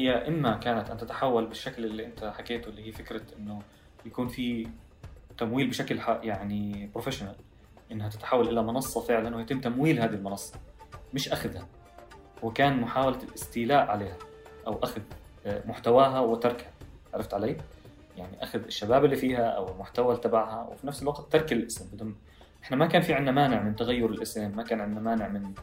هي إما كانت أن تتحول بالشكل اللي أنت حكيته اللي هي فكرة إنه يكون في تمويل بشكل يعني بروفيشنال إنها تتحول إلى منصة فعلا ويتم تمويل هذه المنصة مش أخذها. وكان محاولة الاستيلاء عليها أو أخذ آه، محتواها وتركها. عرفت علي؟ يعني أخذ الشباب اللي فيها أو المحتوى تبعها وفي نفس الوقت ترك الاسم. بدون إحنا ما كان في عندنا مانع من تغير الاسم ما كان عندنا مانع من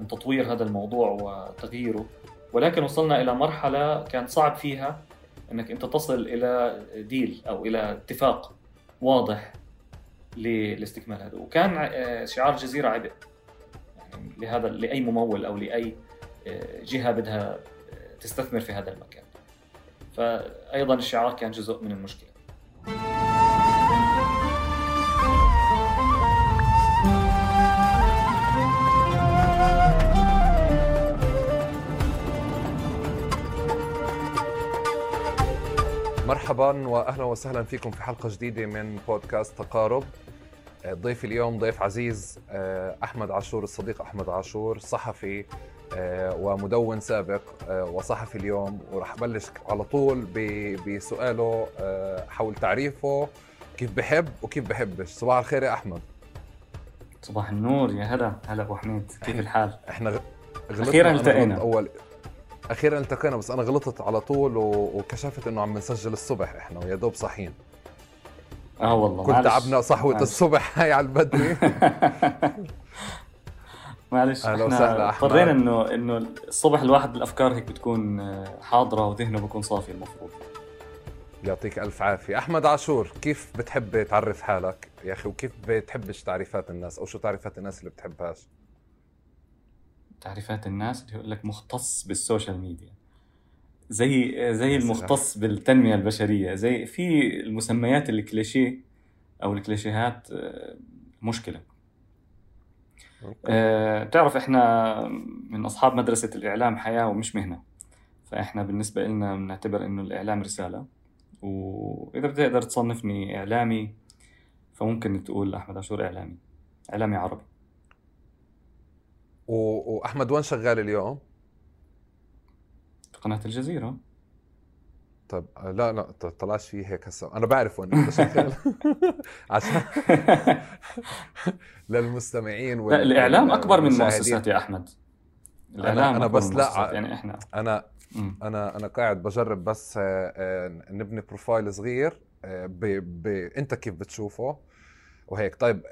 من تطوير هذا الموضوع وتغييره. ولكن وصلنا إلى مرحلة كان صعب فيها إنك أنت تصل إلى ديل أو إلى اتفاق واضح لاستكمال هذا. وكان آه، شعار الجزيره عبء. يعني لهذا لأي ممول أو لأي آه، جهة بدها تستثمر في هذا المكان. فايضا الشعار كان جزء من المشكلة. مرحبا واهلا وسهلا فيكم في حلقة جديدة من بودكاست تقارب. ضيف اليوم ضيف عزيز آه، أحمد عاشور الصديق أحمد عاشور صحفي آه، ومدون سابق آه، وصحفي اليوم. وراح ابلش على طول بسؤاله حول تعريفه كيف بحب وكيف بحبش. صباح الخير يا أحمد. صباح النور يا هلا. هلا أبو حميد كيف الحال؟ إحنا غلطنا أخيرا التقينا. اول أخيرا التقينا بس أنا غلطت على طول وكشفت إنه عم نسجل الصبح إحنا ويا دوب صاحيين آه والله كل تعبنا صحوة معلش. الصبح هاي على البدري. معلش إحنا اضطرينا انه إنه الصبح الواحد الأفكار هيك بتكون حاضرة وذهنه بيكون صافي المفروض. يعطيك ألف عافية. أحمد عاشور كيف بتحب تعرف حالك يا أخي؟ وكيف بتحبش تعريفات الناس؟ أو شو تعريفات الناس اللي بتحبهاش؟ تعريفات الناس اللي يقول لك مختص بالسوشيال ميديا. زي زي المختص بالتنمية البشرية. زي في المسميات الكليشيه أو الكليشيهات آه، مشكلة. أه بتعرف إحنا من أصحاب مدرسة الإعلام حياة ومش مهنة. فإحنا بالنسبة لنا بنعتبر إنه الإعلام رسالة. وإذا بتقدر تصنفني إعلامي فممكن تقول أحمد عاشور إعلامي. إعلامي عربي. وأحمد وين شغال اليوم؟ قناة الجزيرة. طيب لا لا طلعش فيه هيك هسه. أنا بعرف وين أنت شغال. عشان للمستمعين وال... لا الإعلام أكبر من المؤسسات يا أحمد. الإعلام أنا, أنا بس لا يعني إحنا. أنا أنا أنا قاعد بجرب بس آه، آه، نبني بروفايل صغير آه، ب... ب... أنت كيف بتشوفه؟ وهيك. طيب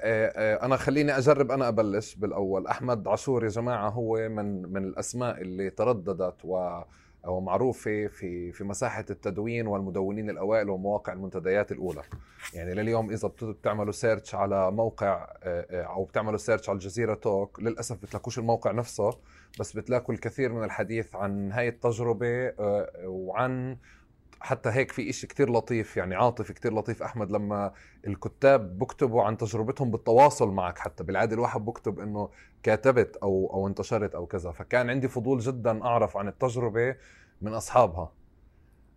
أنا خليني أجرب أنا أبلش بالأول. أحمد عاشور يا جماعة هو من من الأسماء اللي ترددت و أو معروفة في في مساحة التدوين والمدونين الأوائل ومواقع المنتديات الأولى. يعني لليوم إذا بتعملوا search على موقع آه، آه، أو بتعملوا search على الجزيرة توك للأسف بتلاقوش الموقع نفسه بس بتلاقوا الكثير من الحديث عن هاي التجربة آه، وعن حتى هيك في إشي كتير لطيف يعني عاطفي كتير لطيف. أحمد لما الكتاب بكتبوا عن تجربتهم بالتواصل معك حتى بالعادة الواحد بكتب إنه كاتبت أو أو انتشرت أو كذا. فكان عندي فضول جدا أعرف عن التجربة من أصحابها.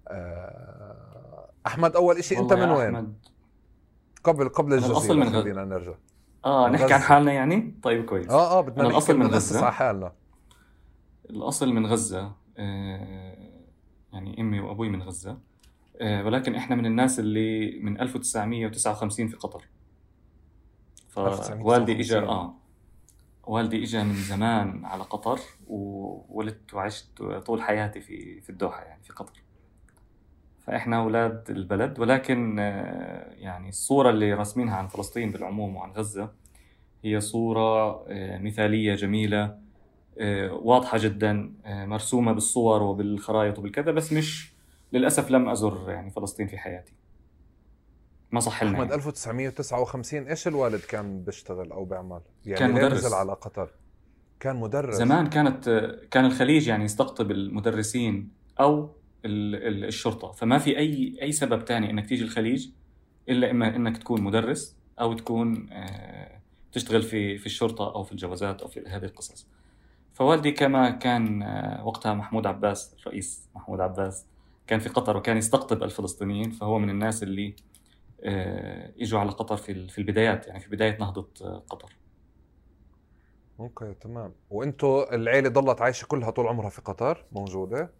آه، أحمد أول إشي أنت من وين؟ أحمد. قبل قبل الجزيرة من خلينا نرجع. آه نحكي عن حالنا يعني؟ طيب كويس. آه آه بدنا الأصل من غزة. على حالنا. الأصل من غزة. آه يعني إمي وأبوي من غزة. آه، ولكن إحنا من الناس اللي من 1959 في قطر. فوالدي اجى آه. والدي اجى من زمان على قطر وولدت وعشت طول حياتي في في الدوحة يعني في قطر. فإحنا أولاد البلد ولكن آه، يعني الصورة اللي راسمينها عن فلسطين بالعموم وعن غزة هي صورة آه، مثالية جميلة واضحة جدا آه، مرسومة بالصور وبالخرائط وبالكذا بس مش للأسف لم أزر يعني فلسطين في حياتي. ما صح لنا أحمد يعني. 1959 إيش الوالد كان بيشتغل أو بيعمل؟ يعني كان مدرس. نزل على قطر؟ كان مدرس. زمان كانت كان الخليج يعني يستقطب المدرسين أو الشرطة. فما في أي أي سبب ثاني إنك تيجي الخليج إلا إما إنك تكون مدرس أو تكون آه، تشتغل في في الشرطة أو في الجوازات أو في هذه القصص. فوالدي كما كان آه، وقتها محمود عباس الرئيس محمود عباس كان في قطر وكان يستقطب الفلسطينيين فهو من الناس اللي آه، إجوا على قطر في في البدايات يعني في بداية نهضة آه، قطر. okay تمام. وانتوا العيلة ضلت عايشة كلها طول عمرها في قطر؟ موجودة؟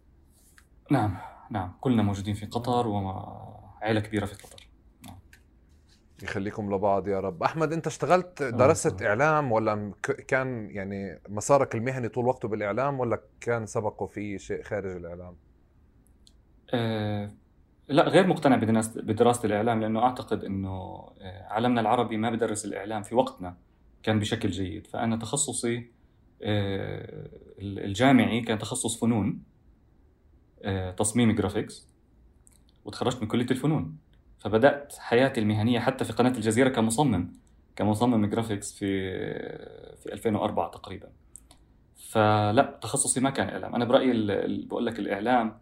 نعم نعم. كلنا موجودين في قطر وعائله كبيرة في قطر. يخليكم لبعض يا رب. أحمد أنت اشتغلت درست إعلام ولا كان يعني مسارك المهني طول وقته بالإعلام ولا كان سبقه في شيء خارج الإعلام؟ أه لا غير مقتنع بدراسة الإعلام لأنه أعتقد أنه آه، عالمنا العربي ما بدرس الإعلام في وقتنا كان بشكل جيد. فأنا تخصصي آه، الجامعي كان تخصص فنون آه، تصميم graphics وتخرجت من كلية الفنون. فبدأت حياتي المهنية حتى في قناة الجزيرة كمصمم كمصمم graphics في في 2004 تقريبا. فلا تخصصي ما كان إعلام. أنا برأيي بقول لك الإعلام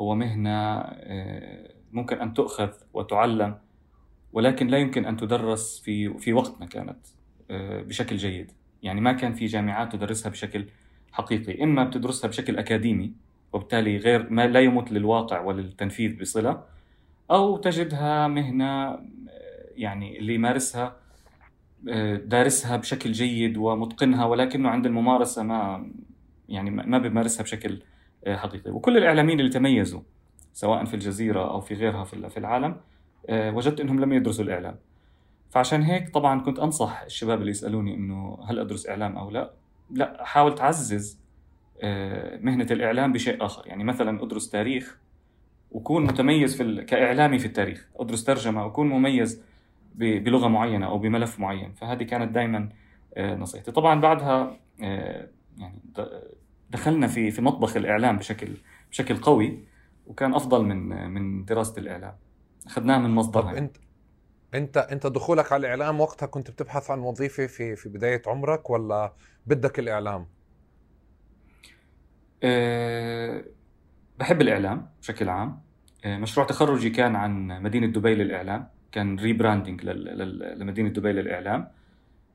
هو مهنة آه، ممكن أن تؤخذ وتعلم ولكن لا يمكن أن تدرس في في وقتنا كانت آه، بشكل جيد. يعني ما كان في جامعات تدرسها بشكل حقيقي. إما بتدرسها بشكل أكاديمي وبالتالي غير ما لا يمت للواقع وللتنفيذ بصلة أو تجدها مهنة آه، يعني اللي يمارسها دارسها بشكل جيد ومتقنها ولكنه عند الممارسة ما يعني ما بيمارسها بشكل حقيقي. وكل الإعلاميين اللي تميزوا سواء في الجزيرة أو في غيرها في العالم آه، وجدت أنهم لم يدرسوا الإعلام. فعشان هيك طبعا كنت أنصح الشباب اللي يسألوني أنه هل أدرس إعلام أو لا؟ لا حاول تعزز آه، مهنة الإعلام بشيء آخر. يعني مثلا أدرس تاريخ وكون متميز في كإعلامي في التاريخ أدرس ترجمة وكون مميز بلغة معينة أو بملف معين فهذه كانت دائما آه، نصيحتي. طبعا بعدها يعني دخلنا في في مطبخ الإعلام بشكل بشكل قوي وكان أفضل من من دراسة الإعلام. أخذناه من مصدر طب انت انت أنت دخولك على الإعلام وقتها كنت بتبحث عن وظيفة في في بداية عمرك ولا بدك الإعلام؟ أه بحب الإعلام بشكل عام. أه مشروع تخرجي كان عن مدينة دبي للإعلام. كان ريبراندنج لمدينة دبي للإعلام.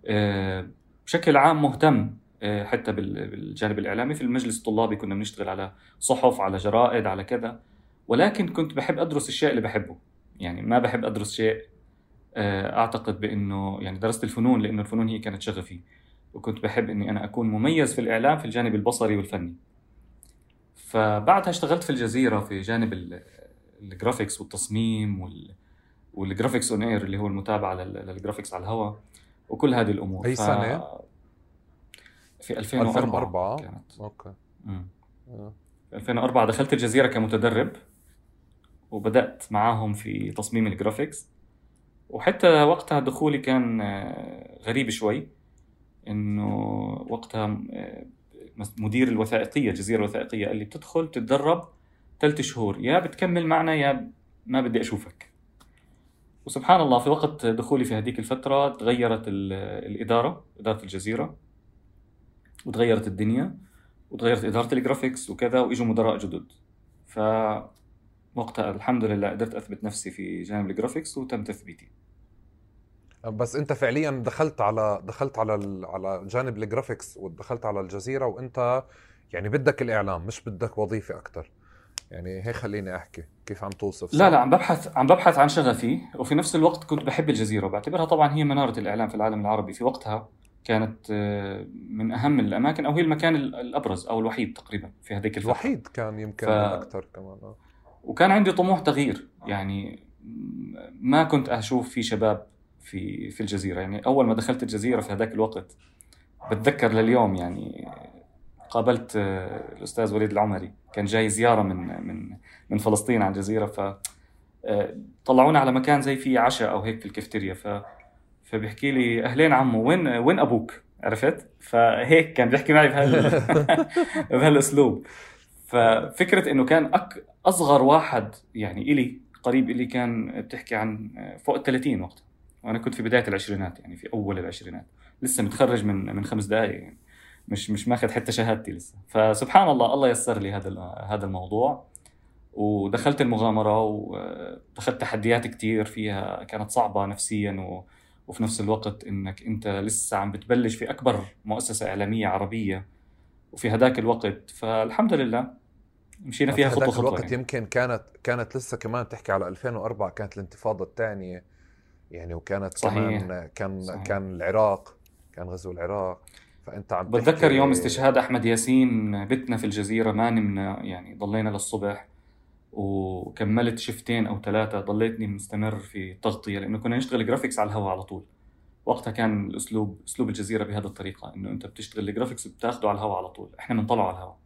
أه بشكل عام مهتم آه، حتى بالجانب الإعلامي. في المجلس الطلابي كنا بنشتغل على صحف على جرائد على كذا. ولكن كنت بحب أدرس الشيء اللي بحبه. يعني ما بحب أدرس شيء آه، أعتقد بأنه يعني درست الفنون لأنه الفنون هي كانت شغفي. وكنت بحب إني أنا أكون مميز في الإعلام في الجانب البصري والفني. فبعدها اشتغلت في الجزيرة في جانب ال graphics والتصميم وال وال graphics on air اللي هو المتابعة لل graphics على الهواء وكل هذه الأمور. أي سنة؟ في 2004 2004 كانت. okay. آه. في 2004 دخلت الجزيرة كمتدرب وبدأت معاهم في تصميم ال graphics وحتى وقتها دخولي كان آه، غريب شوي إنه وقتها آه، مدير الوثائقية الجزيره الوثائقية قال لي بتدخل تتدرب ثلاث شهور يا بتكمل معنا يا ما بدي أشوفك. وسبحان الله في وقت دخولي في هذيك الفترة تغيرت الإدارة إدارة الجزيرة وتغيرت الدنيا وتغيرت إدارة ال graphics وكذا وإجوا مدراء جدد. ف وقتها الحمد لله قدرت أثبت نفسي في جانب ال graphics وتم تثبيتي. بس انت فعليا دخلت على دخلت على على جانب ال graphics ودخلت على الجزيرة وانت يعني بدك الإعلام مش بدك وظيفة أكثر يعني هيك خليني أحكي كيف عم توصف لا لا عم ببحث عم ببحث عن شغفي وفي نفس الوقت كنت بحب الجزيرة. وبعتبرها طبعا هي منارة الإعلام في العالم العربي. في وقتها كانت آه، من أهم الأماكن أو هي المكان الأبرز أو الوحيد تقريبا في هذيك الفترة. الوحيد كان يمكن ف... أكثر كمان آه. وكان عندي طموح تغيير. يعني ما كنت أشوف في شباب في في الجزيرة. يعني أول ما دخلت الجزيرة في هذاك الوقت بتذكر لليوم يعني قابلت آه، الأستاذ وليد العمري. كان جاي زيارة من من من فلسطين على الجزيرة ف طلعونا على مكان زي فيه عشاء أو هيك في الكافتيريا. ف فبيحكي لي أهلين عمو وين وين أبوك؟ عرفت؟ فهيك كان بيحكي معي بهال بهالأسلوب. ففكرة إنه كان أك... أصغر واحد يعني إلي قريب إلي كان بتحكي عن فوق ال 30 وقتها. وأنا كنت في بداية العشرينات يعني في أول العشرينات. لسه متخرج من من خمس دقائق يعني. مش مش ماخذ حتى شهادتي لسه. فسبحان الله الله يسر لي هذا هذا الموضوع. ودخلت المغامرة ودخلت تحديات كثير فيها كانت صعبة نفسيا و وفي نفس الوقت إنك أنت لسه عم بتبلش في أكبر مؤسسة إعلامية عربية وفي هذاك الوقت. فالحمد لله مشينا فيها خطوة خطوة الوقت يعني. يمكن كانت كانت لسه كمان تحكي على 2004 كانت الانتفاضة الثانية. يعني وكانت صحيح. كمان كان صحيح. كان العراق كان غزو العراق. فأنت عم بتذكر يوم استشهاد أحمد ياسين بتنا في الجزيرة ما نمنا يعني ضلينا للصبح وكملت شفتين أو ثلاثة. ضليتني مستمر في التغطيه لأنه كنا نشتغل graphics على الهواء على طول. وقتها كان الأسلوب أسلوب الجزيرة بهذه الطريقة إنه أنت بتشتغل ال graphics بتاخده على الهواء على طول. إحنا بنطلعه على الهواء.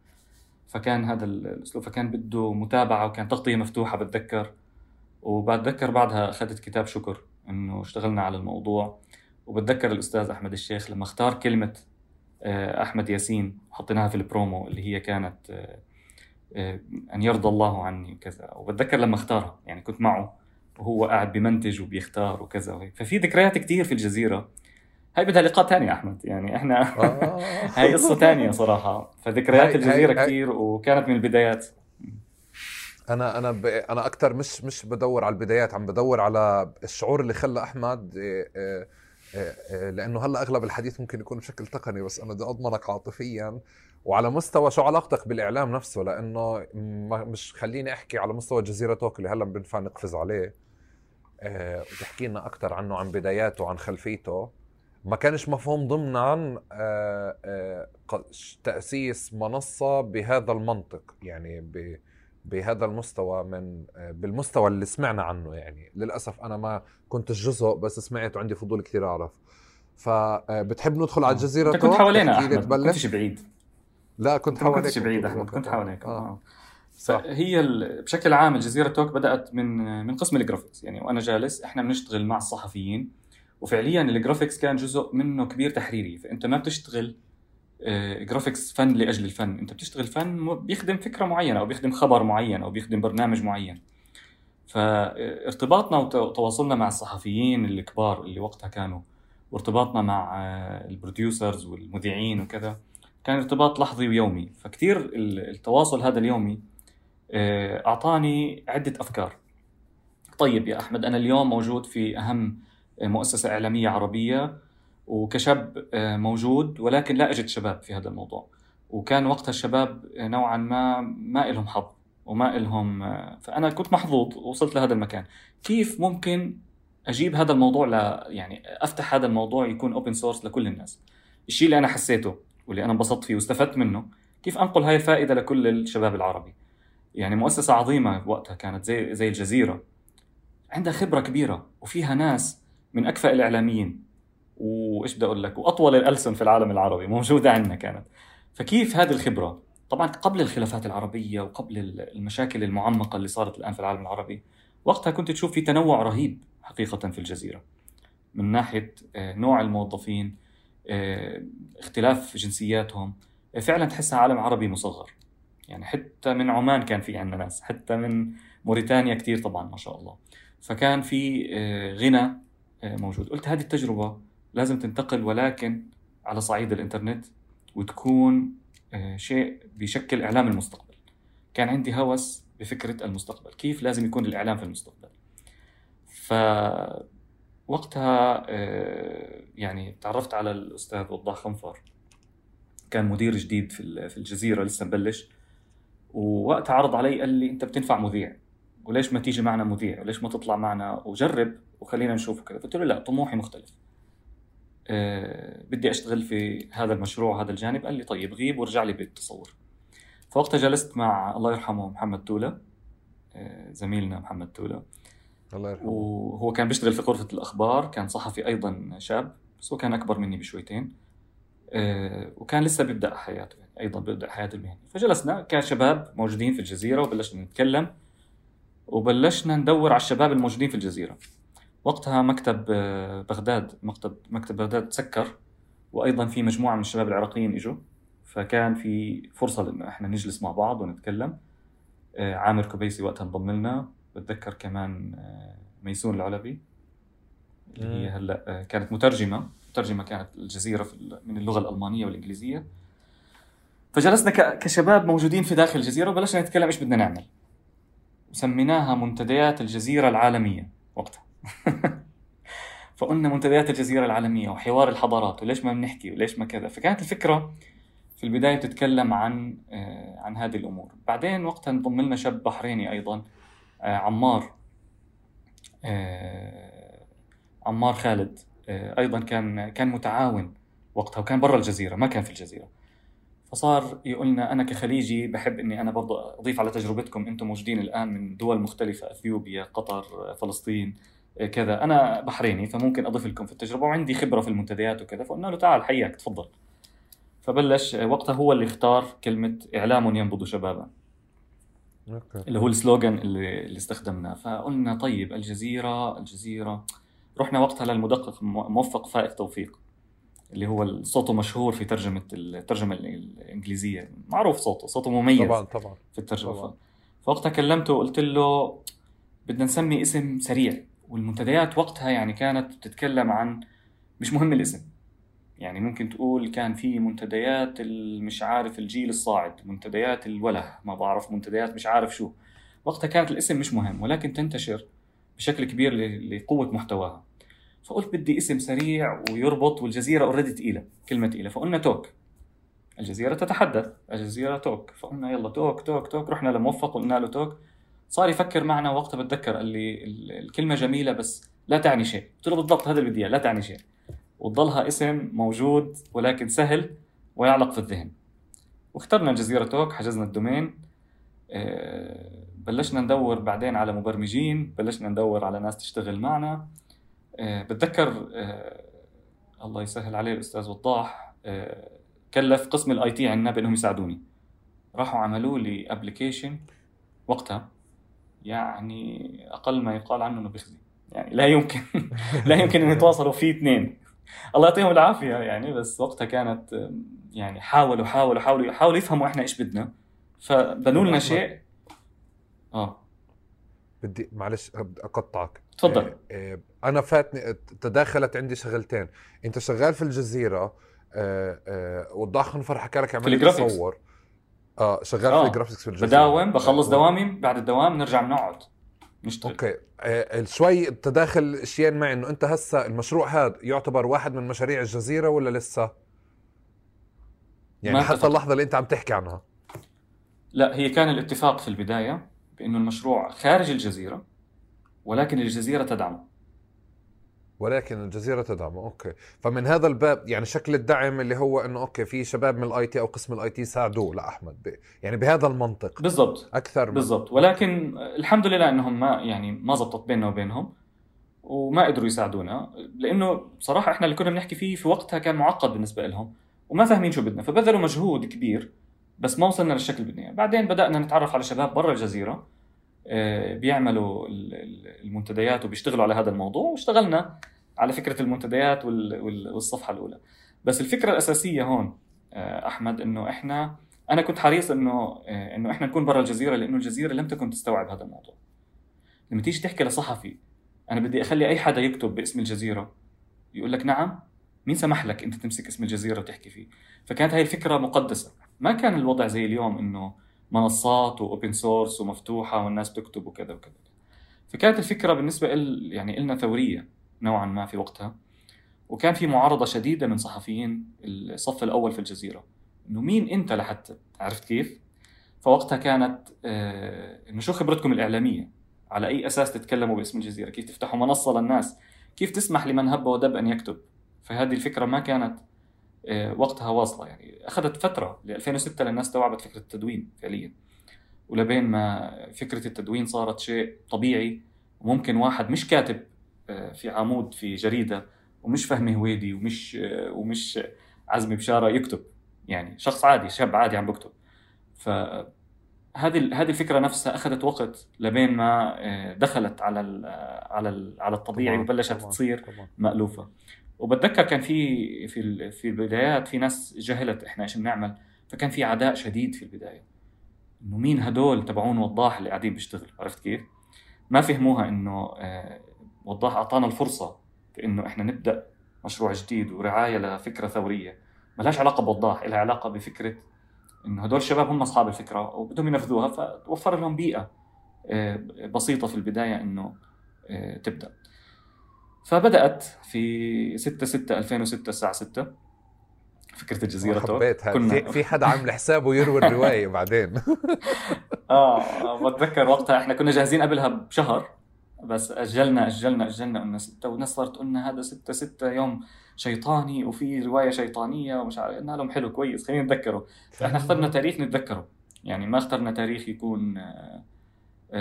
فكان هذا الأسلوب فكان بده متابعة وكان تغطية مفتوحة بتذكر. وبتذكر بعدها أخذت كتاب شكر. إنه اشتغلنا على الموضوع. وبتذكر الأستاذ أحمد الشيخ لما اختار كلمة آه، أحمد ياسين وحطيناها في البرومو اللي هي كانت آه، آه، أن يرضى الله عني وكذا. وبتذكر لما اختارها يعني كنت معه وهو قاعد بمنتج وبيختار وكذا. وهيك ففي ذكريات كثير في الجزيرة. هاي بدها لقاء ثاني أحمد يعني إحنا هاي قصة ثانية صراحة. فذكريات الجزيرة كثير وكانت من البدايات. أنا أنا ب... أنا أكثر مش مش بدور على البدايات عم بدور على الشعور اللي خلى أحمد إيه، إيه، إيه، لأنه هلأ أغلب الحديث ممكن يكون بشكل تقني بس أنا بدي أضمنك عاطفيا. وعلى مستوى شو علاقتك بالإعلام نفسه؟ لأنه مش خليني أحكي على مستوى جزيرة توك اللي هلأ بنفع نقفز عليه. وتحكي لنا أكثر عنه عن بداياته وعن خلفيته. ما كانش مفهوم ضمنا تأسيس منصة بهذا المنطق. يعني ب بهذا المستوى من بالمستوى اللي سمعنا عنه يعني. للأسف أنا ما كنت جزء بس سمعت وعندي فضول كثير أعرف. فبتحب ندخل على الجزيرة أنت كنت حوالينا أحمد كنتش بعيد. لا كنت حواليك كنتش بعيد أحمد كنت حواليك. آه. صح. هي بشكل عام الجزيرة توك بدأت من من قسم ال graphics يعني. وأنا جالس إحنا بنشتغل مع الصحفيين. وفعليا ال graphics كان جزء منه كبير تحريري. فأنت ما بتشتغل graphics فن لأجل الفن. أنت بتشتغل فن بيخدم فكرة معينة أو بيخدم خبر معين أو بيخدم برنامج معين. فارتباطنا وتواصلنا مع الصحفيين الكبار اللي وقتها كانوا وارتباطنا مع ال producers والمذيعين وكذا كان ارتباط لحظي ويومي. فكتير التواصل هذا اليومي آه، أعطاني عدة أفكار. طيب يا أحمد أنا اليوم موجود في أهم مؤسسة إعلامية عربية وكشاب آه، موجود ولكن لا أجد شباب في هذا الموضوع. وكان وقتها الشباب نوعا ما ما لهم حظ وما لهم آه، فأنا كنت محظوظ وصلت لهذا المكان. كيف ممكن أجيب هذا الموضوع ل يعني أفتح هذا الموضوع يكون open source لكل الناس؟ الشيء اللي أنا حسيته واللي أنا انبسطت فيه واستفدت منه كيف أنقل هاي الفائدة لكل الشباب العربي؟ يعني مؤسسة عظيمة وقتها كانت زي زي الجزيرة عندها خبرة كبيرة وفيها ناس من أكفأ الإعلاميين. وإيش بدي أقول لك؟ وأطول الألسن في العالم العربي موجودة عندنا كانت. فكيف هذه الخبرة؟ طبعا قبل الخلافات العربية وقبل المشاكل المعمقة اللي صارت الآن في العالم العربي وقتها كنت تشوف في تنوع رهيب حقيقة في الجزيرة. من ناحية آه، نوع الموظفين آه، اختلاف جنسياتهم آه، فعلا تحسها عالم عربي مصغر. يعني حتى من عمان كان في عندنا ناس حتى من موريتانيا كثير طبعا ما شاء الله. فكان في غنى موجود. قلت هذه التجربة لازم تنتقل ولكن على صعيد الإنترنت وتكون شيء بيشكل إعلام المستقبل. كان عندي هوس بفكرة المستقبل. كيف لازم يكون الإعلام في المستقبل؟ ف وقتها يعني تعرفت على الأستاذ وضاح خنفر. كان مدير جديد في الجزيرة لسه مبلش. ووقتها عرض علي قال لي أنت بتنفع مذيع. وليش ما تيجي معنا مذيع؟ وليش ما تطلع معنا؟ وجرب وخلينا نشوف كذا قلت له لا طموحي مختلف. بدي أشتغل في هذا المشروع هذا الجانب. قال لي طيب غيب وارجع لي بالتصور. فوقتها جلست مع الله يرحمه محمد تولا أه زميلنا محمد تولا الله يرحمه. وهو كان بيشتغل في غرفة الأخبار كان صحفي أيضا شاب بس هو كان أكبر مني بشويتين. أه وكان لسه بيبدأ حياته يعني أيضا بيبدأ حياته المهنية. فجلسنا كشباب موجودين في الجزيرة وبلشنا نتكلم وبلشنا ندور على الشباب الموجودين في الجزيرة. وقتها مكتب آه، بغداد مكتب مكتب بغداد تسكر وأيضا في مجموعة من الشباب العراقيين إجوا فكان في فرصة انه إحنا نجلس مع بعض ونتكلم. آه، عامر كبيسي وقتها انضم لنا بتذكر كمان آه، ميسون العلبي اللي هي هلأ كانت مترجمة مترجمة كانت الجزيرة في من اللغة الألمانية والإنجليزية. فجلسنا كشباب موجودين في داخل الجزيرة وبلشنا نتكلم إيش بدنا نعمل. وسميناها منتديات الجزيرة العالمية وقتها. فقلنا منتديات الجزيرة العالمية وحوار الحضارات وليش ما بنحكي وليش ما كذا. فكانت الفكرة في البداية تتكلم عن آه، عن هذه الأمور. بعدين وقتها انضم لنا شاب بحريني أيضا آه، عمار آه، عمار خالد. أيضا كان كان متعاون وقتها وكان برا الجزيرة ما كان في الجزيرة. فصار يقولنا أنا كخليجي بحب إني أنا برضه أضيف على تجربتكم أنتم موجودين الآن من دول مختلفة إثيوبيا قطر فلسطين. كذا. أنا بحريني فممكن أضيف لكم في التجربة وعندي خبرة في المنتديات وكذا فقلنا له تعال حياك تفضل. فبلش وقتها هو اللي اختار كلمة إعلام ينبض شبابا. أوكي. اللي هو السلوغان اللي, اللي استخدمناه. فقلنا طيب الجزيرة الجزيرة. رحنا وقتها للمدقق موفق فائق توفيق اللي هو صوته مشهور في ترجمة الترجمه الإنجليزية. معروف صوته صوته مميز طبعا طبعا. في الترجمة. طبعا. فوقتها كلمته وقلت له بدنا نسمي اسم سريع. والمنتديات وقتها يعني كانت بتتكلم عن مش مهم الاسم. يعني ممكن تقول كان في منتديات مش عارف الجيل الصاعد منتديات الوله ما بعرف منتديات مش عارف شو. وقتها كانت الاسم مش مهم ولكن تنتشر بشكل كبير لقوة محتواها. فقلت بدي اسم سريع ويربط والجزيرة already تقيلة كلمة تقيلة. فقلنا talk. الجزيرة تتحدث الجزيرة Talk. فقلنا يلا talk talk talk. رحنا لموفق وقلنا له talk. صار يفكر معنا وقتها بتذكر قال لي الكلمة جميلة بس لا تعني شيء. قلت له بالضبط هذا اللي بدي لا تعني شيء. وتضلها اسم موجود ولكن سهل ويعلق في الذهن. واخترنا الجزيرة Talk حجزنا ال domain. آه، بلشنا ندور بعدين على مبرمجين بلشنا ندور على ناس تشتغل معنا. آه، بتذكر آه، الله يسهل عليه الأستاذ وضاح كلف قسم ال IT عندنا بأنهم يساعدوني. راحوا عملوا لي application وقتها. يعني أقل ما يقال عنه إنه بيخزي. يعني لا يمكن. لا يمكن إن يتواصلوا فيه اثنين. الله يعطيهم العافية يعني بس وقتها كانت يعني حاولوا حاولوا حاولوا حاولوا يفهموا إحنا إيش بدنا. فبنوا لنا شيء. آه. بدي معلش أقطعك. تفضل. آه آه أنا فاتني تداخلت عندي شغلتين. أنت شغال في الجزيرة آه وضاح خنفر حكى لك عمليه تصور. آه شغال آه. في الجرافيكس في الجزيره بداوم بخلص دوامي بعد الدوام نرجع بنقعد نشتغل. okay. آه شوي تداخل اشياء معي إنه أنت هسه المشروع هذا يعتبر واحد من مشاريع الجزيرة ولا لسه؟ يعني حتى اللحظة اللي أنت عم تحكي عنها. لا هي كان الاتفاق في البداية بإنه المشروع خارج الجزيرة ولكن الجزيرة تدعمه ولكن الجزيرة تدعمه okay. فمن هذا الباب يعني شكل الدعم اللي هو إنه okay في شباب من ال IT أو قسم الآي تي ساعدوه. لاحمد ب... يعني بهذا المنطق. بالضبط. أكثر من... بالضبط. ولكن الحمد لله إنهم ما يعني ما زبطت بيننا وبينهم وما قدروا يساعدونا. لأنه بصراحه إحنا اللي كنا بنحكي فيه في وقتها كان معقد بالنسبة لهم وما فاهمين شو بدنا. فبذلوا مجهود كبير بس ما وصلنا للشكل اللي بدنا بعدين بدأنا نتعرف على شباب برا الجزيرة. بيعملوا المنتديات وبيشتغلوا على هذا الموضوع. واشتغلنا على فكرة المنتديات والصفحة الأولى. بس الفكرة الأساسية هون آه، أحمد إنه إحنا أنا كنت حريص إنه آه، إنه إحنا نكون برا الجزيرة لأنه الجزيرة لم تكن تستوعب هذا الموضوع. لما تيجي تحكي لصحفي أنا بدي أخلي أي حدا يكتب باسم الجزيرة يقول لك نعم مين سمح لك أنت تمسك اسم الجزيرة وتحكي فيه؟ فكانت هاي الفكرة مقدسة. ما كان الوضع زي اليوم إنه منصات و open source ومفتوحة والناس بتكتب وكذا وكذا فكانت الفكرة بالنسبة ل يعني لنا ثورية نوعا ما في وقتها وكان في معارضة شديدة من صحفيين الصف الأول في الجزيرة إنه مين أنت لحتى عرفت كيف؟ فوقتها كانت آه إنه شو خبرتكم الإعلامية؟ على أي أساس تتكلموا باسم الجزيرة؟ كيف تفتحوا منصة للناس؟ كيف تسمح لمن هب ودب أن يكتب؟ فهذه الفكرة ما كانت وقتها واصلة يعني. أخذت فترة ل 2006 للناس استوعبت فكرة التدوين فعليا. ولبين ما فكرة التدوين صارت شيء طبيعي وممكن واحد مش كاتب آه، في عمود في جريدة ومش فهمي هويدي ومش آه، ومش عزمي بشارة يكتب. يعني شخص عادي شاب عادي عم بكتب. ف هذه هذه الفكرة نفسها أخذت وقت لبين ما آه، دخلت على ال على ال على الطبيعي وبلشت تصير مألوفة. وبتذكر كان في في في البدايات في ناس جهلت إحنا إيش بنعمل؟ فكان في عداء شديد في البداية. إنه مين هدول تبعون وضاح اللي قاعدين بيشتغلوا؟ عرفت كيف؟ ما فهموها إنه وضاح أعطانا الفرصة في انه إحنا نبدأ مشروع جديد ورعاية لفكرة ثورية. ما لهاش علاقة بوضاح لها علاقة بفكرة إنه هدول الشباب هم أصحاب الفكرة وبدهم ينفذوها فوفر لهم بيئة آه، بسيطة في البداية إنه آه، تبدأ. فبدأت في 6 6 2006 الساعة 6 فكرة الجزيرة حبيتها كنا في, في حدا عامل حسابه يروي الرواية بعدين. آه بتذكر وقتها إحنا كنا جاهزين قبلها بشهر. بس اجلنا اجلنا أجلنا قلنا ستة والناس صارت قلنا هذا ستة ستة يوم شيطاني وفي رواية شيطانية ومش عارف قلنا لهم حلو كويس خلينا نتذكره. فاحنا اخترنا تاريخ نتذكره. يعني ما اخترنا تاريخ يكون آه،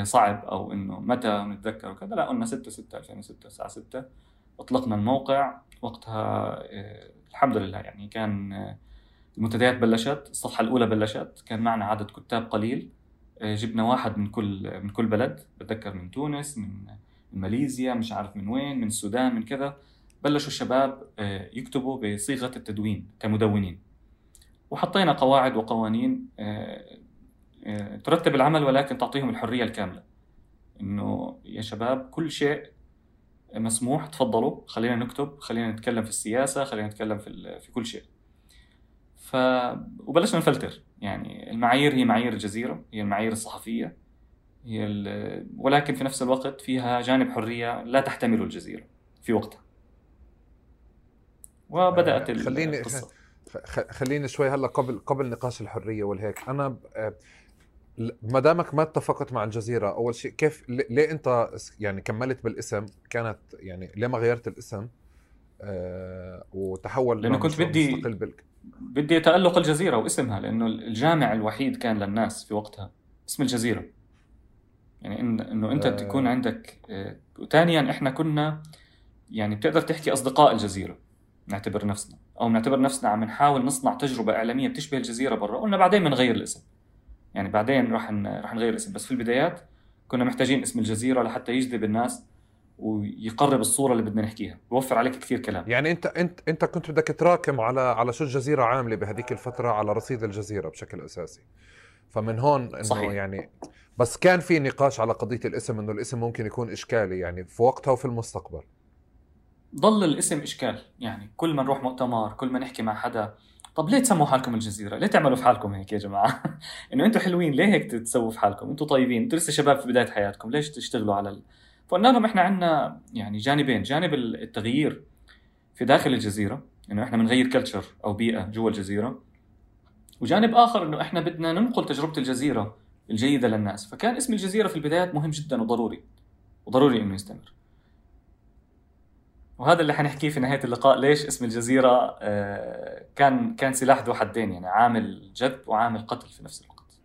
صعب أو إنه متى نتذكر وكذا. لا قلنا 6 6 2006 الساعة 6 أطلقنا الموقع. وقتها الحمد لله يعني كان المنتديات بلشت الصفحة الأولى بلشت. كان معنا عدد كتاب قليل. آه، جبنا واحد من كل من كل بلد. بتذكر من تونس من ماليزيا مش عارف من وين من السودان من كذا. بلشوا الشباب آه، يكتبوا بصيغة التدوين كمدونين. وحطينا قواعد وقوانين آه، ترتب العمل ولكن تعطيهم الحرية الكاملة. إنه يا شباب كل شيء مسموح تفضلوا خلينا نكتب خلينا نتكلم في السياسة خلينا نتكلم في في كل شيء. ف وبلشنا نفلتر. يعني المعايير هي معايير الجزيرة هي المعايير الصحفية هي ال... ولكن في نفس الوقت فيها جانب حرية لا تحتمله الجزيرة في وقتها. وبدأت آه، خليني القصة. خليني شوي هلأ قبل قبل نقاش الحرية والهيك. أنا آه، ما دامك ما اتفقت مع الجزيرة أول شيء كيف ليه أنت يعني كملت بالاسم؟ كانت يعني ليه ما غيرت الاسم؟ آه وتحول لأنه كنت بدي بدي تألق الجزيرة واسمها لأنه الجامع الوحيد كان للناس في وقتها اسم الجزيرة. يعني إن إنه أنت آه. تكون عندك آه، وثانيا إحنا كنا يعني بتقدر تحكي أصدقاء الجزيرة نعتبر نفسنا أو نعتبر نفسنا عم نحاول نصنع تجربة إعلامية بتشبه الجزيرة برا قلنا بعدين بنغير الاسم. يعني بعدين راح راح نغير الاسم. بس في البدايات كنا محتاجين اسم الجزيرة لحتى يجذب الناس ويقرب الصورة اللي بدنا نحكيها. بوفر عليك كثير كلام. يعني انت انت انت كنت بدك تراكم على على شو الجزيرة عاملة بهذيك الفترة على رصيد الجزيرة بشكل أساسي. فمن هون إنه صحيح. يعني بس كان في نقاش على قضية الاسم إنه الاسم ممكن يكون إشكالي يعني في وقتها وفي المستقبل. ضل الاسم إشكال. يعني كل ما نروح مؤتمر كل ما نحكي مع حدا طب ليه تسموا حالكم الجزيرة؟ ليه تعملوا في حالكم هيك يا جماعة؟ إنه أنتم حلوين ليه هيك تسووا في حالكم؟ أنتم طيبين، أنتم لسه شباب في بداية حياتكم، ليش تشتغلوا على ال... فقلنا لهم إحنا عندنا يعني جانبين جانب التغيير في داخل الجزيرة إنه إحنا بنغير كلتشر أو بيئة جوا الجزيرة وجانب آخر إنه إحنا بدنا ننقل تجربة الجزيرة الجيدة للناس فكان اسم الجزيرة في البدايات مهم جدا وضروري وضروري إنه يستمر وهذا اللي حنحكيه في نهاية اللقاء ليش اسم الجزيرة آه، كان كان سلاح ذو حدين يعني عامل جذب وعامل قتل في نفس الوقت.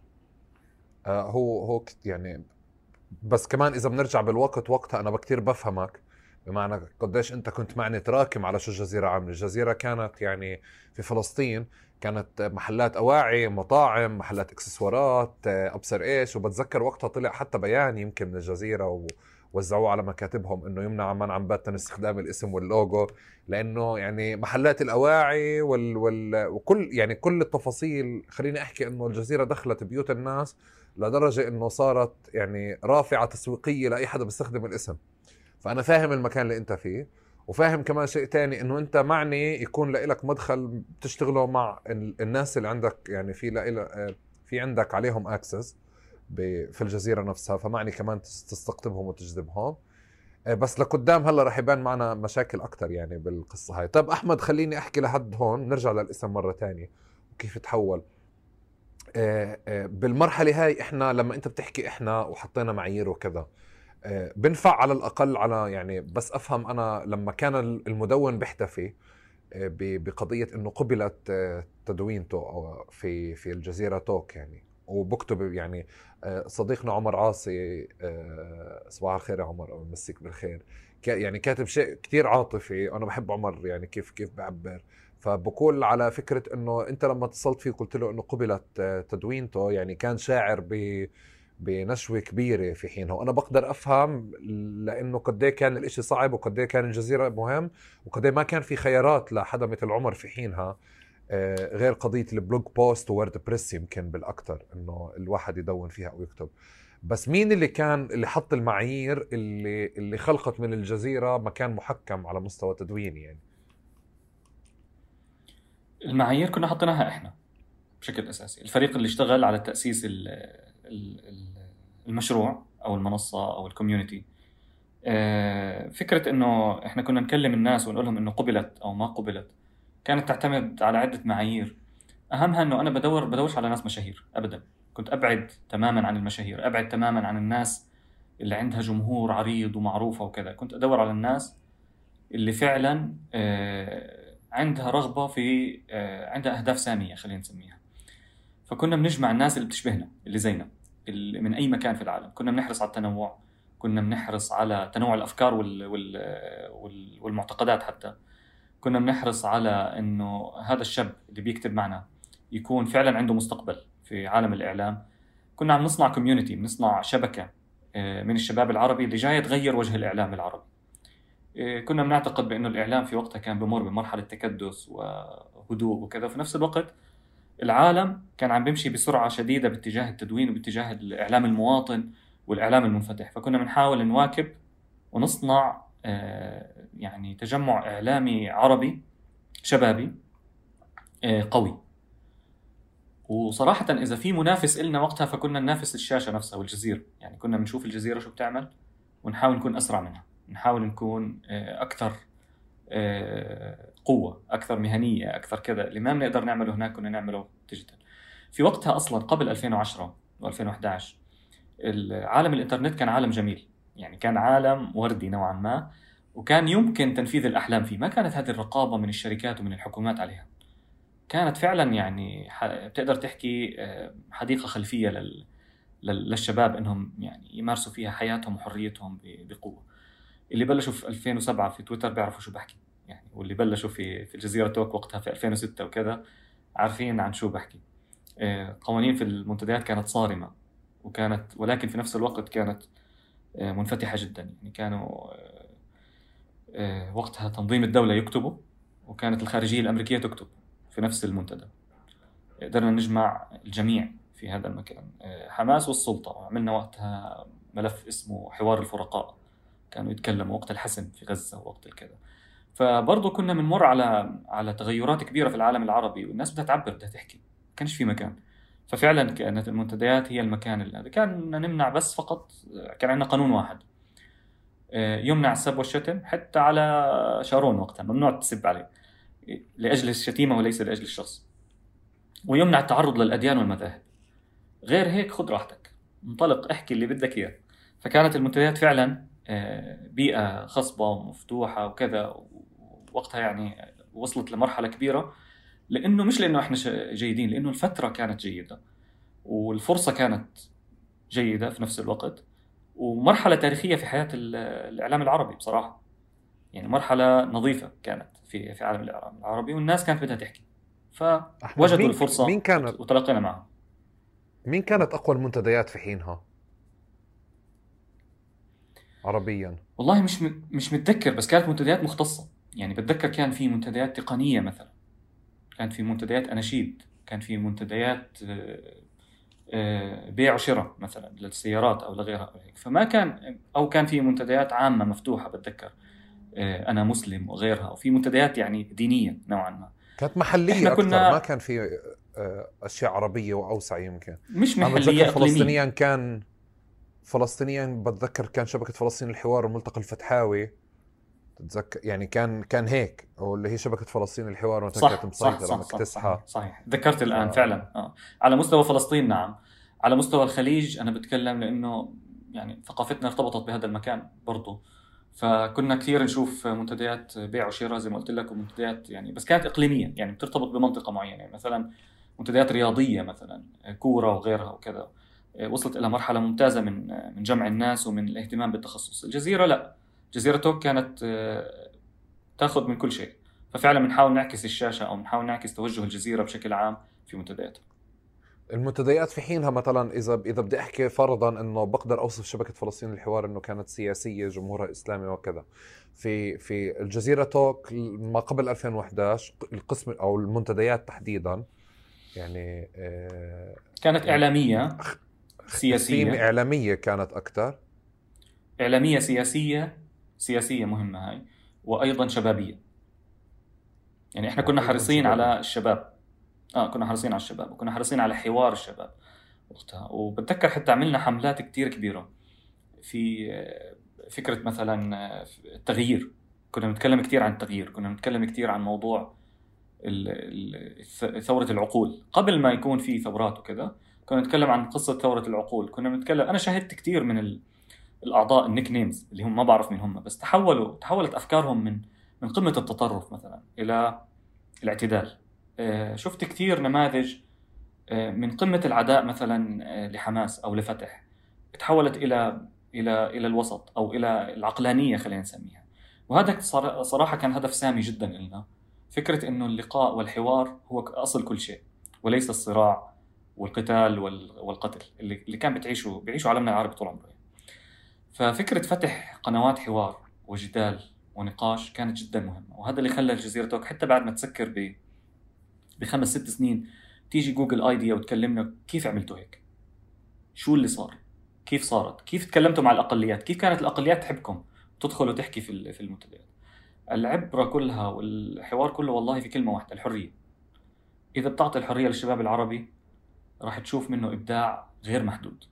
آه، هو هو يعني بس كمان إذا بنرجع بالوقت وقتها أنا كثير بفهمك بمعنى قديش أنت كنت معني تراكم على شو الجزيرة عاملة، الجزيرة كانت يعني في فلسطين كانت محلات أواعي، مطاعم، محلات إكسسوارات، ابصر إيش، وبتذكر وقتها طلع حتى بيان يمكن من الجزيره ووزعوه على مكاتبهم إنه يمنع منعا باتا استخدام الاسم واللوجو لأنه يعني محلات الأواعي وال, وال وكل يعني كل التفاصيل خليني أحكي إنه الجزيرة دخلت بيوت الناس لدرجة إنه صارت يعني رافعة تسويقية لأي حدا بيستخدم الاسم. فأنا فاهم المكان اللي أنت فيه وفاهم كمان شيء تاني إنه أنت معني يكون لك مدخل بتشتغله مع الناس اللي عندك يعني في في عندك عليهم access في الجزيرة نفسها فمعني كمان تستقطبهم وتجذبهم. آه، بس لقدام هلأ رح يبان معنا مشاكل أكثر يعني بالقصة هاي. طيب أحمد خليني أحكي لحد هون نرجع للاسم مرة تانية وكيف تحول. آه، آه، بالمرحلة هاي إحنا لما أنت بتحكي إحنا وحطينا معايير وكذا بنفع على الأقل على يعني بس أفهم أنا لما كان المدون بيحتفي بقضية إنه قبلت تدوينته في في الجزيرة توك يعني. وبكتب يعني صديقنا عمر عاصي صباح الخير يا عمر مسيك بالخير. يعني كاتب شيء كثير عاطفي أنا بحب عمر يعني كيف كيف بعبر. فبقول على فكرة إنه أنت لما اتصلت فيه قلت له إنه قبلت تدوينته يعني كان شاعر ب بنشوة كبيرة في حينها وأنا بقدر أفهم لأنه قد إيه كان الإشي صعب وقد إيه كان الجزيرة مهم وقد إيه ما كان في خيارات لحدا مثل عمر في حينها. آه، غير قضية ال Blogspot و WordPress يمكن بالأكثر إنه الواحد يدون فيها أو يكتب. بس مين اللي كان اللي حط المعايير اللي اللي خلقت من الجزيرة مكان محكم على مستوى تدويني يعني؟ المعايير كنا حطيناها إحنا بشكل أساسي. الفريق اللي اشتغل على تأسيس المشروع أو المنصة أو ال community آه، فكرة إنه إحنا كنا نكلم الناس ونقول لهم إنه قبلت أو ما قبلت. كانت تعتمد على عدة معايير. أهمها إنه أنا بدور بدورش على ناس مشاهير ابدا. كنت أبعد تماما عن المشاهير أبعد تماما عن الناس اللي عندها جمهور عريض ومعروفه وكذا كنت أدور على الناس اللي فعلا آه، عندها رغبة في آه، عندها أهداف سامية خلينا نسميها. فكنا بنجمع الناس اللي بتشبهنا اللي زينا اللي من أي مكان في العالم. كنا بنحرص على التنوع كنا بنحرص على تنوع الأفكار وال... وال... وال... والمعتقدات حتى. كنا بنحرص على إنه هذا الشاب اللي بيكتب معنا يكون فعلا عنده مستقبل في عالم الإعلام. كنا عم نصنع كوميونتي بنصنع شبكة آه، من الشباب العربي اللي جاي تغير وجه الإعلام العربي. آه، كنا بنعتقد بإنه الإعلام في وقتها كان بمر بمرحلة تكدس وهدوء وكذا. في نفس الوقت العالم كان عم بيمشي بسرعة شديدة باتجاه التدوين وباتجاه الإعلام المواطن والإعلام المنفتح. فكنا بنحاول نواكب ونصنع يعني تجمع إعلامي عربي شبابي قوي. وصراحة إذا في منافس إلنا وقتها فكنا ننافس الشاشة نفسها والجزيرة. يعني كنا بنشوف الجزيرة شو بتعمل ونحاول نكون أسرع منها. نحاول نكون آه، أكثر آه، قوة أكثر مهنية أكثر كذا. اللي ما بنقدر نعمله هناك كنا نعمله ديجيتال. في وقتها أصلا قبل 2010 و2011 عالم الإنترنت كان عالم جميل. يعني كان عالم وردي نوعا ما وكان يمكن تنفيذ الأحلام فيه. ما كانت هذه الرقابة من الشركات ومن الحكومات عليها. كانت فعلا يعني بتقدر تحكي آه، حديقة خلفية لل للشباب إنهم يعني يمارسوا فيها حياتهم وحريتهم بقوة. اللي بلشوا في 2007 في تويتر بيعرفوا شو بحكي. يعني واللي بلشوا في في الجزيرة توك وقتها في 2006 وكذا عارفين عن شو بحكي. آه، قوانين في المنتديات كانت صارمة وكانت ولكن في نفس الوقت كانت آه، منفتحة جدا. يعني كانوا وقتها تنظيم الدولة يكتبوا وكانت الخارجية الأمريكية تكتب في نفس المنتدى. قدرنا نجمع الجميع في هذا المكان. حماس والسلطة. وعملنا وقتها ملف اسمه حوار الفرقاء. كانوا يتكلموا وقت الحسم في غزة ووقت الكذا. فبرضه كنا بنمر على على تغيرات كبيرة في العالم العربي والناس بدها تعبر بدها تحكي. ما كانش في مكان. ففعلا كانت المنتديات هي المكان اللي كان نمنع بس فقط كان عندنا قانون واحد. يمنع السب والشتم حتى على شارون وقتها ممنوع تسب عليه لأجل الشتيمة وليس لأجل الشخص. ويمنع التعرض للأديان والمذاهب. غير هيك خذ راحتك. انطلق احكي اللي بدك إياه. فكانت المنتديات فعلا آه، بيئة خصبة ومفتوحة وكذا وقتها يعني وصلت لمرحلة كبيرة. لأنه مش لأنه إحنا جيدين لأنه الفترة كانت جيدة والفرصة كانت جيدة في نفس الوقت ومرحلة تاريخية في حياة الإعلام العربي بصراحة. يعني مرحلة نظيفة كانت في في عالم الإعلام العربي والناس كانت بدها تحكي. فوجدوا مين الفرصة مين كانت؟ وتلقينا معهم. مين كانت أقوى المنتديات في حينها؟ عربيا. والله مش م... مش متذكر بس كانت منتديات مختصة. يعني بتذكر كان في منتديات تقنية مثلا. كان في منتديات أناشيد كان في منتديات آه، آه، بيع وشراء مثلا للسيارات أو لغيرها فما كان أو كان في منتديات عامة مفتوحة بتذكر آه، أنا مسلم وغيرها وفي منتديات يعني دينية نوعا ما. كانت محلية إحنا كنا أكثر ما كان في أشياء عربية وأوسع يمكن. مش محلية فلسطينيا كان فلسطينيا بتذكر كان شبكة فلسطين الحوار الملتقى الفتحاوي. تتذكر يعني كان كان هيك أو اللي هي شبكة فلسطين الحوار وانت كانت مسيطرة صح صح, صح, صح, صحيح. ذكرت الآن آه. فعلا. آه. على مستوى فلسطين نعم. على مستوى الخليج أنا بتكلم لأنه يعني ثقافتنا ارتبطت بهذا المكان برضه فكنا كثير نشوف منتديات بيع وشراء زي ما قلت لك ومنتديات يعني بس كانت اقليميه يعني بترتبط بمنطقة معينة. يعني مثلا منتديات رياضية مثلا كورة وغيرها وكذا وصلت إلى مرحلة ممتازة من من جمع الناس ومن الاهتمام بالتخصص. الجزيرة لا. جزيرة توك كانت تاخذ من كل شيء. ففعلا بنحاول نعكس الشاشة أو بنحاول نعكس توجه الجزيرة بشكل عام في منتدياتها المنتديات في حينها مثلا إذا إذا بدي أحكي فرضا إنه بقدر أوصف شبكة فلسطين الحوار إنه كانت سياسية جمهورها إسلامي وكذا. في في الجزيرة توك ما قبل 2011 القسم أو المنتديات تحديدا يعني آه كانت إعلامية سياسية. إعلامية كانت أكثر إعلامية سياسية سياسية مهمة هاي وأيضا شبابية. يعني إحنا كنا حريصين على الشباب. آه كنا حريصين على الشباب وكنا حريصين على حوار الشباب. وقتها. وبتذكر حتى عملنا حملات كتير كبيرة. في آه، فكرة مثلا آه، التغيير. كنا نتكلم كتير عن التغيير. كنا نتكلم كتير عن موضوع ثورة العقول. قبل ما يكون في ثورات وكذا كنا نتكلم عن قصة ثورة العقول. كنا نتكلم أنا شاهدت كتير من الأعضاء النيك نيمز اللي هم ما بعرف مين هم بس تحولوا تحولت أفكارهم من من قمة التطرف مثلا إلى الاعتدال. آه، شفت كثير نماذج آه، من قمة العداء مثلا آه، لحماس أو لفتح تحولت إلى إلى إلى الوسط أو إلى العقلانية خلينا نسميها. وهذا صراحة كان هدف سامي جدا لنا فكرة إنه اللقاء والحوار هو أصل كل شيء وليس الصراع والقتال والقتل اللي كان بتعيشه بيعيشوا عالمنا العربي طول عمره ففكرة فتح قنوات حوار وجدال ونقاش كانت جدا مهمة وهذا اللي خلى الجزيرة توك حتى بعد ما تسكر ب بخمس ست سنين تيجي جوجل ايديا وتكلمنا كيف عملتوا هيك؟ شو اللي صار؟ كيف صارت؟ كيف تكلمتوا مع الأقليات؟ كيف كانت الأقليات تحبكم؟ تدخل وتحكي في في المنتديات. العبرة كلها والحوار كله والله في كلمة واحدة الحرية. إذا بتعطي الحرية للشباب العربي راح تشوف منه إبداع غير محدود.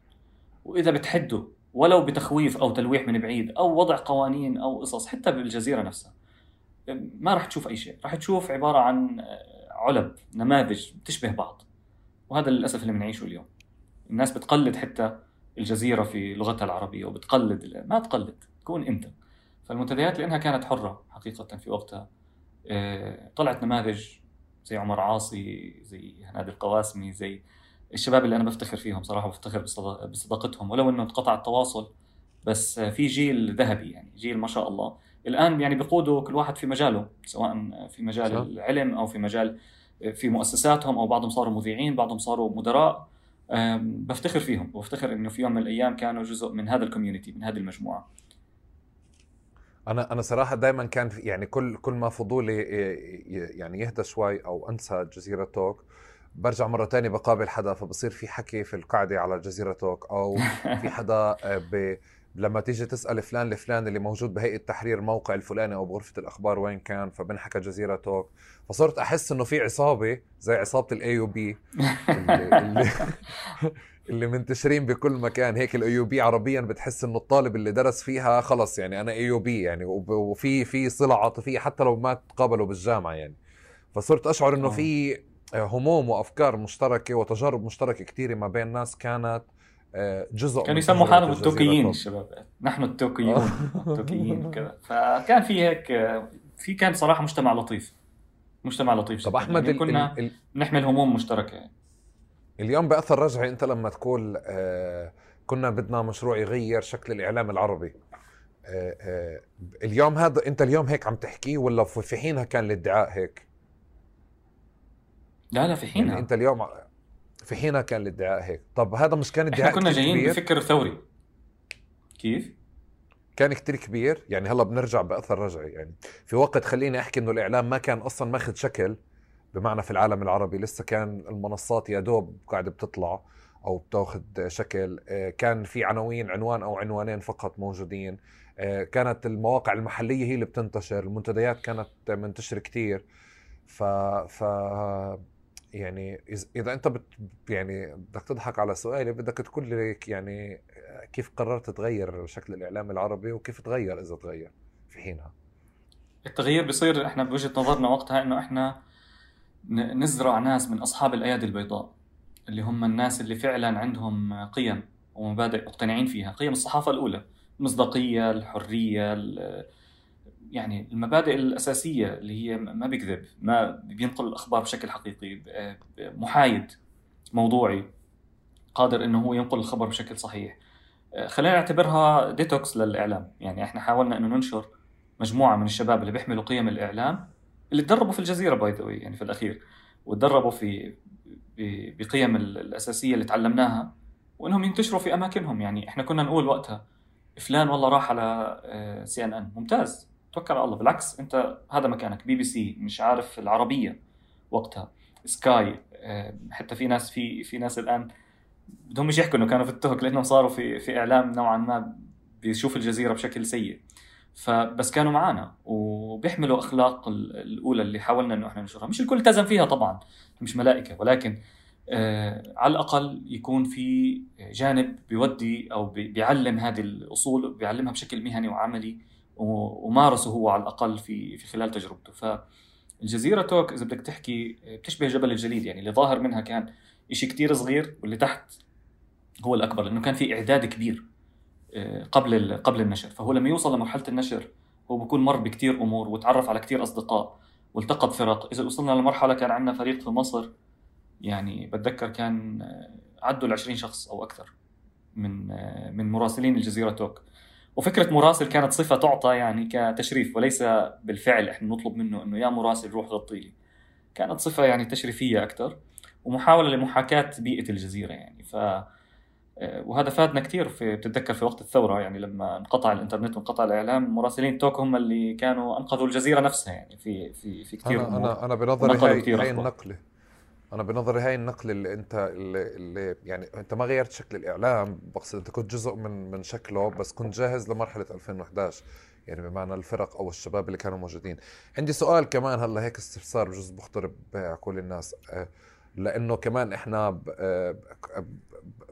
وإذا بتحده ولو بتخويف أو تلويح من بعيد أو وضع قوانين أو قصص حتى بالجزيرة نفسها. ما راح تشوف أي شيء. راح تشوف عبارة عن علب نماذج بتشبه بعض. وهذا للأسف اللي بنعيشه اليوم. الناس بتقلد حتى الجزيرة في لغتها العربية وبتقلد ما تقلد كون أنت. فالمنتديات لأنها كانت حرة حقيقة في وقتها. آه، طلعت نماذج زي عمر عاصي زي هنادي القواسمي زي الشباب اللي أنا بفتخر فيهم صراحة بفتخر بصداقتهم ولو إنه انقطع التواصل بس في جيل ذهبي يعني جيل ما شاء الله. الآن يعني بيقودوا كل واحد في مجاله سواء في مجال صح. العلم أو في مجال في مؤسساتهم أو بعضهم صاروا مذيعين بعضهم صاروا مدراء. بفتخر فيهم وبفتخر إنه في يوم من الأيام كانوا جزء من هذا الكوميونتي من هذه المجموعة. أنا أنا صراحة دائما كان يعني كل كل ما فضولي يعني يهدى شوي أو أنسى جزيرة Talk برجع مرة تانية بقابل حدا فبصير في حكي في القعدة على جزيرة Talk أو في حدا آه، ب... لما تيجي تسأل فلان الفلاني اللي موجود بهيئة تحرير موقع الفلاني أو بغرفة الأخبار وين كان فبنحكى جزيرة Talk فصرت أحس إنه في عصابة زي عصابة ال AUB اللي, اللي منتشرين بكل مكان هيك ال AUB عربيا بتحس إنه الطالب اللي درس فيها خلص يعني أنا AUB يعني وفي في صله عاطفية حتى لو ما تقابلوا بالجامعة يعني. فصرت أشعر إنه في هموم وأفكار مشتركة وتجارب مشتركة كثيره ما بين ناس كانت آه، جزء كانوا يسموا حالهم التوكيين الشباب نحن التوكيون آه. التوكيين وكذا. فكان في هيك في كان صراحة مجتمع لطيف. مجتمع لطيف طب أحمد يعني كنا ال... نحمل هموم مشتركه يعني. اليوم بأثر رجعي أنت لما تقول آه كنا بدنا مشروع يغير شكل الإعلام العربي. آه آه اليوم هذا أنت اليوم هيك عم تحكيه ولا في حينها كان الادعاء هيك؟ لا لا في حينها يعني أنت اليوم في حينها كان الادعاء هيك. طب هذا مش كان ادعاء إحنا كنا جايين بفكر ثوري. كيف؟ كان كتير كبير. يعني هلا بنرجع بأثر رجعي. يعني في وقت خليني أحكي إنه الإعلام ما كان أصلا ماخذ شكل بمعنى في العالم العربي. لسه كان المنصات يا دوب قاعدة بتطلع أو بتاخذ شكل. آه، كان في عناوين عنوان أو عنوانين فقط موجودين. آه، كانت المواقع المحلية هي اللي بتنتشر. المنتديات كانت منتشرة كتير. ف ف يعني إذا أنت بت يعني بدك تضحك على سؤالي بدك تقول لي يعني كيف قررت تغير شكل الإعلام العربي وكيف تغير إذا تغير في حينها؟ التغيير بيصير إحنا بوجهة نظرنا وقتها إنه إحنا نزرع ناس من أصحاب الأيادي البيضاء اللي هم الناس اللي فعلا عندهم قيم ومبادئ مقتنعين فيها قيم الصحافة الأولى المصداقيه الحرية يعني المبادئ الأساسية اللي هي ما بيكذب ما بينقل الأخبار بشكل حقيقي محايد موضوعي قادر إنه هو ينقل الخبر بشكل صحيح. خلينا نعتبرها ديتوكس للإعلام. يعني إحنا حاولنا إنه ننشر مجموعة من الشباب اللي بيحملوا قيم الإعلام اللي تدربوا في الجزيرة by the يعني في الأخير وتدربوا في بقيم الأساسية اللي تعلمناها وإنهم ينتشروا في أماكنهم. يعني إحنا كنا نقول وقتها فلان والله راح على CNN ممتاز. توكل على الله. بالعكس أنت هذا مكانك. بي بي سي مش عارف العربية وقتها. Sky آه، حتى في ناس في في ناس الآن بدهم يحكوا إنه كانوا في التهك لأنهم صاروا في في إعلام نوعا ما بيشوف الجزيرة بشكل سيء. فبس كانوا معنا وبيحملوا أخلاق الأولى اللي حاولنا إنه إحنا ننشرها. مش الكل التزم فيها طبعا مش ملائكة ولكن آه على الأقل يكون في جانب بيودي أو بيعلم هذه الأصول بيعلمها بشكل مهني وعملي. ومارسه هو على الأقل في في خلال تجربته. فالجزيرة توك إذا بدك تحكي بتشبه جبل الجليد يعني اللي ظاهر منها كان شيء كتير صغير واللي تحت هو الأكبر لأنه كان في إعداد كبير آه، قبل قبل النشر. فهو لما يوصل لمرحلة النشر هو بكون مر بكتير أمور وتعرف على كتير أصدقاء والتقط فرق. إذا وصلنا لمرحلة كان عندنا فريق في مصر يعني بتذكر كان عدوا ال 20 شخص أو أكثر من من مراسلين الجزيرة توك. وفكرة مراسل كانت صفة تعطى يعني كتشريف وليس بالفعل إحنا نطلب منه إنه يا مراسل روح غطي لي كانت صفة يعني تشريفية أكثر ومحاولة لمحاكاة بيئة الجزيرة يعني. ف وهذا فادنا كثير في بتتذكر في وقت الثورة يعني لما انقطع الإنترنت وانقطع الإعلام مراسلين توك هم اللي كانوا أنقذوا الجزيرة نفسها يعني. في في في كثير أنا أنا أنا بنظري هاي, هاي النقلة. أنا بنظري هاي النقلة اللي أنت اللي, يعني أنت ما غيرت شكل الإعلام بقصد أنت كنت جزء من من شكله بس كنت جاهز لمرحلة 2011 يعني بمعنى الفرق أو الشباب اللي كانوا موجودين. عندي سؤال كمان هلا هيك استفسار بجوز بخطر بكل الناس. آه، لأنه كمان إحنا آه،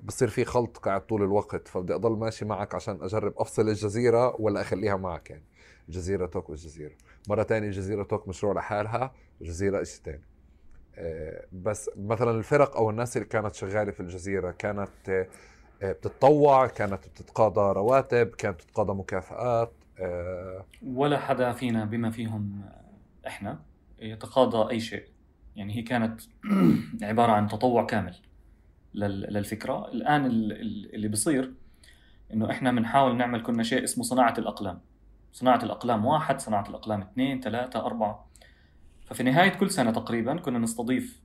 بصير في خلط قاعد طول الوقت فبدي أضل ماشي معك عشان أجرب أفصل الجزيرة ولا أخليها معك يعني. الجزيره توك والجزيره مرة ثانية الجزيره توك مشروع لحالها والجزيره شيء ثاني بس مثلا الفرق أو الناس اللي كانت شغالة في الجزيرة كانت آه، بتتطوع كانت بتتقاضى رواتب كانت بتتقاضى مكافآت ولا حدا فينا بما فيهم إحنا يتقاضى أي شيء. يعني هي كانت عبارة عن تطوع كامل للفكرة. الآن اللي بصير إنه إحنا بنحاول نعمل كنا شيء اسمه صناعة الأقلام. صناعة الأقلام واحد صناعة الأقلام اثنين ثلاثة أربعة. ففي نهاية كل سنة تقريبا كنا نستضيف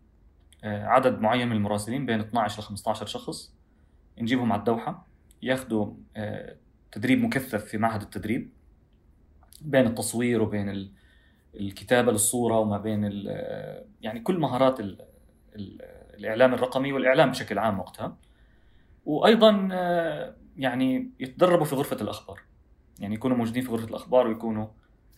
آه، عدد معين من المراسلين بين 12 ل 15 شخص. نجيبهم على الدوحة ياخذوا آه، تدريب مكثف في معهد التدريب بين التصوير وبين الكتابة للصورة وما بين آه، يعني كل مهارات الإعلام الرقمي والإعلام بشكل عام وقتها. وأيضا آه، يعني يتدربوا في غرفة الأخبار. يعني يكونوا موجودين في غرفة الأخبار ويكونوا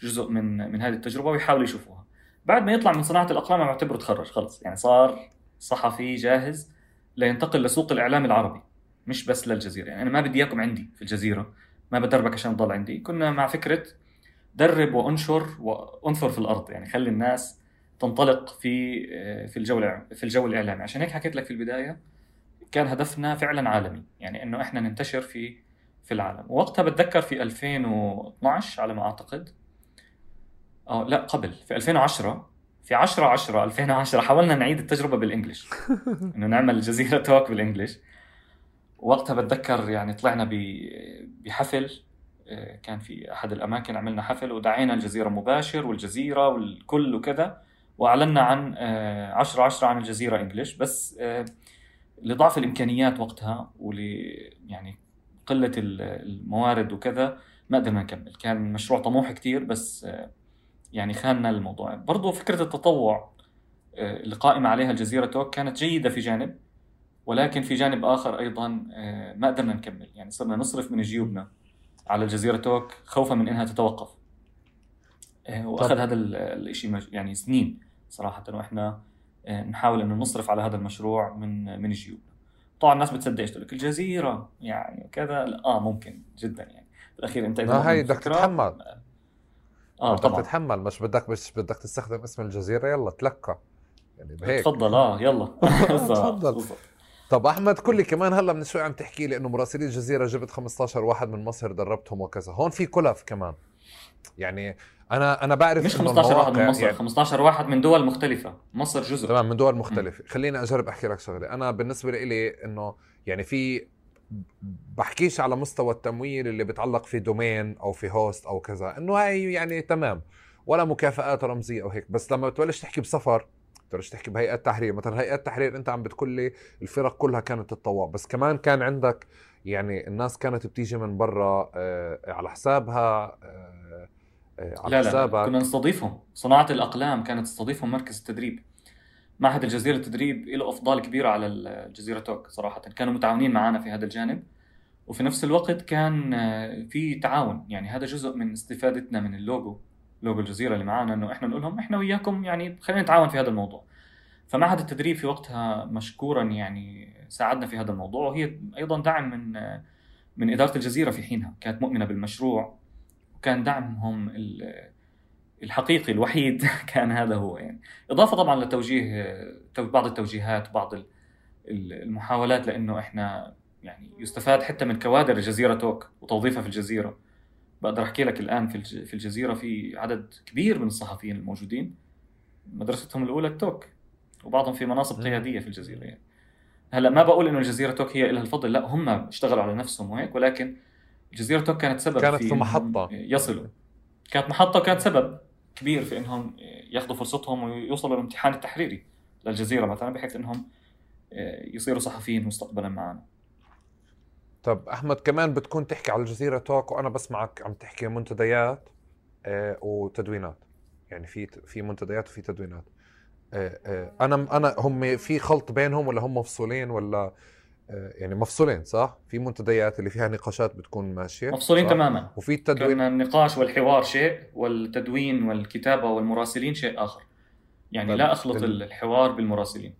جزء من من هذه التجربة ويحاولوا يشوفوها. بعد ما يطلع من صناعة الأقلام أنا بعتبره تخرج خلص. يعني صار صحفي جاهز لينتقل لسوق الإعلام العربي مش بس للجزيرة. يعني أنا ما بدي إياكم عندي في الجزيرة ما بدربك عشان تضل عندي. كنا مع فكرة درب وانشر وانثر في الأرض يعني خلي الناس تنطلق في آه، في الجو في الجو الإعلامي. عشان هيك حكيت لك في البداية كان هدفنا فعلا عالمي. يعني إنه إحنا ننتشر في في العالم. ووقتها بتذكر في 2012 على ما أعتقد آه لا قبل في 2010 في 10 10 2010 حاولنا نعيد التجربة بالانجلش إنه نعمل جزيرة توك بالانجلش وقتها بتذكر يعني طلعنا بحفل آه، كان في أحد الأماكن عملنا حفل ودعينا الجزيرة مباشر والجزيرة والكل وكذا وأعلنا عن 10 آه، 10 عن الجزيرة انجلش بس آه، لضعف الإمكانيات وقتها ول يعني قلة الموارد وكذا ما قدرنا نكمل. كان مشروع طموح كثير بس يعني خاننا الموضوع برضو فكرة التطوع اللي قائمة عليها الجزيرة توك كانت جيدة في جانب ولكن في جانب آخر أيضا ما قدرنا نكمل. يعني صرنا نصرف من جيوبنا على الجزيرة توك خوفا من إنها تتوقف. وأخذ هذا الشيء يعني سنين صراحة. وإحنا آه، نحاول انه نصرف على هذا المشروع من من جيوبنا. طبعا الناس بتصدقش تقول لك؟ الجزيرة يعني كذا آه ممكن جدا يعني. بالاخير أنت إذا هاي بدك تتحمل آه طبعا. تتحمل مش بدك مش بدك تستخدم اسم الجزيرة يلا تلقى. يعني بهيك. تفضل آه يلا. تفضل. طب أحمد كلي كمان هلا من شوي عم تحكي لي إنه مراسلي الجزيرة جبت 15 واحد من مصر دربتهم وكذا. هون في كلف كمان. يعني أنا أنا بعرف مش 15 واحد من مصر يعني 15 واحد من دول مختلفة. مصر جزء. تمام من دول مختلفة. خليني أجرب أحكي لك شغلة. أنا بالنسبة لي إنه يعني في بحكيش على مستوى التمويل اللي بتعلق في domain أو في host أو كذا إنه هاي يعني تمام ولا مكافآت رمزية أو هيك بس لما بتبلش تحكي بسفر بتبلش تحكي بهيئات تحرير مثلا هيئات تحرير أنت عم بتقول لي الفرق كلها كانت تتطوع بس كمان كان عندك يعني الناس كانت بتيجي من برا آه على حسابها آه آه، على لا حسابك لا كنا نستضيفهم صناعة الأقلام كانت تستضيفهم مركز التدريب. معهد الجزيرة للتدريب له أفضال كبيرة على الجزيرة توك صراحة. كانوا متعاونين معنا في هذا الجانب. وفي نفس الوقت كان آه، في تعاون. يعني هذا جزء من استفادتنا من اللوجو لوجو الجزيرة اللي معنا إنه إحنا نقول لهم إحنا وياكم يعني خلينا نتعاون في هذا الموضوع. فمعهد التدريب في وقتها مشكورا يعني ساعدنا في هذا الموضوع. وهي أيضا دعم من آه، من إدارة الجزيرة في حينها. كانت مؤمنة بالمشروع كان دعمهم الحقيقي الوحيد كان هذا هو يعني. إضافة طبعا لتوجيه بعض التوجيهات بعض المحاولات لأنه إحنا يعني يستفاد حتى من كوادر الجزيرة توك وتوظيفها في الجزيرة. بقدر أحكي لك الآن في في الجزيرة في عدد كبير من الصحفيين الموجودين. مدرستهم الأولى التوك وبعضهم في مناصب قيادية في الجزيرة يعني. هلأ ما بقول إنه الجزيرة توك هي لها الفضل لا هم اشتغلوا على نفسهم وهيك ولكن الجزيرة توك كانت سبب كانت في, في محطة. يصلوا. كانت محطة وكانت سبب. كبير في إنهم ياخذوا فرصتهم ويوصلوا للامتحان التحريري للجزيرة مثلا بحيث إنهم يصيروا صحفيين مستقبلا معنا طب أحمد كمان بتكون تحكي على الجزيرة توك وأنا بسمعك عم تحكي منتديات آه، وتدوينات. يعني في في منتديات وفي تدوينات. آه، آه، أنا أنا هم في خلط بينهم ولا هم مفصولين ولا يعني مفصولين صح؟ في منتديات اللي فيها نقاشات بتكون ماشية مفصولين صح؟ تماما وفي التدوين النقاش والحوار شيء والتدوين والكتابة والمراسلين شيء آخر يعني لا أخلط الحوار بالمراسلين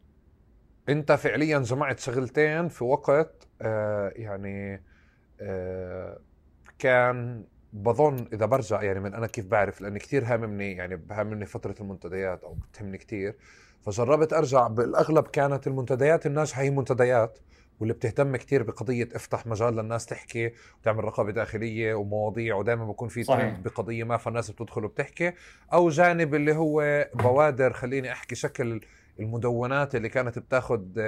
أنت فعليا جمعت شغلتين في وقت آه يعني آه كان بظن إذا برجع يعني من أنا كيف بعرف لاني كثير هاممني يعني بهمني فترة المنتديات أو بتهمني كثير فجربت أرجع بالأغلب كانت المنتديات الناجحة هي منتديات واللي بتهتم كثير بقضية افتح مجال للناس تحكي وتعمل رقابة داخلية ومواضيع ودائما بكون في ترند بقضية ما فالناس بتدخل وبتحكي. أو جانب اللي هو بوادر خليني أحكي شكل المدونات اللي كانت بتاخد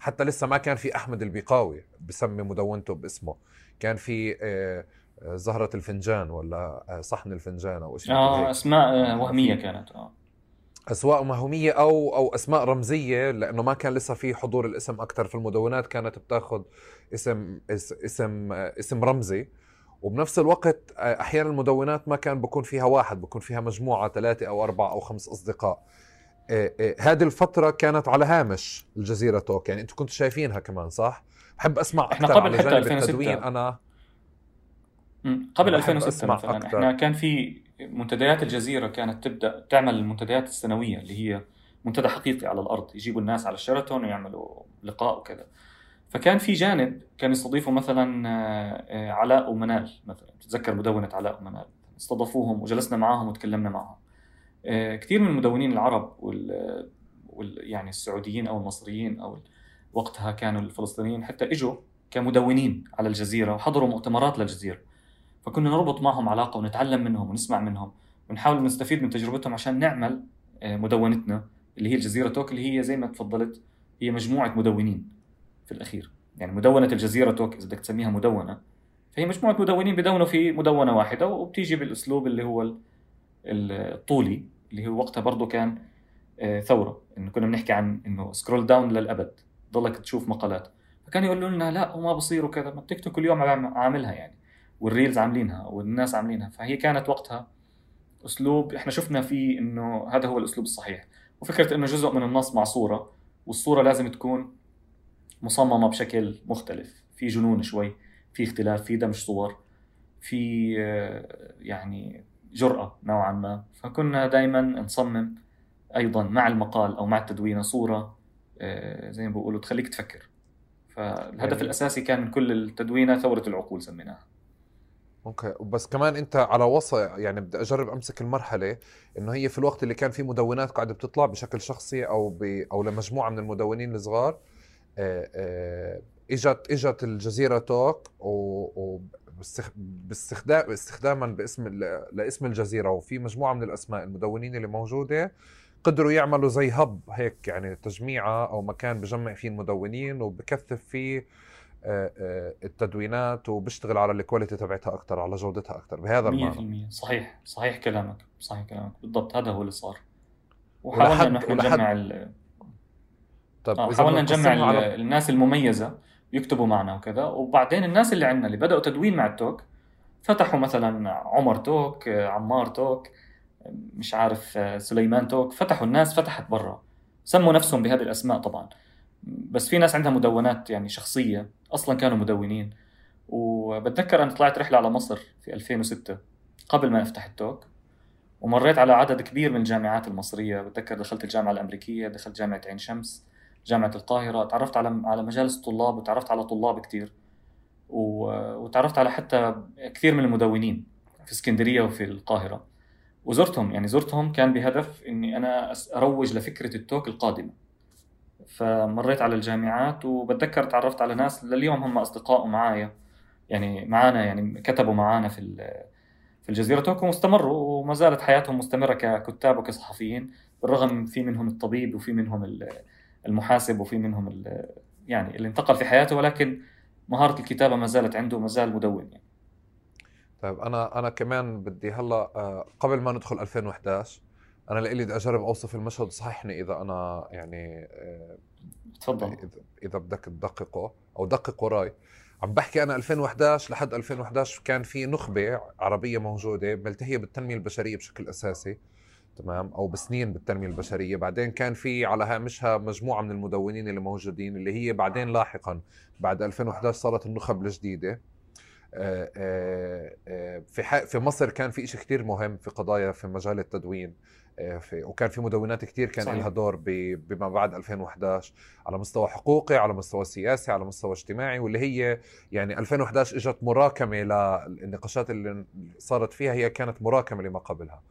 حتى لسه ما كان في أحمد البيقاوي بسمي مدونته باسمه. كان في آه، آه، زهرة الفنجان ولا آه، صحن الفنجان أو شيء آه أسماء وهمية كانت آه. اسماء وهميه أو أو أسماء رمزية لأنه ما كان لسه في حضور الاسم أكثر في المدونات كانت بتاخذ اسم اسم اسم رمزي. وبنفس الوقت أحيانا المدونات ما كان بكون فيها واحد بكون فيها مجموعة ثلاثة أو أربعة أو خمس أصدقاء. هذه الفترة كانت على هامش الجزيرة توك. يعني أنتم كنتوا شايفينها كمان صح؟ بحب أسمع إحنا قبل حتى 2006 أنا قبل 2006 مثلا. أكتر. إحنا كان في منتديات الجزيرة كانت تبدأ تعمل المنتديات السنوية اللي هي منتدى حقيقي على الأرض يجيبوا الناس على الشيراتون ويعملوا لقاء وكذا. فكان في جانب كان يستضيفوا مثلا آه، علاء ومنال مثلا. تتذكر مدونة علاء ومنال؟ استضافوهم وجلسنا معاهم وتكلمنا معهم آه، كثير من المدونين العرب وال, وال يعني السعوديين أو المصريين أو وقتها كانوا الفلسطينيين حتى إجوا كمدونين على الجزيرة وحضروا مؤتمرات للجزيرة. فكنا نربط معهم علاقة ونتعلم منهم ونسمع منهم. ونحاول نستفيد من تجربتهم عشان نعمل آه، مدونتنا اللي هي الجزيرة توك اللي هي زي ما تفضلت هي مجموعة مدونين في الأخير. يعني مدونة الجزيرة توك إذا بدك تسميها مدونة فهي مجموعة مدونين بدونوا في مدونة واحدة وبتيجي بالأسلوب اللي هو الطولي اللي هو وقتها برضه كان آه، ثورة. إنه كنا بنحكي عن إنه سكرول داون للأبد. ضلك تشوف مقالات. فكان يقولوا لنا لا وما بصير وكذا. ما التيك توك اليوم عاملها يعني. والريلز عاملينها والناس عاملينها. فهي كانت وقتها أسلوب إحنا شفنا فيه إنه هذا هو الأسلوب الصحيح. وفكرة إنه جزء من النص مع صورة والصورة لازم تكون مصممة بشكل مختلف. في جنون شوي في اختلاف في دمج صور في آه، يعني جرأة نوعا ما. فكنا دائما نصمم أيضا مع المقال أو مع التدوينة صورة آه، زي ما بيقولوا تخليك تفكر. فالهدف. الأساسي كان من كل التدوينة ثورة العقول سميناها. أوكي. بس كمان أنت على وصى يعني بدي أجرب أمسك المرحلة إنه هي في الوقت اللي كان في مدونات قاعدة بتطلع بشكل شخصي أو ب أو لمجموعة من المدونين الصغار. آه، آه، إجت إجت الجزيرة توك و باستخدام استخداما باسم لاسم الجزيرة. وفي مجموعة من الأسماء المدونين اللي موجودة قدروا يعملوا زي هب هيك يعني تجميعة أو مكان بجمع فيه المدونين وبكثف فيه التدوينات وبيشتغل على الكواليتي تبعتها أكثر على جودتها أكثر بهذا المعنى. 100% صحيح صحيح كلامك صحيح كلامك. بالضبط هذا هو اللي صار. وحاولنا انه إحنا نجمع ال... طيب آه حاولنا نجمع على... الناس المميزة يكتبوا معنا وكذا. وبعدين الناس اللي عندنا اللي بدأوا تدوين مع التوك فتحوا مثلا عمر توك عمار توك مش عارف سليمان توك فتحوا الناس فتحت برا. سموا نفسهم بهذه الأسماء طبعا. بس في ناس عندها مدونات يعني شخصية. أصلا كانوا مدونين. وبتذكر أنا طلعت رحلة على مصر في 2006 قبل ما أفتح التوك ومريت على عدد كبير من الجامعات المصرية. بتذكر دخلت الجامعة الأمريكية دخلت جامعة عين شمس جامعة القاهرة تعرفت على على مجالس الطلاب وتعرفت على طلاب كتير. وتعرفت على حتى كثير من المدونين في اسكندرية وفي القاهرة. وزرتهم يعني زرتهم كان بهدف إني أنا أروج لفكرة التوك القادمة. فمريت على الجامعات وبتذكر تعرفت على ناس لليوم هم أصدقاء معايا يعني معانا يعني كتبوا معانا في في الجزيرة توك واستمروا وما زالت حياتهم مستمرة ككتاب وكصحفيين بالرغم في منهم الطبيب وفي منهم المحاسب وفي منهم يعني اللي انتقل في حياته ولكن مهارة الكتابة ما زالت عنده وما زال مدون يعني. طيب أنا أنا كمان بدي هلأ آه، قبل ما ندخل 2011 أنا لإلي بدي أجرب أوصف المشهد صححني إذا أنا يعني آه، تفضل. إذا بدك تدققه أو دقق وراي. عم بحكي أنا 2011 لحد 2011 كان في نخبة عربية موجودة ملتهية بالتنمية البشرية بشكل أساسي تمام؟ أو بسنين بالتنمية البشرية. بعدين كان في على هامشها مجموعة من المدونين اللي موجودين اللي هي بعدين لاحقا بعد 2011 صارت النخب الجديدة. آه، آه، في في مصر كان في شيء كثير مهم في قضايا في مجال التدوين. في وكان في مدونات كثير كان لها دور بما بعد 2011 على مستوى حقوقي على مستوى سياسي على مستوى اجتماعي واللي هي يعني 2011 إجت مراكمة للنقاشات اللي صارت فيها هي كانت مراكمة لما قبلها.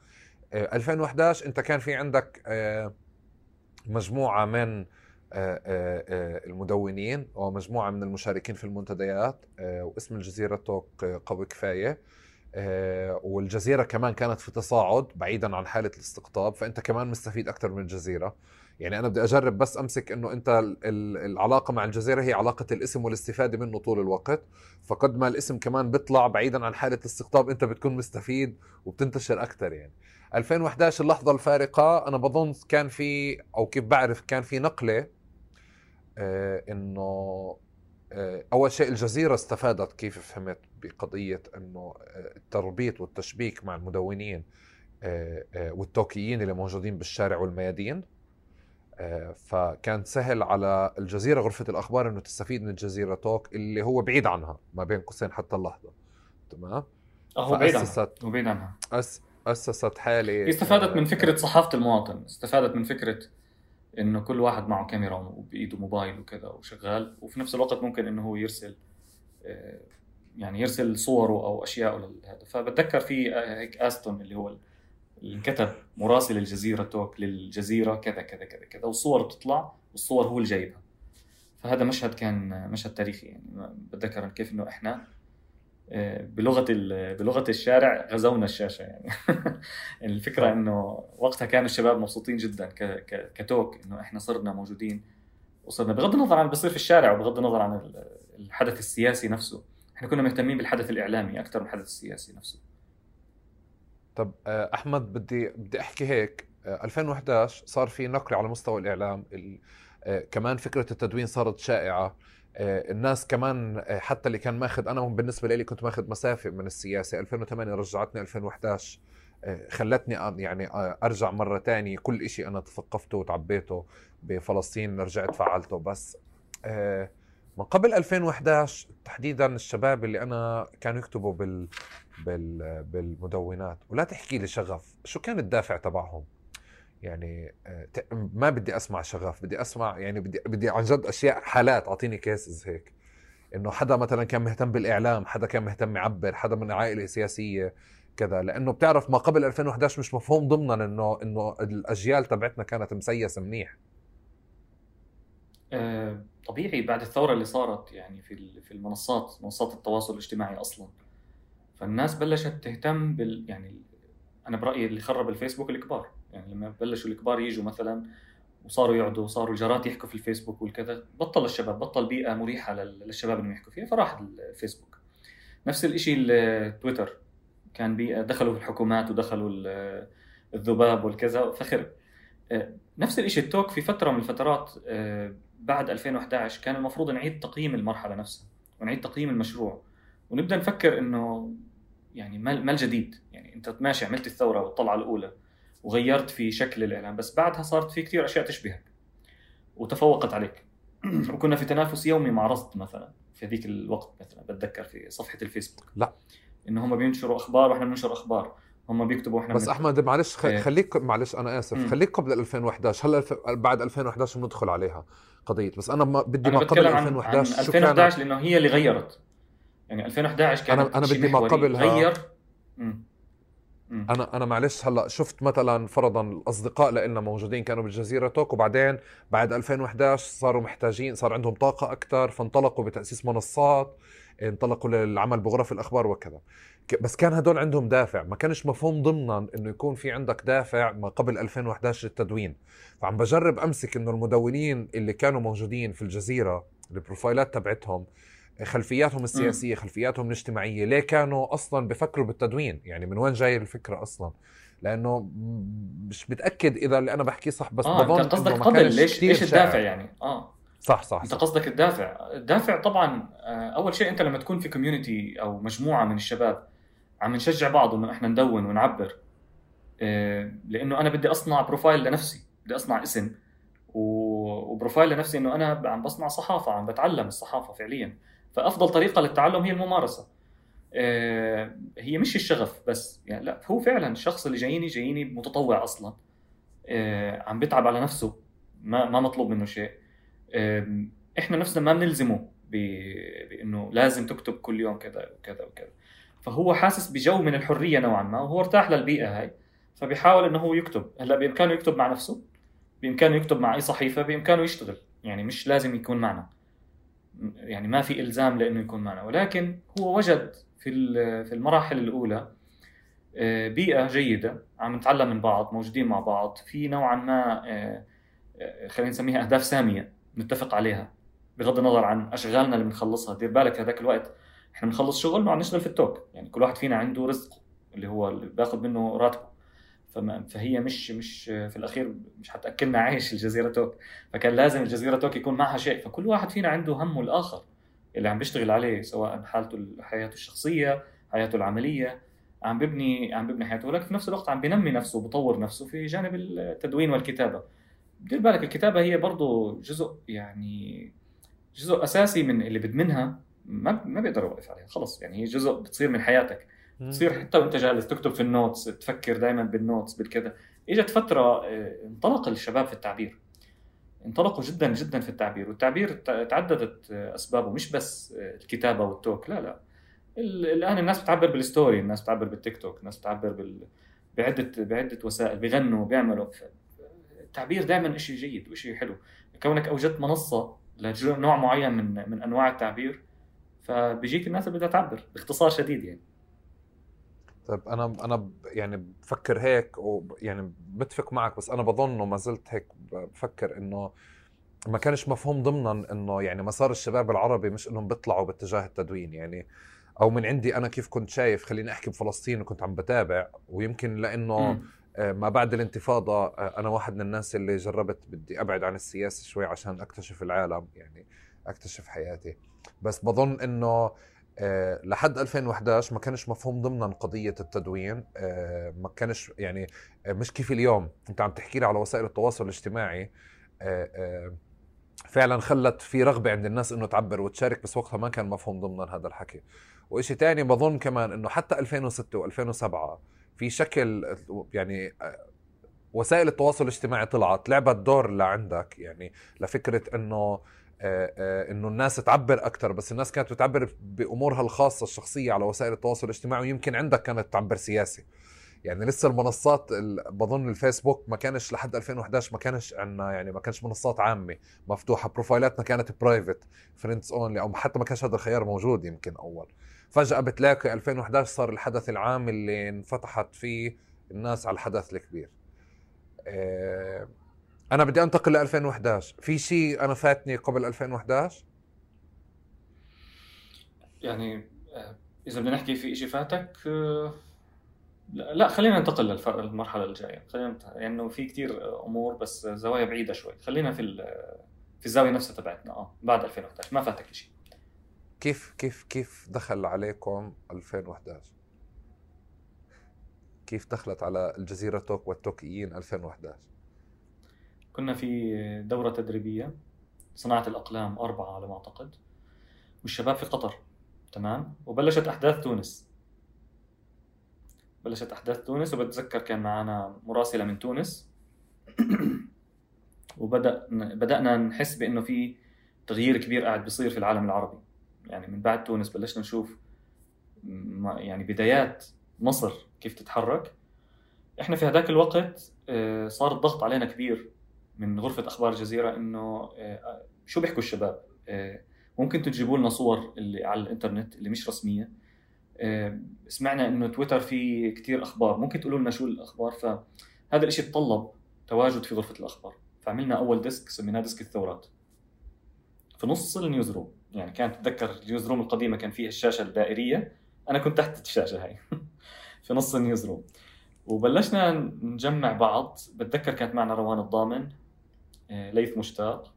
2011 أنت كان في عندك مجموعة من آه، آه، آه، المدونين ومجموعة من المشاركين في المنتديات واسم الجزيرة توك قوي كفاية. والجزيرة كمان كانت في تصاعد بعيدا عن حالة الاستقطاب فأنت كمان مستفيد أكثر من الجزيرة. يعني أنا بدي أجرب بس أمسك أنه أنت العلاقة مع الجزيرة هي علاقة الاسم والاستفادة منه طول الوقت. فقد ما الاسم كمان بيطلع بعيدا عن حالة الاستقطاب أنت بتكون مستفيد وبتنتشر أكثر يعني. 2011 اللحظة الفارقة أنا بظن كان في أو كيف بعرف كان في نقلة آه، إنه آه، أول شيء الجزيرة استفادت كيف فهمت بقضية إنه آه، التربيط والتشبيك مع المدونين والتوكيين اللي موجودين بالشارع والميادين. فكان سهل على الجزيرة غرفة الأخبار إنه تستفيد من الجزيرة توك اللي هو بعيد عنها ما بين قوسين حتى اللحظة. تمام؟ هو بعيد عنها بعيد عنها. أس... أسست حالي استفادت من فكرة صحافة المواطن استفادت من فكرة إنه كل واحد معه كاميرا وبإيده موبايل وكذا وشغال وفي نفس الوقت ممكن إنه هو يرسل آه، يعني يرسل صوره أو اشياء لهذا فبتذكر في آه، هيك آستون اللي هو اللي انكتب مراسل الجزيرة توك للجزيرة كذا كذا كذا كذا والصور بتطلع والصور هو اللي جايبها. فهذا مشهد كان مشهد تاريخي يعني بتذكر كيف إنه إحنا بلغة بلغة الشارع غزونا الشاشة يعني. الفكرة إنه وقتها كان الشباب مبسوطين جدا كتوك إنه إحنا صرنا موجودين. وصرنا بغض النظر عن اللي بيصير في الشارع وبغض النظر عن الحدث السياسي نفسه. إحنا كنا مهتمين بالحدث الإعلامي أكثر من الحدث السياسي نفسه. طب آه، أحمد بدي بدي أحكي هيك. 2011 آه، صار في نقله على مستوى الإعلام. آه، كمان فكرة التدوين صارت شائعة. الناس كمان آه، حتى اللي كان ماخذ أنا بالنسبة لي كنت ماخذ مسافة من السياسة. 2008 رجعتني 2011 آه، خلتني يعني أرجع مرة تانية. كل شيء أنا تثقفته وتعبيته بفلسطين رجعت فعلته. بس من قبل 2011 تحديدا الشباب اللي أنا كانوا يكتبوا بال بال بالمدونات. ولا تحكي لي شغف شو كان الدافع تبعهم؟ يعني آه، ما بدي أسمع شغف بدي أسمع يعني بدي بدي عن جد أشياء حالات أعطيني كيسز هيك. إنه حدا مثلا كان مهتم بالإعلام حدا كان مهتم يعبر حدا من عائلة سياسية كذا. لأنه بتعرف ما قبل 2011 مش مفهوم ضمنا إنه إنه الأجيال تبعتنا كانت مسيسة منيح. آه، طبيعي بعد الثورة اللي صارت يعني في في المنصات منصات التواصل الاجتماعي أصلا. فالناس بلشت تهتم بال يعني أنا برأيي اللي خرب الفيسبوك الكبار. يعني لما بلشوا الكبار يجوا مثلا وصاروا يقعدوا وصاروا الجارات يحكوا في الفيسبوك والكذا بطل الشباب بطل بيئة مريحة للشباب انهم يحكوا فيها فراح الفيسبوك. نفس الشيء التويتر كان بيئة دخلوا الحكومات ودخلوا الذباب والكذا فخرب آه، نفس الشيء التوك في فترة من الفترات آه، بعد 2011 كان المفروض نعيد تقييم المرحلة نفسها ونعيد تقييم المشروع ونبدأ نفكر إنه يعني ما الجديد يعني أنت ماشي عملت الثورة والطلعة الأولى وغيرت في شكل الإعلام بس بعدها صارت في كثير أشياء تشبهك وتفوقت عليك. وكنا في تنافس يومي مع رصد مثلا في ذيك الوقت مثلا بتذكر في صفحة الفيسبوك. لا. إنه هم بينشروا أخبار وإحنا بننشر أخبار. هم بيكتبوا وإحنا بس أحمد معلش. إيه. خليك معلش أنا آسف. مم. خليك قبل 2011 هلا الف... بعد 2011 بندخل عليها قضية؟ بس أنا ما بدي أنا ما قبل 2011 عن 2011 لأنه هي اللي غيرت. يعني 2011 كانت أنا أنا بدي ما قبلها. غير. أنا أنا معلش هلأ شفت مثلا فرضا الأصدقاء لنا موجودين كانوا بالجزيرة توك وبعدين بعد 2011 صاروا محتاجين صار عندهم طاقة أكثر فانطلقوا بتأسيس منصات انطلقوا للعمل بغرف الأخبار وكذا. بس كان هدول عندهم دافع ما كانش مفهوم ضمنا إنه يكون في عندك دافع ما قبل 2011 للتدوين. فعم بجرب أمسك إنه المدونين اللي كانوا موجودين في الجزيرة البروفايلات تبعتهم خلفياتهم السياسية خلفياتهم الاجتماعية. ليه كانوا أصلا بفكروا بالتدوين؟ يعني من وين جاي الفكرة أصلا؟ لأنه مش متأكد إذا اللي أنا بحكيه صح بس آه بظن انت قصدك قبل ليش ليش الدافع يعني؟ آه. صح صح أنت صح. قصدك الدافع. الدافع طبعا آه، أول شيء أنت لما تكون في community أو مجموعة من الشباب عم نشجع بعض انه إحنا ندون ونعبر آه، لأنه أنا بدي أصنع profile لنفسي بدي أصنع اسم و profile لنفسي إنه أنا عم بصنع صحافة عم بتعلم الصحافة فعليا. فأفضل طريقة للتعلم هي الممارسة. آه، هي مش الشغف بس يعني لا هو فعلا الشخص اللي جاييني جاييني متطوع أصلا. آه، عم بيتعب على نفسه ما ما مطلوب منه شيء. إحنا نفسنا ما بنلزمه بإنه لازم تكتب كل يوم كذا وكذا وكذا. فهو حاسس بجو من الحرية نوعا ما وهو ارتاح للبيئة هاي. فبيحاول إنه هو يكتب. هلأ بإمكانه يكتب مع نفسه بإمكانه يكتب مع أي صحيفة بإمكانه يشتغل. يعني مش لازم يكون معنا. يعني ما في إلزام لإنه يكون معنا. ولكن هو وجد في في المراحل الأولى آه، بيئة جيدة عم نتعلم من بعض موجودين مع بعض في نوعا ما آه، آه، خلينا نسميها أهداف سامية نتفق عليها بغض النظر عن أشغالنا اللي بنخلصها. دير بالك هذاك الوقت إحنا بنخلص شغل وعم نشتغل في التوك. يعني كل واحد فينا عنده رزق اللي هو اللي بياخذ منه راتبه. فما فهي مش مش في الأخير مش حتأكلنا عيش الجزيرة توك. فكان لازم الجزيرة توك يكون معها شيء. فكل واحد فينا عنده همه الآخر اللي عم بيشتغل عليه سواء حالته حياته الشخصية حياته العملية عم ببني عم ببني حياته. ولكن في نفس الوقت عم بينمي نفسه وبطور نفسه في جانب التدوين والكتابة. دير بالك الكتابة هي برضه جزء يعني جزء أساسي من اللي بدمنها. ما ما بيقدر يوقف عليها. خلص يعني هي جزء بتصير من حياتك. تصير حتى وانت جالس تكتب في ال notes تفكر دائما بال notes بالكذا. إجت فترة آه، انطلق الشباب في التعبير. انطلقوا جدا جدا في التعبير. والتعبير تعددت أسبابه. مش بس الكتابة والتوك لا لا. الآن الناس بتعبر بال story الناس بتعبر بالتيك توك الناس بتعبر بال... بعدة بعدة وسائل بيغنوا بيعملوا. التعبير دائما شيء جيد وشيء حلو. كونك أوجدت منصة لنوع معين من من أنواع التعبير فبيجيك الناس اللي بدها تعبر باختصار شديد يعني. طيب أنا أنا يعني بفكر هيك ويعني بتفق معك بس أنا بظن وما زلت هيك بفكر إنه ما كانش مفهوم ضمنا إنه يعني مسار الشباب العربي مش إنهم بيطلعوا باتجاه التدوين يعني أو من عندي أنا كيف كنت شايف خليني أحكي بفلسطين وكنت عم بتابع ويمكن لأنه آه، ما بعد الانتفاضة آه، أنا واحد من الناس اللي جربت بدي أبعد عن السياسة شوي عشان أكتشف العالم يعني أكتشف حياتي. بس بظن إنه أه لحد 2011 ما كانش مفهوم ضمنا قضية التدوين. أه ما كانش يعني أه مش كيف اليوم. أنت عم تحكي لي على وسائل التواصل الاجتماعي. آه، آه، فعلا خلت في رغبة عند الناس إنه تعبر وتشارك بس وقتها ما كان مفهوم ضمنا هذا الحكي. وإشي تاني بظن كمان إنه حتى 2006 و2007 في شكل يعني آه، وسائل التواصل الاجتماعي طلعت لعبت دور لعندك يعني لفكرة إنه آه، آه، إنه الناس تعبر أكثر بس الناس كانت بتعبر بأمورها الخاصة الشخصية على وسائل التواصل الاجتماعي ويمكن عندك كانت تعبر سياسي. يعني لسه المنصات بظن الفيسبوك ما كانش لحد 2011 ما كانش عندنا يعني ما كانش منصات عامة مفتوحة بروفايلاتنا كانت private friends only أو حتى ما كانش هذا الخيار موجود يمكن أول. فجأة بتلاقي 2011 صار الحدث العام اللي انفتحت فيه الناس على الحدث الكبير. آه، أنا بدي أنتقل ل 2011 في شيء أنا فاتني قبل 2011 يعني آه، إذا بدنا نحكي في شيء فاتك آه، لا خلينا ننتقل للمرحلة الجاية. خلينا يعني في كثير أمور بس زوايا بعيدة شوي. خلينا في في الزاوية نفسها تبعتنا آه بعد 2011 ما فاتك شيء كيف كيف كيف دخل عليكم 2011 كيف دخلت على الجزيرة توك والتوكيين 2011 كنا في دورة تدريبية صناعة الأقلام أربعة على ما أعتقد والشباب في قطر تمام؟ وبلشت أحداث تونس. بلشت أحداث تونس وبتذكر كان معنا مراسلة من تونس. وبدأ بدأنا نحس بأنه في تغيير كبير قاعد بيصير في العالم العربي. يعني من بعد تونس بلشنا نشوف يعني بدايات مصر كيف تتحرك. إحنا في هذاك الوقت آه، صار الضغط علينا كبير. من غرفة أخبار الجزيرة إنه آه، شو بيحكوا الشباب؟ آه، ممكن تجيبوا لنا صور اللي على الإنترنت اللي مش رسمية. آه، سمعنا إنه تويتر فيه كثير أخبار. ممكن تقولوا لنا شو الأخبار؟ فهذا الشيء تطلب تواجد في غرفة الأخبار. فعملنا أول desk سميناه desk الثورات. في نص ال newsroom يعني كانت تتذكر ال newsroom القديمة كان فيها الشاشة الدائرية؟ أنا كنت تحت الشاشة هاي. في نص ال newsroom. وبلشنا نجمع بعض. بتذكر كانت معنا روان الضامن. ليث مشتاق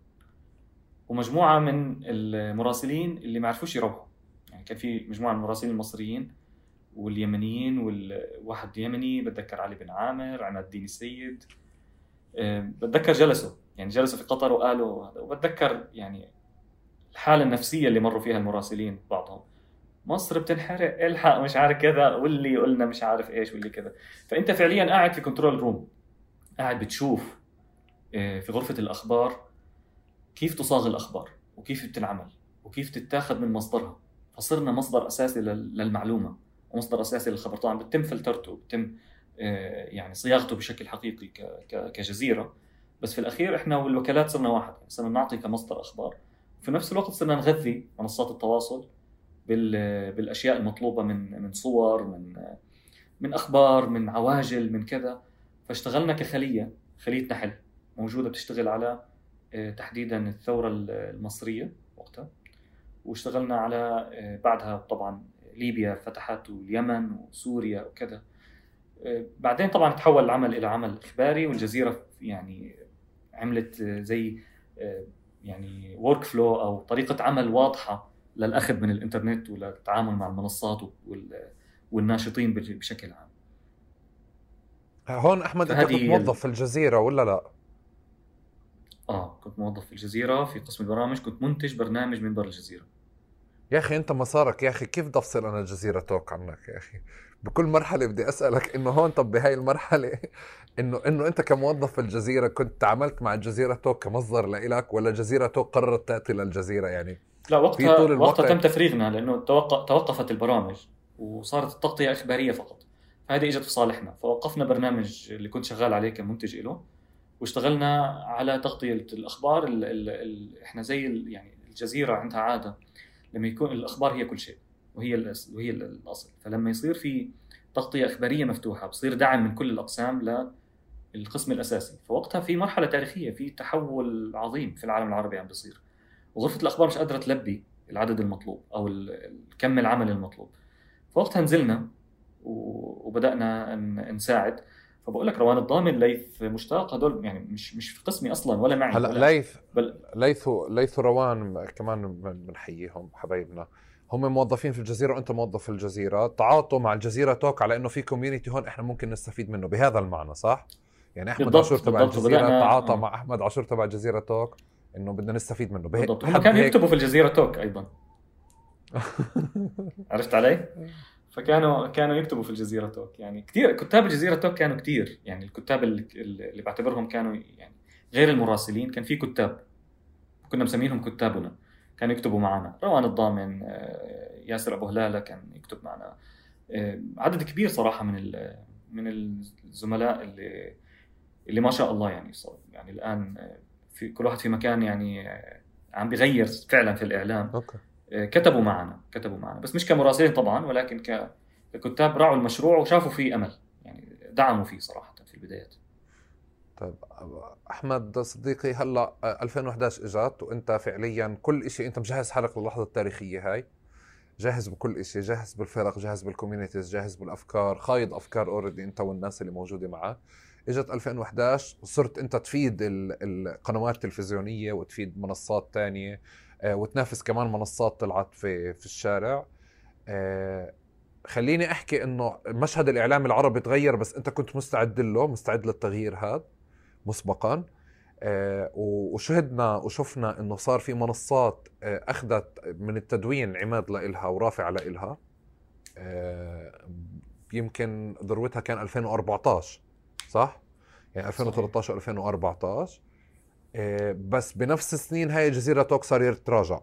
ومجموعة من المراسلين اللي ما عرفوش يروحوا. يعني كان في مجموعة من المراسلين المصريين واليمنيين والواحد يمني بتذكر علي بن عامر عماد الدين السيد آه، بتذكر جلسوا. يعني جلسوا في قطر وقالوا وبتذكر يعني الحالة النفسية اللي مروا فيها المراسلين بعضهم. مصر بتنحرق الحق مش عارف كذا واللي قلنا مش عارف إيش واللي كذا. فأنت فعليا قاعد في control room قاعد بتشوف في غرفة الأخبار كيف تصاغ الأخبار؟ وكيف بتنعمل؟ وكيف تتاخذ من مصدرها؟ فصرنا مصدر أساسي للمعلومة ومصدر أساسي للخبر. طبعا بتم فلترته بتم آه، يعني صياغته بشكل حقيقي كجزيرة. بس في الأخير إحنا والوكالات صرنا واحد صرنا نعطي كمصدر أخبار. في نفس الوقت صرنا نغذي منصات التواصل بالأشياء المطلوبة من من صور من من أخبار من عواجل من كذا. فاشتغلنا كخلية خليه نحل موجودة بتشتغل على آه، تحديدا الثورة المصرية وقتها. واشتغلنا على آه، بعدها طبعا ليبيا فتحت واليمن وسوريا وكذا. آه، بعدين طبعا تحول العمل إلى عمل إخباري والجزيرة يعني عملت زي يعني ورك فلو أو طريقة عمل واضحة للأخذ من الإنترنت وللتعامل مع المنصات والناشطين بشكل عام. هون أحمد أنت كنت موظف في الجزيرة ولا لا؟ آه كنت موظف في الجزيرة في قسم البرامج كنت منتج برنامج منبر الجزيرة. يا أخي أنت مسارك يا أخي كيف بدي افصل أنا الجزيرة؟ توك عنك يا أخي. بكل مرحلة بدي أسألك إنه هون طب بهاي المرحلة إنه إنه أنت كموظف في الجزيرة كنت تعاملت مع الجزيرة توك كمصدر لإلك ولا جزيره توك قررت تأتي للجزيرة؟ يعني لا وقتها طول وقتها تم تفريغنا لأنه توقفت البرامج وصارت التغطية اخباريه فقط. فهذه إجت في صالحنا فوقفنا برنامج اللي كنت شغال عليه كمنتج له واشتغلنا على تغطية الأخبار ال ال ال إحنا زي يعني الجزيرة عندها عادة لما يكون الأخبار هي كل شيء وهي وهي الأصل. فلما يصير في تغطية إخبارية مفتوحة بصير دعم من كل الأقسام للقسم الأساسي. فوقتها في مرحلة تاريخية في تحول عظيم في العالم العربي عم بيصير. وغرفه الأخبار مش قادرة تلبي العدد المطلوب أو كم العمل المطلوب. فوقتها نزلنا وبدأنا نساعد. فبقول لك روان الضامن ليث مشتاق هدول يعني مش مش في قسمي أصلا ولا معي هلأ ليث بل... ليث ليث وروان كمان بنحييهم حبايبنا. هم موظفين في الجزيرة وانت موظف في الجزيرة. تعاطوا مع الجزيرة توك على إنه في community هون إحنا ممكن نستفيد منه بهذا المعنى صح؟ يعني أحمد عاشور تبع الجزيرة تعاطى آه. مع أحمد عاشور تبع الجزيرة توك إنه بدنا نستفيد منه. بالضبط. هم كانوا يكتبوا في الجزيرة توك أيضا. عرفت علي؟ فكانوا كانوا يكتبوا في الجزيرة توك. يعني كثير كتاب الجزيرة توك كانوا كثير يعني الكتاب اللي, اللي بعتبرهم كانوا يعني غير المراسلين كان في كتاب كنا مسمينهم كتابنا. كانوا يكتبوا معنا. روان الضامن آه، ياسر أبو هلالة كان يكتب معنا. آه، عدد كبير صراحة من من الزملاء اللي اللي ما شاء الله يعني يعني الآن آه، في كل واحد في مكان يعني عم بيغير فعلا في الإعلام. أوكي. كتبوا معنا كتبوا معنا. بس مش كمراسلين طبعا ولكن ككتاب راعوا المشروع وشافوا فيه أمل يعني دعموا فيه صراحة في البدايات. طيب أحمد صديقي هلأ 2011 اجت وأنت فعليا كل شيء أنت مجهز حالك للحظة التاريخية هاي؟ جاهز بكل شيء جاهز بالفرق جاهز بال communities جاهز بالأفكار خايض أفكار already أنت والناس اللي موجودة معك. إجت 2011 وصرت أنت تفيد القنوات التلفزيونية وتفيد منصات تانية. آه، وتنافس كمان منصات طلعت في في الشارع. آه، خليني أحكي إنه مشهد الإعلام العربي تغير بس أنت كنت مستعد له مستعد للتغيير هذا مسبقا. آه، وشهدنا وشفنا إنه صار في منصات أخذت من التدوين عماد لإلها ورافع لإلها. يمكن ذروتها كان 2014 صح؟ يعني 2013 2014 آه، بس بنفس السنين هاي جزيره توك صار يتراجع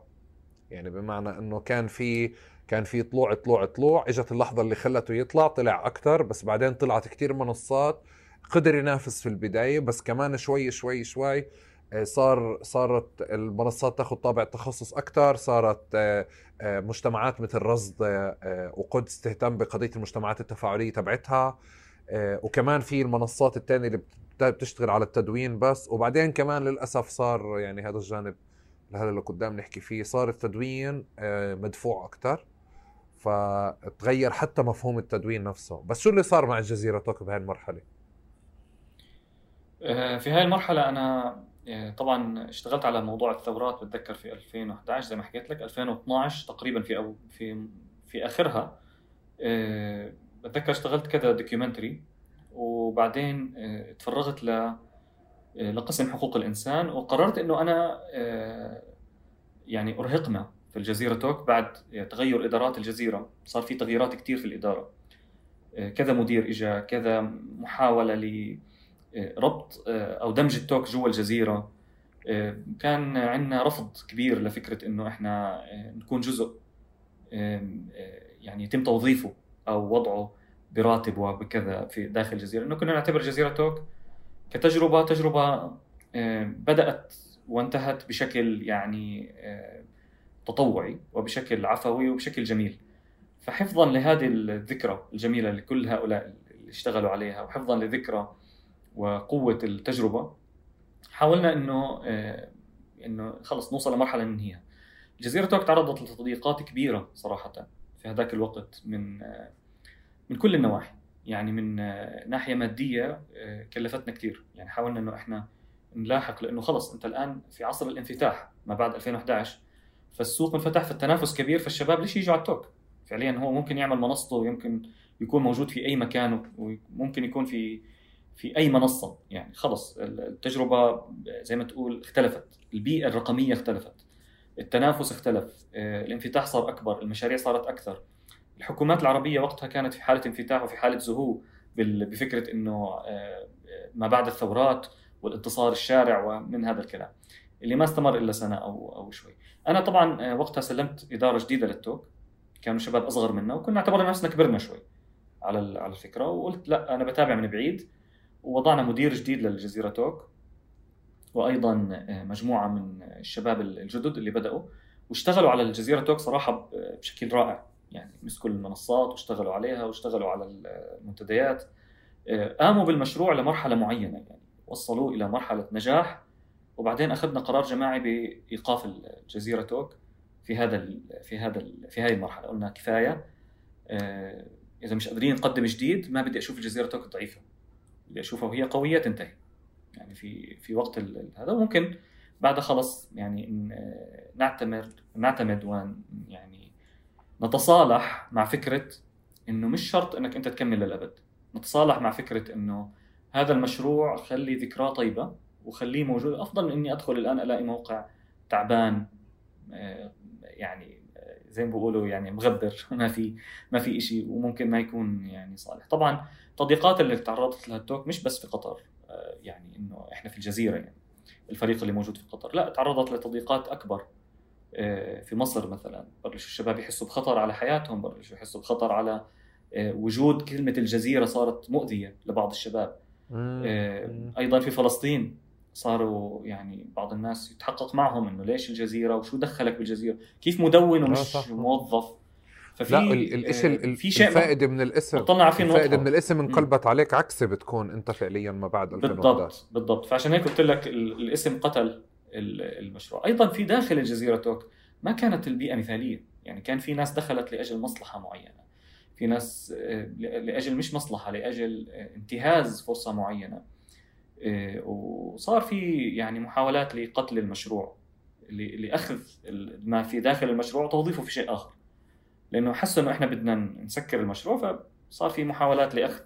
يعني بمعنى إنه كان في كان في طلوع طلوع طلوع. إجت اللحظة اللي خلته يطلع طلع أكثر بس بعدين طلعت كثير منصات. قدر ينافس في البداية بس كمان شوي شوي شوي صار صارت المنصات تاخذ طابع تخصص أكثر صارت مجتمعات مثل رصد وقدس تهتم بقضية المجتمعات التفاعلية تبعتها. وكمان في المنصات الثانية اللي بتشتغل على التدوين بس. وبعدين كمان للأسف صار يعني هذا الجانب هذا اللي قدام نحكي فيه صار التدوين مدفوع أكثر فتغير حتى مفهوم التدوين نفسه. بس شو اللي صار مع الجزيرة توك بهاي المرحلة؟ آه، في هاي المرحلة أنا آه، طبعا اشتغلت على موضوع الثورات بتذكر في 2011 زي ما حكيت لك 2012 تقريبا في أو في في آخرها. آه، بتذكر اشتغلت كذا دوكيومنتري وبعدين تفرغت ل لقسم حقوق الإنسان وقررت إنه أنا يعني أرهقنا في الجزيرة توك بعد تغير إدارات الجزيرة. صار في تغييرات كثير في الإدارة. كذا مدير اجى كذا محاولة لربط أو دمج التوك جوا الجزيرة. كان عندنا رفض كبير لفكرة إنه إحنا نكون جزء يعني يتم توظيفه. أو وضعه براتب وبكذا في داخل الجزيرة. إنه كنا نعتبر جزيرة توك كتجربة تجربة بدأت وانتهت بشكل يعني تطوعي وبشكل عفوي وبشكل جميل. فحفظا لهذه الذكرى الجميلة لكل هؤلاء اللي اشتغلوا عليها وحفظا لذكرى وقوة التجربة حاولنا إنه آه، إنه خلص نوصل لمرحلة ننهيها جزيرة توك تعرضت لتضييقات كبيرة صراحة. في هذاك الوقت من آه، من كل النواحي. يعني من آه، ناحية مادية كلفتنا كثير يعني حاولنا إنه إحنا نلاحق لأنه خلص أنت الآن في عصر الانفتاح ما بعد 2011 فالسوق انفتح فالتنافس كبير فالشباب ليش يجوا على التوك؟ فعليا هو ممكن يعمل منصته ويمكن يكون موجود في أي مكان وممكن يكون في في أي منصة. يعني خلص التجربة زي ما تقول اختلفت البيئة الرقمية اختلفت. التنافس اختلف آه، الانفتاح صار أكبر المشاريع صارت أكثر. الحكومات العربية وقتها كانت في حالة انفتاح وفي حالة زهو بفكرة إنه آه، ما بعد الثورات والانتصار الشارع ومن هذا الكلام. اللي ما استمر إلا سنة أو أو شوي. أنا طبعا آه، وقتها سلمت إدارة جديدة للتوك كانوا شباب أصغر منا وكنا اعتبرنا نفسنا كبرنا شوي على على الفكرة وقلت لا أنا بتابع من بعيد ووضعنا مدير جديد للجزيرة توك. وأيضا آه، مجموعة من الشباب الجدد اللي بدأوا واشتغلوا على الجزيرة توك صراحة بشكل رائع. يعني مسكوا المنصات واشتغلوا عليها واشتغلوا على المنتديات. آه، قاموا بالمشروع لمرحلة معينة يعني وصلوه إلى مرحلة نجاح. وبعدين أخذنا قرار جماعي بإيقاف الجزيرة توك في هذا في هذا في هذه المرحلة. قلنا كفاية. آه، إذا مش قادرين نقدم جديد ما بدي أشوف الجزيرة توك ضعيفة. بدي أشوفها وهي قوية تنتهي. يعني في في وقت هذا. وممكن بعدها خلص يعني نعتمد نعتمد وأن يعني نتصالح مع فكرة إنه مش شرط إنك أنت تكمل للأبد. نتصالح مع فكرة إنه هذا المشروع خلي ذكراه طيبة وخليه موجود. أفضل من إني أدخل الآن ألاقي موقع تعبان آه، يعني آه، زي ما بيقولوا يعني مغبر ما في ما في شيء وممكن ما يكون يعني صالح. طبعا تضييقات اللي تعرضت لها التوك مش بس في قطر. آه، يعني إنه إحنا في الجزيرة يعني الفريق اللي موجود في قطر. لا تعرضت لتضييقات أكبر في مصر مثلا. بلشوا الشباب يحسوا بخطر على حياتهم بلشوا يحسوا بخطر على وجود كلمة الجزيرة صارت مؤذية لبعض الشباب. أيضا في فلسطين صاروا يعني بعض الناس يتحقق معهم إنه ليش الجزيرة وشو دخلك بالجزيرة؟ كيف مدون ومش موظف؟ ففي لا الشيء آه في شيء الفائدة من الاسم. بطلنا عارفين الفائدة من الاسم انقلبت عليك عكس بتكون انت فعليا ما بعد 2011 بالضبط بالضبط. فعشان هيك قلت لك الاسم قتل المشروع. أيضا في داخل الجزيرة توك ما كانت البيئة مثالية. يعني كان في ناس دخلت لأجل مصلحة معينة. في ناس آه، لأجل مش مصلحة لأجل آه، انتهاز فرصة معينة. وصار في يعني محاولات لقتل المشروع لأخذ ما في داخل المشروع وتوظيفه في شيء آخر. لأنه حسوا إنه إحنا بدنا نسكر المشروع فصار في محاولات لأخذ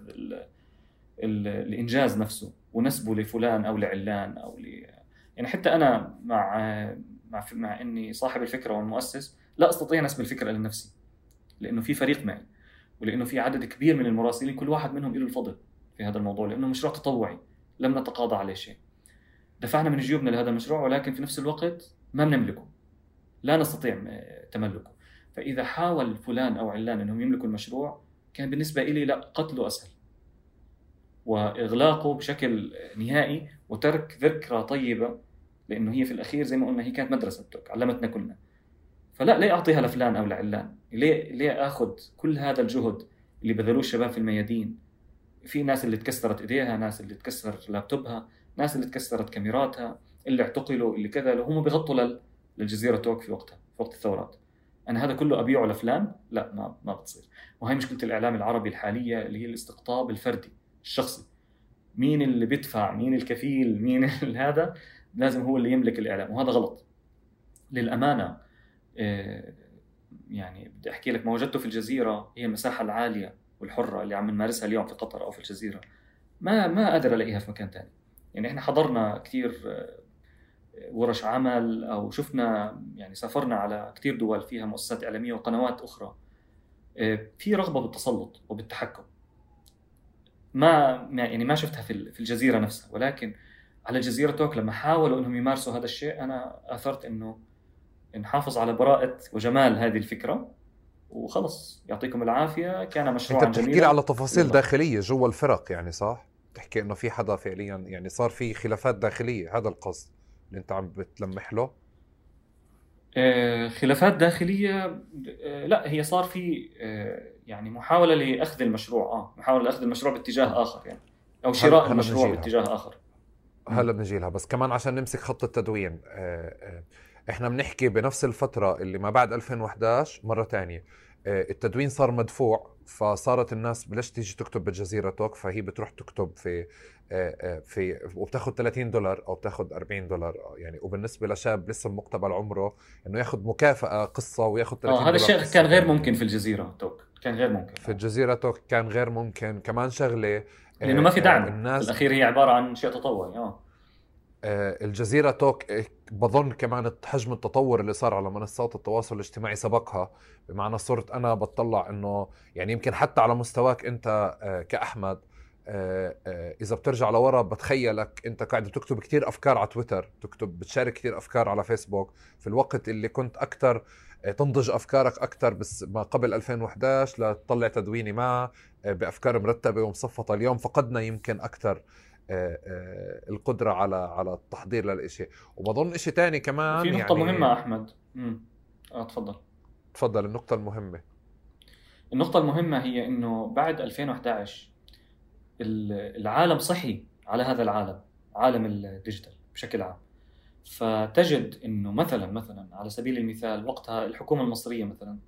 الإنجاز نفسه ونسبه لفلان أو لعلان أو ل يعني حتى أنا مع مع مع إني صاحب الفكرة والمؤسس لا أستطيع نسب الفكرة لنفسي لأنه في فريق معي ولأنه في عدد كبير من المراسلين كل واحد منهم له الفضل في هذا الموضوع لأنه مشروع تطوعي لم نتقاضى عليه شيء. دفعنا من جيوبنا لهذا المشروع ولكن في نفس الوقت ما بنملكه لا نستطيع تملكه. فإذا حاول فلان أو علان أنهم يملكوا المشروع كان بالنسبة لي لا قتله أسهل. وإغلاقه بشكل نهائي وترك ذكرى طيبة لأنه هي في الأخير زي ما قلنا هي كانت مدرسة توك علمتنا كلنا. فلا ليه أعطيها لفلان أو لعلان؟ ليه ليه آخذ كل هذا الجهد اللي بذلوه الشباب في الميادين؟ في ناس اللي تكسرت إيديها ناس اللي تكسر لابتوبها ناس اللي تكسرت كاميراتها اللي اعتقلوا اللي كذا هم بيغطوا للجزيرة توك في وقتها في وقت الثورات. أنا هذا كله أبيعه لفلان لا ما ما بتصير. وهي مشكلة الإعلام العربي الحالية اللي هي الاستقطاب الفردي الشخصي. مين اللي بيدفع؟ مين الكفيل؟ مين هذا؟ لازم هو اللي يملك الإعلام وهذا غلط. للأمانة آه، يعني بدي أحكي لك ما وجدته في الجزيرة هي المساحة العالية والحرة اللي عم نمارسها اليوم في قطر أو في الجزيرة. ما ما قادر ألاقيها في مكان ثاني يعني إحنا حضرنا كثير آه، ورش عمل أو شفنا يعني سافرنا على كثير دول فيها مؤسسات إعلامية وقنوات أخرى. آه، في رغبة بالتسلط وبالتحكم. ما يعني ما شفتها في في الجزيرة نفسها. ولكن على جزيرة توك لما حاولوا إنهم يمارسوا هذا الشيء أنا أثرت إنه نحافظ على براءة وجمال هذه الفكرة وخلص. يعطيكم العافية. كان مشروعا أنت بتحكي على تفاصيل داخلية جوا الفرق يعني صح؟ تحكي إنه في حدا فعليا يعني صار في خلافات داخلية هذا القصد. اللي انت عم بتلمح له؟ آه، خلافات داخلية آه، لا هي صار في آه، يعني محاولة لأخذ المشروع آه محاولة لأخذ المشروع باتجاه آخر يعني أو شراء المشروع باتجاه آخر. هلا بنجي لها؟ بس كمان عشان نمسك خط التدوين إحنا بنحكي بنفس الفترة اللي ما بعد 2011 مرة ثانية التدوين صار مدفوع فصارت الناس بلش تيجي تكتب بالجزيرة توك فهي بتروح تكتب في آه، آه، في وبتاخذ 30 دولار أو بتاخذ 40 دولار يعني وبالنسبة لشاب لسه مقتبل عمره إنه ياخذ مكافأة قصة وياخذ 30 آه هذا الشيء كان غير ممكن في الجزيرة توك كان غير ممكن. في الجزيرة توك كان غير ممكن كمان شغلة لأنه ما في آه، دعم. الناس الأخير هي عبارة عن شيء تطوعي آه. الجزيرة توك بظن كمان حجم التطور اللي صار على منصات التواصل الاجتماعي سبقها بمعنى صرت أنا بتطلع أنه يعني يمكن حتى على مستواك أنت كأحمد آه، آه، إذا بترجع لورا بتخيلك أنت قاعد بتكتب كثير أفكار على تويتر تكتب بتشارك كثير أفكار على فيسبوك. في الوقت اللي كنت آه، تنضج أفكارك أكثر بس ما قبل 2011 لتطلع تدويني معها بأفكار مرتبة ومصفطة اليوم فقدنا يمكن أكثر القدرة على على التحضير للشيء وبظن شيء ثاني كمان في نقطة يعني مهمة أحمد. امم آه تفضل. تفضل النقطة المهمة. النقطة المهمة هي إنه بعد 2011 العالم صحي على هذا العالم عالم الديجيتال بشكل عام. فتجد إنه مثلا مثلا على سبيل المثال وقتها الحكومة المصرية مثلا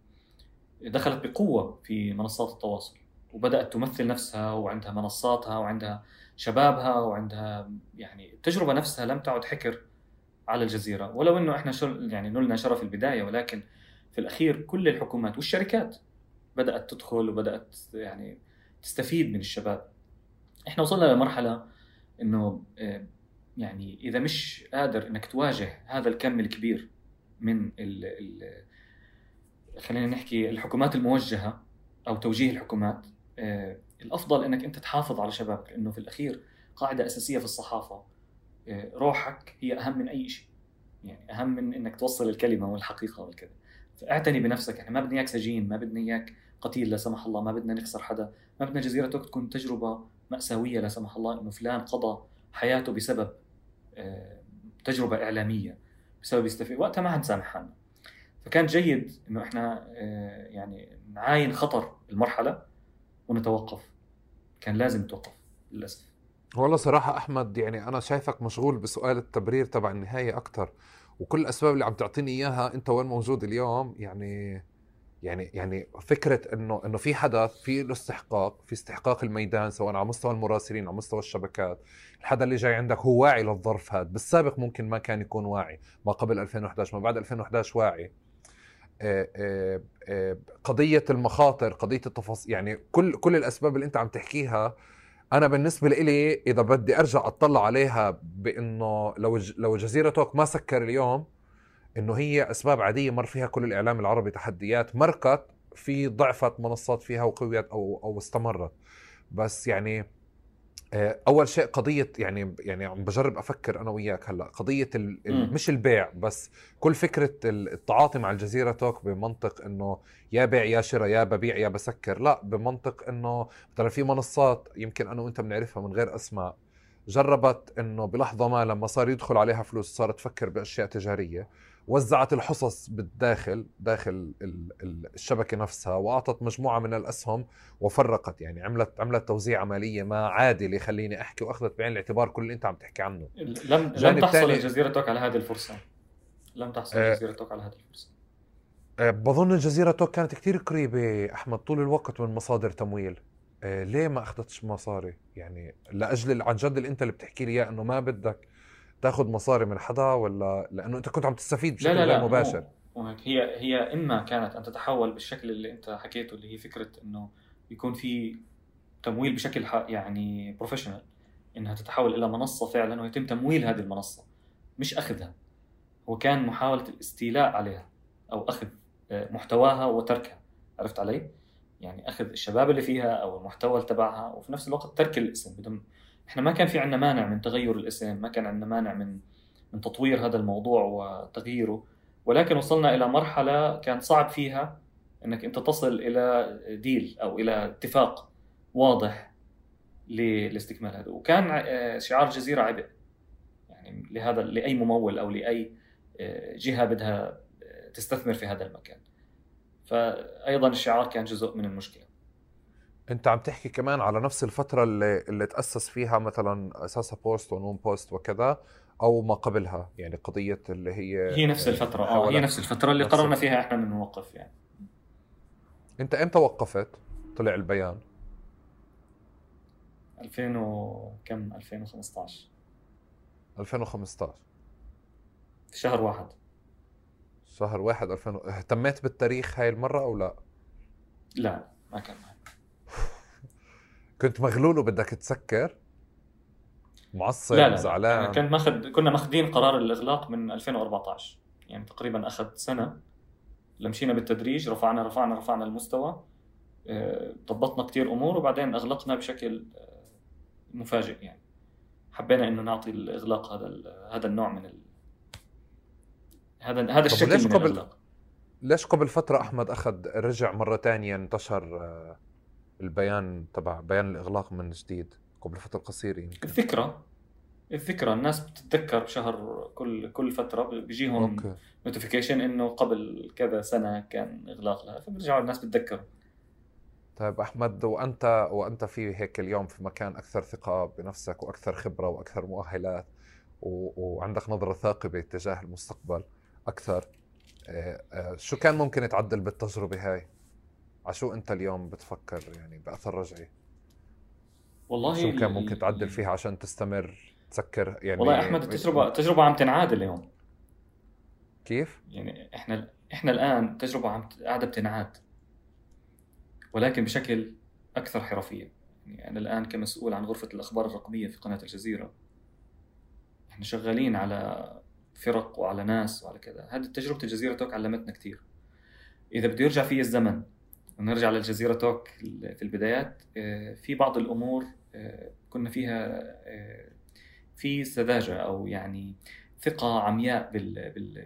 دخلت بقوة في منصات التواصل وبدأت تمثل نفسها وعندها منصاتها وعندها شبابها وعندها يعني التجربه نفسها لم تعد حكر على الجزيرة. ولو إنه إحنا يعني نلنا شرف البداية ولكن في الأخير كل الحكومات والشركات بدأت تدخل وبدأت يعني تستفيد من الشباب. إحنا وصلنا لمرحله إنه آه، يعني إذا مش قادر إنك تواجه هذا الكم الكبير من ال خلينا نحكي الحكومات الموجهة أو توجيه الحكومات آه، الأفضل إنك أنت تحافظ على شبابك لأنه في الأخير قاعدة أساسية في الصحافة. آه، روحك هي أهم من أي شيء. يعني أهم من إنك توصل الكلمة والحقيقة والكذا. فاعتني بنفسك يعني ما بدنا إياك سجين ما بدنا إياك قتيل لا سمح الله ما بدنا نخسر حدا ما بدنا جزيرة تكون تجربة مأساوية لا سمح الله إنه فلان قضى حياته بسبب آه، تجربة إعلامية بسبب يستفيد. وقتها ما حنسامح حالنا فكان جيد إنه إحنا آه، يعني نعاين خطر المرحلة. ونتوقف. كان لازم نتوقف للأسف. والله صراحة أحمد يعني أنا شايفك مشغول بسؤال التبرير تبع النهاية أكثر وكل الأسباب اللي عم تعطيني إياها أنت وين موجود اليوم يعني يعني يعني فكرة إنه إنه في حدث في له استحقاق في استحقاق الميدان سواء على مستوى المراسلين على مستوى الشبكات. الحدا اللي جاي عندك هو واعي للظرف هذا بالسابق ممكن ما كان يكون واعي ما قبل 2011 ما بعد 2011 واعي. قضية المخاطر قضية التفاصيل يعني كل كل الأسباب اللي أنت عم تحكيها أنا بالنسبة لي إذا بدي أرجع أطلع عليها بإنه لو لو جزيره توك ما سكر اليوم إنه هي أسباب عادية مر فيها كل الإعلام العربي تحديات مرقت في ضعفت منصات فيها وقويت أو أو استمرت. بس يعني آه، أول شيء قضية يعني يعني عم بجرب أفكر أنا وياك هلأ قضية ال مش البيع بس كل فكرة التعاطي مع الجزيرة توك بمنطق إنه يا بيع يا شراء يا ببيع يا بسكر لا بمنطق إنه ترى في منصات يمكن أنا وأنت بنعرفها من غير أسماء جربت إنه بلحظة ما لما صار يدخل عليها فلوس صارت تفكر بأشياء تجارية. وزعت الحصص بالداخل داخل الشبكة نفسها وأعطت مجموعة من الأسهم وفرقت. يعني عملت عملت توزيع عملية ما عادله خليني أحكي وأخذت بعين الاعتبار كل اللي أنت عم تحكي عنه. لم لم تحصل الجزيرة توك على هذه الفرصة. لم تحصل آه الجزيرة توك على هذه الفرصة. آه بظن الجزيرة توك كانت كثير قريبة أحمد طول الوقت من مصادر تمويل. آه ليه ما أخذتش مصاري؟ يعني لأجل عن جد اللي أنت اللي بتحكي لي إياه إنه ما بدك تاخذ مصاري من حدا ولا لأنه أنت كنت عم تستفيد بشكل لا لا غير مباشر؟ هي هي إما كانت أن تتحول بالشكل اللي أنت حكيته اللي هي فكرة إنه يكون في تمويل بشكل يعني بروفيشنال إنها تتحول إلى منصة فعلا ويتم تمويل هذه المنصة مش أخذها. هو كان محاولة الاستيلاء عليها أو أخذ آه، محتواها وتركها. عرفت علي؟ يعني أخذ الشباب اللي فيها أو المحتوى تبعها وفي نفس الوقت ترك الاسم بدون إحنا ما كان في عندنا مانع من تغير الاسم ما كان عندنا مانع من من تطوير هذا الموضوع وتغييره. ولكن وصلنا إلى مرحلة كان صعب فيها إنك أنت تصل إلى deal أو إلى اتفاق واضح لاستكمال هذا. وكان آه، شعار الجزيره عبء. يعني لهذا لأي ممول أو لأي آه، جهة بدها تستثمر في هذا المكان. فايضا الشعار كان جزء من المشكلة. انت عم تحكي كمان على نفس الفترة اللي اللي تأسس فيها مثلا اساسها بوست ونون بوست وكذا أو ما قبلها يعني قضية اللي هي هي نفس الفترة آه هي نفس الفترة اللي قررنا فيها إحنا من نوقف يعني. أنت إمتى وقفت؟ طلع البيان. 2000 وكم 2015 2015 في شهر واحد. شهر واحد 2000 اهتميت بالتاريخ هاي المرة أو لا؟ لا ما كان كنت مغلول وبدك تسكر؟ معصب لا لا زعلان لا. كان ماخذ كنا ماخذين قرار الإغلاق من 2014 يعني تقريبا اخذ سنة لمشينا بالتدريج رفعنا رفعنا رفعنا المستوى آه، ضبطنا كثير امور وبعدين أغلقنا بشكل آه، مفاجئ يعني حبينا إنه نعطي الإغلاق هذا هذا النوع من ال... هذا هذا الشكل ليش من قبل الإغلاق. ليش قبل فترة أحمد أخذ رجع مرة ثانية انتشر آه، البيان تبع بيان الإغلاق من جديد قبل فترة قصيرة يمكن. الذكرى الذكرى الناس بتتذكر بشهر كل كل فترة بيجيهم notification إنه قبل كذا سنة كان إغلاق لها فبيرجعوا الناس بتتذكر طيب أحمد وأنت وأنت في هيك اليوم في مكان أكثر ثقة بنفسك وأكثر خبرة وأكثر مؤهلات و... وعندك نظرة ثاقبة تجاه المستقبل أكثر آه، آه، شو كان ممكن يتعدل بالتجربة هاي؟ على شو انت اليوم بتفكر يعني بأثر رجعي؟ والله شو كان ممكن تعدل فيها عشان تستمر تسكر؟ يعني والله أحمد التجربه التجربه عم تنعاد اليوم. كيف؟ يعني إحنا إحنا الآن التجربه عم قاعدة بتنعاد ولكن بشكل أكثر حرفية. يعني أنا الآن كمسؤول عن غرفة الأخبار الرقمية في قناة الجزيرة إحنا شغالين على فرق وعلى ناس وعلى كذا. هذه تجربة الجزيرة توك علمتنا كثير إذا بده يرجع في الزمن ونرجع للجزيرة توك في البدايات. آه، في بعض الأمور آه، كنا فيها آه، في سذاجة أو يعني ثقة عمياء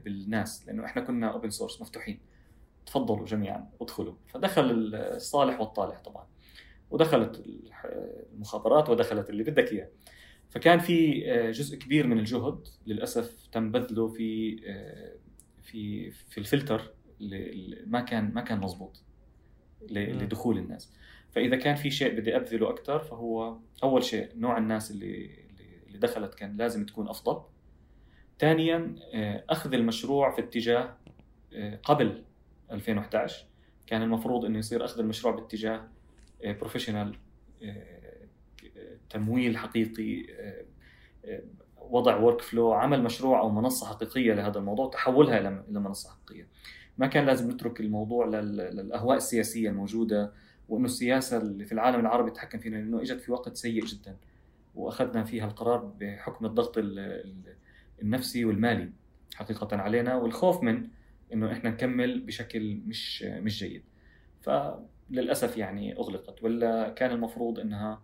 بالناس لأنه إحنا كنا open source مفتوحين. تفضلوا جميعا ادخلوا. فدخل الصالح والطالح طبعا. ودخلت المخابرات ودخلت اللي بدك إياه. فكان في جزء كبير من الجهد للأسف تم بذله في في في الفلتر اللي ما كان ما كان مضبوط. لدخول الناس. فإذا كان في شيء بدي أبذله أكثر فهو أول شيء نوع الناس اللي اللي دخلت كان لازم تكون أفضل. ثانيا آه، أخذ المشروع في اتجاه آه، قبل 2011 كان المفروض إنه يصير أخذ المشروع باتجاه بروفيشنال آه، تمويل حقيقي وضع ورك فلو عمل مشروع أو منصة حقيقية لهذا الموضوع تحولها إلى منصة حقيقية. ما كان لازم نترك الموضوع للأهواء السياسية الموجودة وإنه السياسة اللي في العالم العربي تحكم فينا لأنه إجت في وقت سيء جدا وأخذنا فيها القرار بحكم الضغط النفسي والمالي حقيقة علينا والخوف من إنه إحنا نكمل بشكل مش مش جيد. فللأسف يعني أغلقت ولا كان المفروض إنها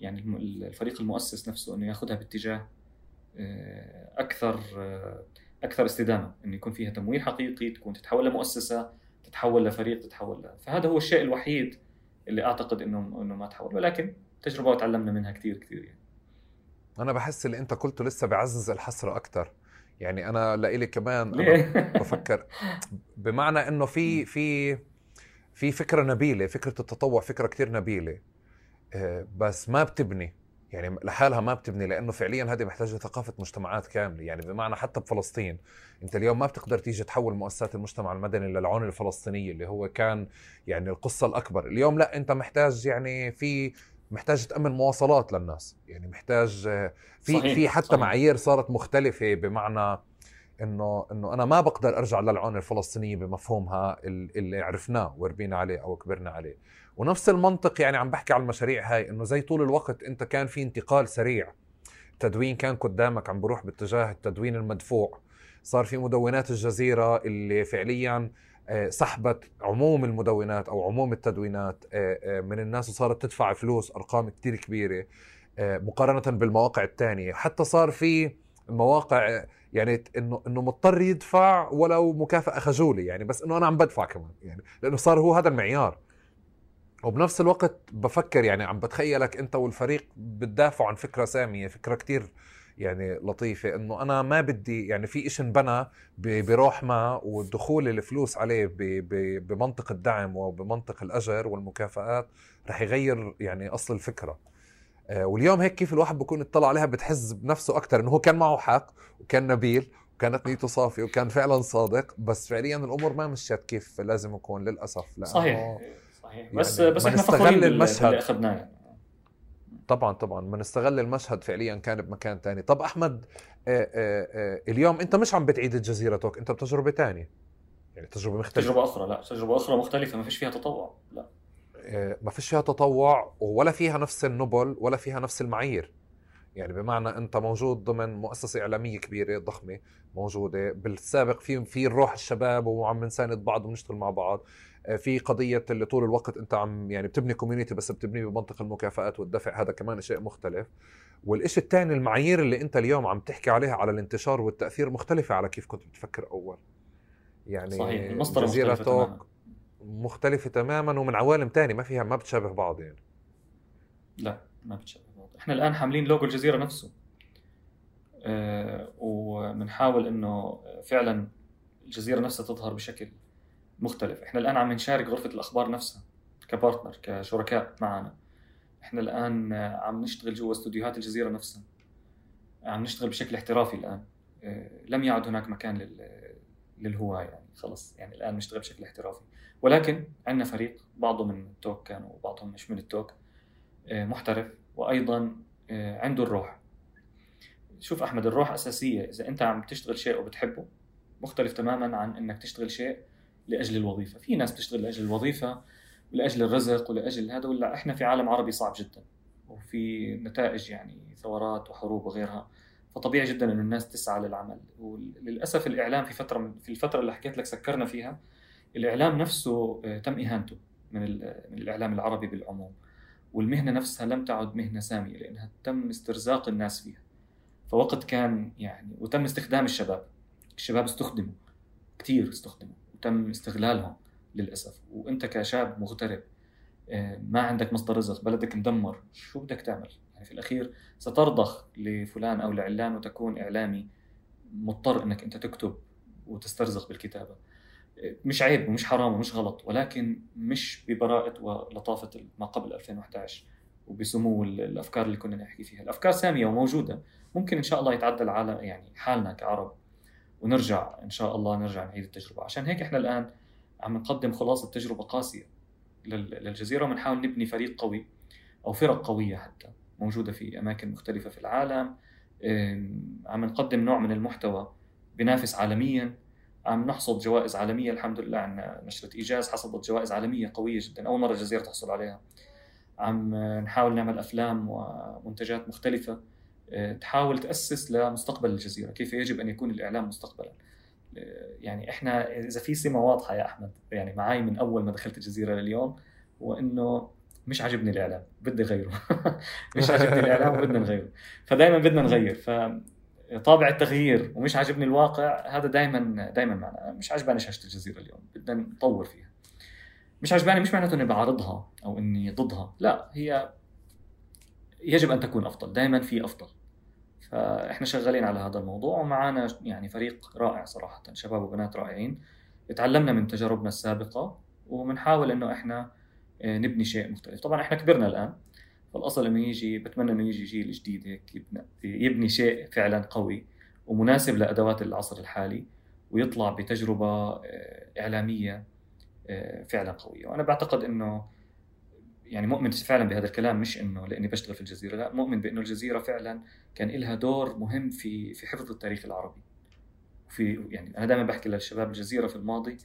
يعني الفريق المؤسس نفسه إنه ياخذها باتجاه آه، أكثر آه، أكثر استدامة انه يكون فيها تمويل حقيقي تكون تتحول لمؤسسة تتحول لفريق تتحول ل... فهذا هو الشيء الوحيد اللي أعتقد إنه إنه ما تحول ولكن تجربة وتعلمنا منها كثير كثير يعني. أنا بحس اللي أنت قلته لسه بعزز الحسرة أكثر. يعني أنا لإلي كمان أنا بفكر بمعنى إنه في في في فكرة نبيلة فكرة التطوع فكرة كثير نبيلة. آه، بس ما بتبني. يعني لحالها ما بتبني لأنه فعليا هذه محتاجة ثقافة مجتمعات كاملة يعني بمعنى حتى بفلسطين أنت اليوم ما بتقدر تيجي تحول مؤسسات المجتمع المدني للعون الفلسطينية اللي هو كان يعني القصة الأكبر اليوم لا أنت محتاج يعني في محتاج تأمن مواصلات للناس يعني محتاج آه، في صحيح. في حتى صحيح. معايير صارت مختلفة بمعنى إنه إنه أنا ما بقدر أرجع للعون الفلسطينية بمفهومها اللي عرفناه وربينا عليه أو كبرنا عليه ونفس المنطق يعني عم بحكي على المشاريع هاي إنه زي طول الوقت أنت كان في انتقال سريع. التدوين كان قدامك عم بروح باتجاه التدوين المدفوع. صار في مدونات الجزيرة اللي فعليا آه، سحبت عموم المدونات أو عموم التدوينات آه، آه، من الناس وصارت تدفع فلوس أرقام كتير كبيرة مقارنة بالمواقع الثانية حتى صار في مواقع يعني إنه إنه مضطر يدفع ولو مكافأة خجولة يعني بس إنه أنا عم بدفع كمان يعني لأنه صار هو هذا المعيار. وبنفس الوقت بفكر يعني عم بتخيلك انت والفريق بتدافعوا عن فكرة سامية فكرة كتير يعني لطيفة انه أنا ما بدي يعني في إشي انبنى بروح ما ودخول الفلوس عليه بمنطق الدعم وبمنطق الأجر والمكافآت رح يغير يعني أصل الفكرة. آه، واليوم هيك كيف الواحد بكون اطلع عليها بتحس بنفسه أكثر إنه هو كان معه حق وكان نبيل وكانت نيته صافيه وكان فعلا صادق بس فعليا الأمور ما مشيت كيف لازم يكون للأسف. لأنه صحيح. صحيح. بس يعني بس إحنا فخورين المشهد. اللي أخذناه. يعني. طبعا طبعا. ما نستغل المشهد فعليا كان بمكان تاني. طب أحمد آآ آآ اليوم أنت مش عم بتعيد الجزيرة توك أنت بتجربة تانية؟ يعني تجربة مختلفة. تجربة أخرى لا. تجربة أخرى مختلفة ما فيش فيها تطوع لا. ما فيش فيها تطوع ولا فيها نفس النبل ولا فيها نفس المعايير. يعني بمعنى أنت موجود ضمن مؤسسة إعلامية كبيرة ضخمة موجودة بالسابق في في الروح الشباب وعم نساند بعض ونشتغل مع بعض. آه، في قضية اللي طول الوقت أنت عم يعني بتبني كوميونتي بس بتبنيه بمنطق المكافآت والدفع هذا كمان شيء مختلف. والشيء الثاني المعايير اللي أنت اليوم عم تحكي عليها على الانتشار والتأثير مختلفة على كيف كنت بتفكر أول. يعني صحيح المصدر جزيرة توك تماما. مختلفة تماما ومن عوالم تانية ما فيها ما بتشابه بعض يعني. لا ما بتشابه بعض. إحنا الآن حاملين لوجو الجزيرة نفسه. أه وبنحاول إنه فعلا الجزيرة نفسها تظهر بشكل مختلف. إحنا الآن عم نشارك غرفة الأخبار نفسها كبارتنر كشركاء معنا. إحنا الآن عم نشتغل جوا استوديوهات الجزيرة نفسها. عم نشتغل بشكل احترافي الآن. آه، لم يعد هناك مكان للهواة يعني خلص. يعني الآن نشتغل بشكل احترافي. ولكن عندنا فريق بعضه من التوك كانوا وبعضهم مش من التوك آه، محترف. وأيضا آه، عنده الروح. شوف أحمد الروح أساسية. إذا أنت عم تشتغل شيء وبتحبه مختلف تماما عن إنك تشتغل شيء لأجل الوظيفة. في ناس بتشتغل لأجل الوظيفة ولاجل الرزق ولأجل هذا ولا إحنا في عالم عربي صعب جدا وفي نتائج يعني ثورات وحروب وغيرها. فطبيعي جدا إنه الناس تسعى للعمل. وللأسف الإعلام في فترة من في الفترة اللي حكيت لك سكرنا فيها الإعلام نفسه آه، تم إهانته من من الإعلام العربي بالعموم. والمهنة نفسها لم تعد مهنة سامية لأنها تم استرزاق الناس فيها. فوقت كان يعني وتم استخدام الشباب. الشباب استخدموا كثير استخدموا. وتم استغلالهم للأسف. وأنت كشاب مغترب آه، ما عندك مصدر رزق بلدك مدمر شو بدك تعمل؟ يعني في الأخير سترضخ لفلان أو لعلان وتكون إعلامي مضطر إنك أنت تكتب وتسترزق بالكتابة. آه، مش عيب ومش حرام ومش غلط ولكن مش ببراءة ولطافة ما قبل 2011 وبسمو الأفكار اللي كنا نحكي فيها، الأفكار سامية وموجودة، ممكن إن شاء الله يتعدل العالم يعني حالنا كعرب. ونرجع إن شاء الله نرجع نعيد التجربة، عشان هيك إحنا الآن عم نقدم خلاصه تجربه قاسية للجزيرة وبنحاول نبني فريق قوي أو فرق قوية حتى موجودة في أماكن مختلفة في العالم. عم نقدم نوع من المحتوى بنافس عالميا. عم نحصد جوائز عالمية. الحمد لله عندنا نشرة إيجاز حصدت جوائز عالمية قوية جدا. أول مرة الجزيرة تحصل عليها. عم نحاول نعمل أفلام ومنتجات مختلفة. تحاول تأسس لمستقبل الجزيرة. كيف يجب أن يكون الإعلام مستقبلا؟ يعني إحنا إذا في سمة واضحة يا أحمد يعني معي من أول ما دخلت الجزيرة لليوم هو إنه مش عاجبني الإعلام بدي غيره مش عاجبني الإعلام وبدنا نغيره. فدائما بدنا نغير. ف طابع التغيير ومش عاجبني الواقع هذا دائما دائما معنا. مش عجباني شاشة الجزيرة اليوم. بدنا نطور فيها. مش عجباني مش معناته إني بعارضها أو إني ضدها. لا هي يجب أن تكون أفضل. دائما في أفضل. فإحنا شغالين على هذا الموضوع ومعنا يعني فريق رائع صراحة شباب وبنات رائعين. تعلمنا من تجاربنا السابقة وبنحاول إنه إحنا آه، نبني شيء مختلف. طبعا إحنا كبرنا الآن فالأصل إنه يجي بتمنى إنه يجي جيل جديد هيك يبني, يبني شيء فعلا قوي ومناسب لأدوات العصر الحالي ويطلع بتجربة آه، إعلامية آه، فعلا قوية. وأنا بعتقد إنه يعني مؤمن فعلا بهذا الكلام مش إنه لإني بشتغل في الجزيرة لا مؤمن بإنه الجزيرة فعلا كان لها دور مهم في في حفظ التاريخ العربي. في يعني أنا دائما بحكي للشباب الجزيرة في الماضي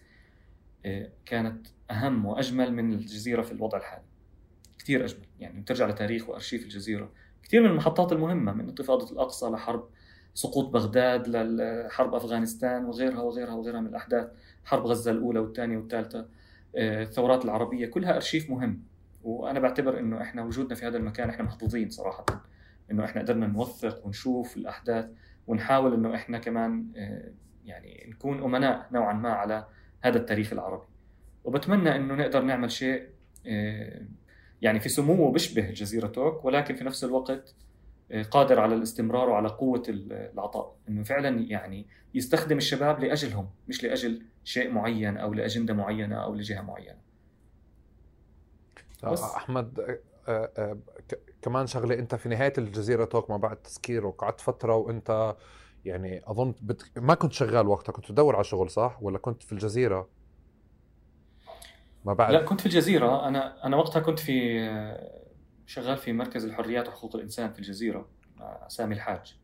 آه، كانت أهم وأجمل من الجزيرة في الوضع الحالي. كثير أجمل يعني بترجع لتاريخ وأرشيف الجزيرة. كثير من المحطات المهمة من انتفاضه الأقصى لحرب سقوط بغداد لحرب أفغانستان وغيرها وغيرها وغيرها من الأحداث حرب غزة الأولى والثانية والثالثة آه، الثورات العربية كلها أرشيف مهم. وأنا بعتبر إنه إحنا وجودنا في هذا المكان إحنا محظوظين صراحة إنه إحنا قدرنا نوثق ونشوف الأحداث ونحاول إنه إحنا كمان آه، يعني نكون أمناء نوعا ما على هذا التاريخ العربي. وبتمنى إنه نقدر نعمل شيء آه، يعني في سموه بيشبه جزيرة توك ولكن في نفس الوقت آه، قادر على الاستمرار وعلى قوة العطاء. إنه فعلا يعني يستخدم الشباب لأجلهم مش لأجل شيء معين أو لأجندة معينة أو لجهة معينة. بس. أحمد كمان شغلة أنت في نهاية الجزيرة توك ما بعد تسكير وقعدت فترة وأنت يعني اظن بت... ما كنت شغال وقتها كنت تدور على شغل صح؟ ولا كنت في الجزيرة؟ ما بعد. لا كنت في الجزيرة. أنا أنا وقتها كنت في شغال في مركز الحريات وحقوق الإنسان في الجزيرة مع سامي الحاج.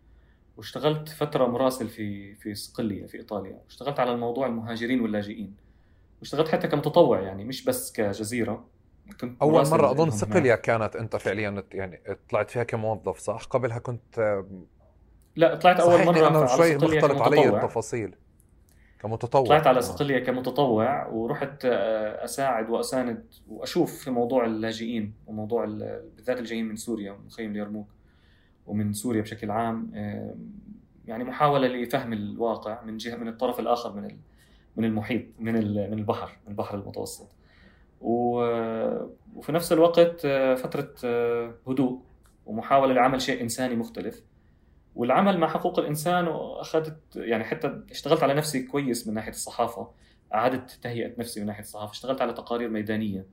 واشتغلت فترة مراسل في في صقليه في إيطاليا. واشتغلت على الموضوع المهاجرين واللاجئين. واشتغلت حتى كمتطوع يعني مش بس كجزيرة. أول مرة أظن صقليه كانت أنت فعليا يعني طلعت فيها كموظف صح؟ قبلها كنت لا طلعت أول مرة أنا شوي مختلط علي التفاصيل. كمتطوع. طلعت على صقليه كمتطوع ورحت آه، أساعد وأساند وأشوف في موضوع اللاجئين وموضوع بالذات الجايين من سوريا من مخيم اليرموك ومن سوريا بشكل عام يعني محاولة لفهم الواقع من جهة من الطرف الآخر من من المحيط من من البحر من البحر المتوسط. وفي نفس الوقت آه، فترة آه، هدوء ومحاولة لعمل شيء إنساني مختلف. والعمل مع حقوق الإنسان واخذت يعني حتى اشتغلت على نفسي كويس من ناحية الصحافة أعادت تهيئة نفسي من ناحية الصحافة اشتغلت على تقارير ميدانية.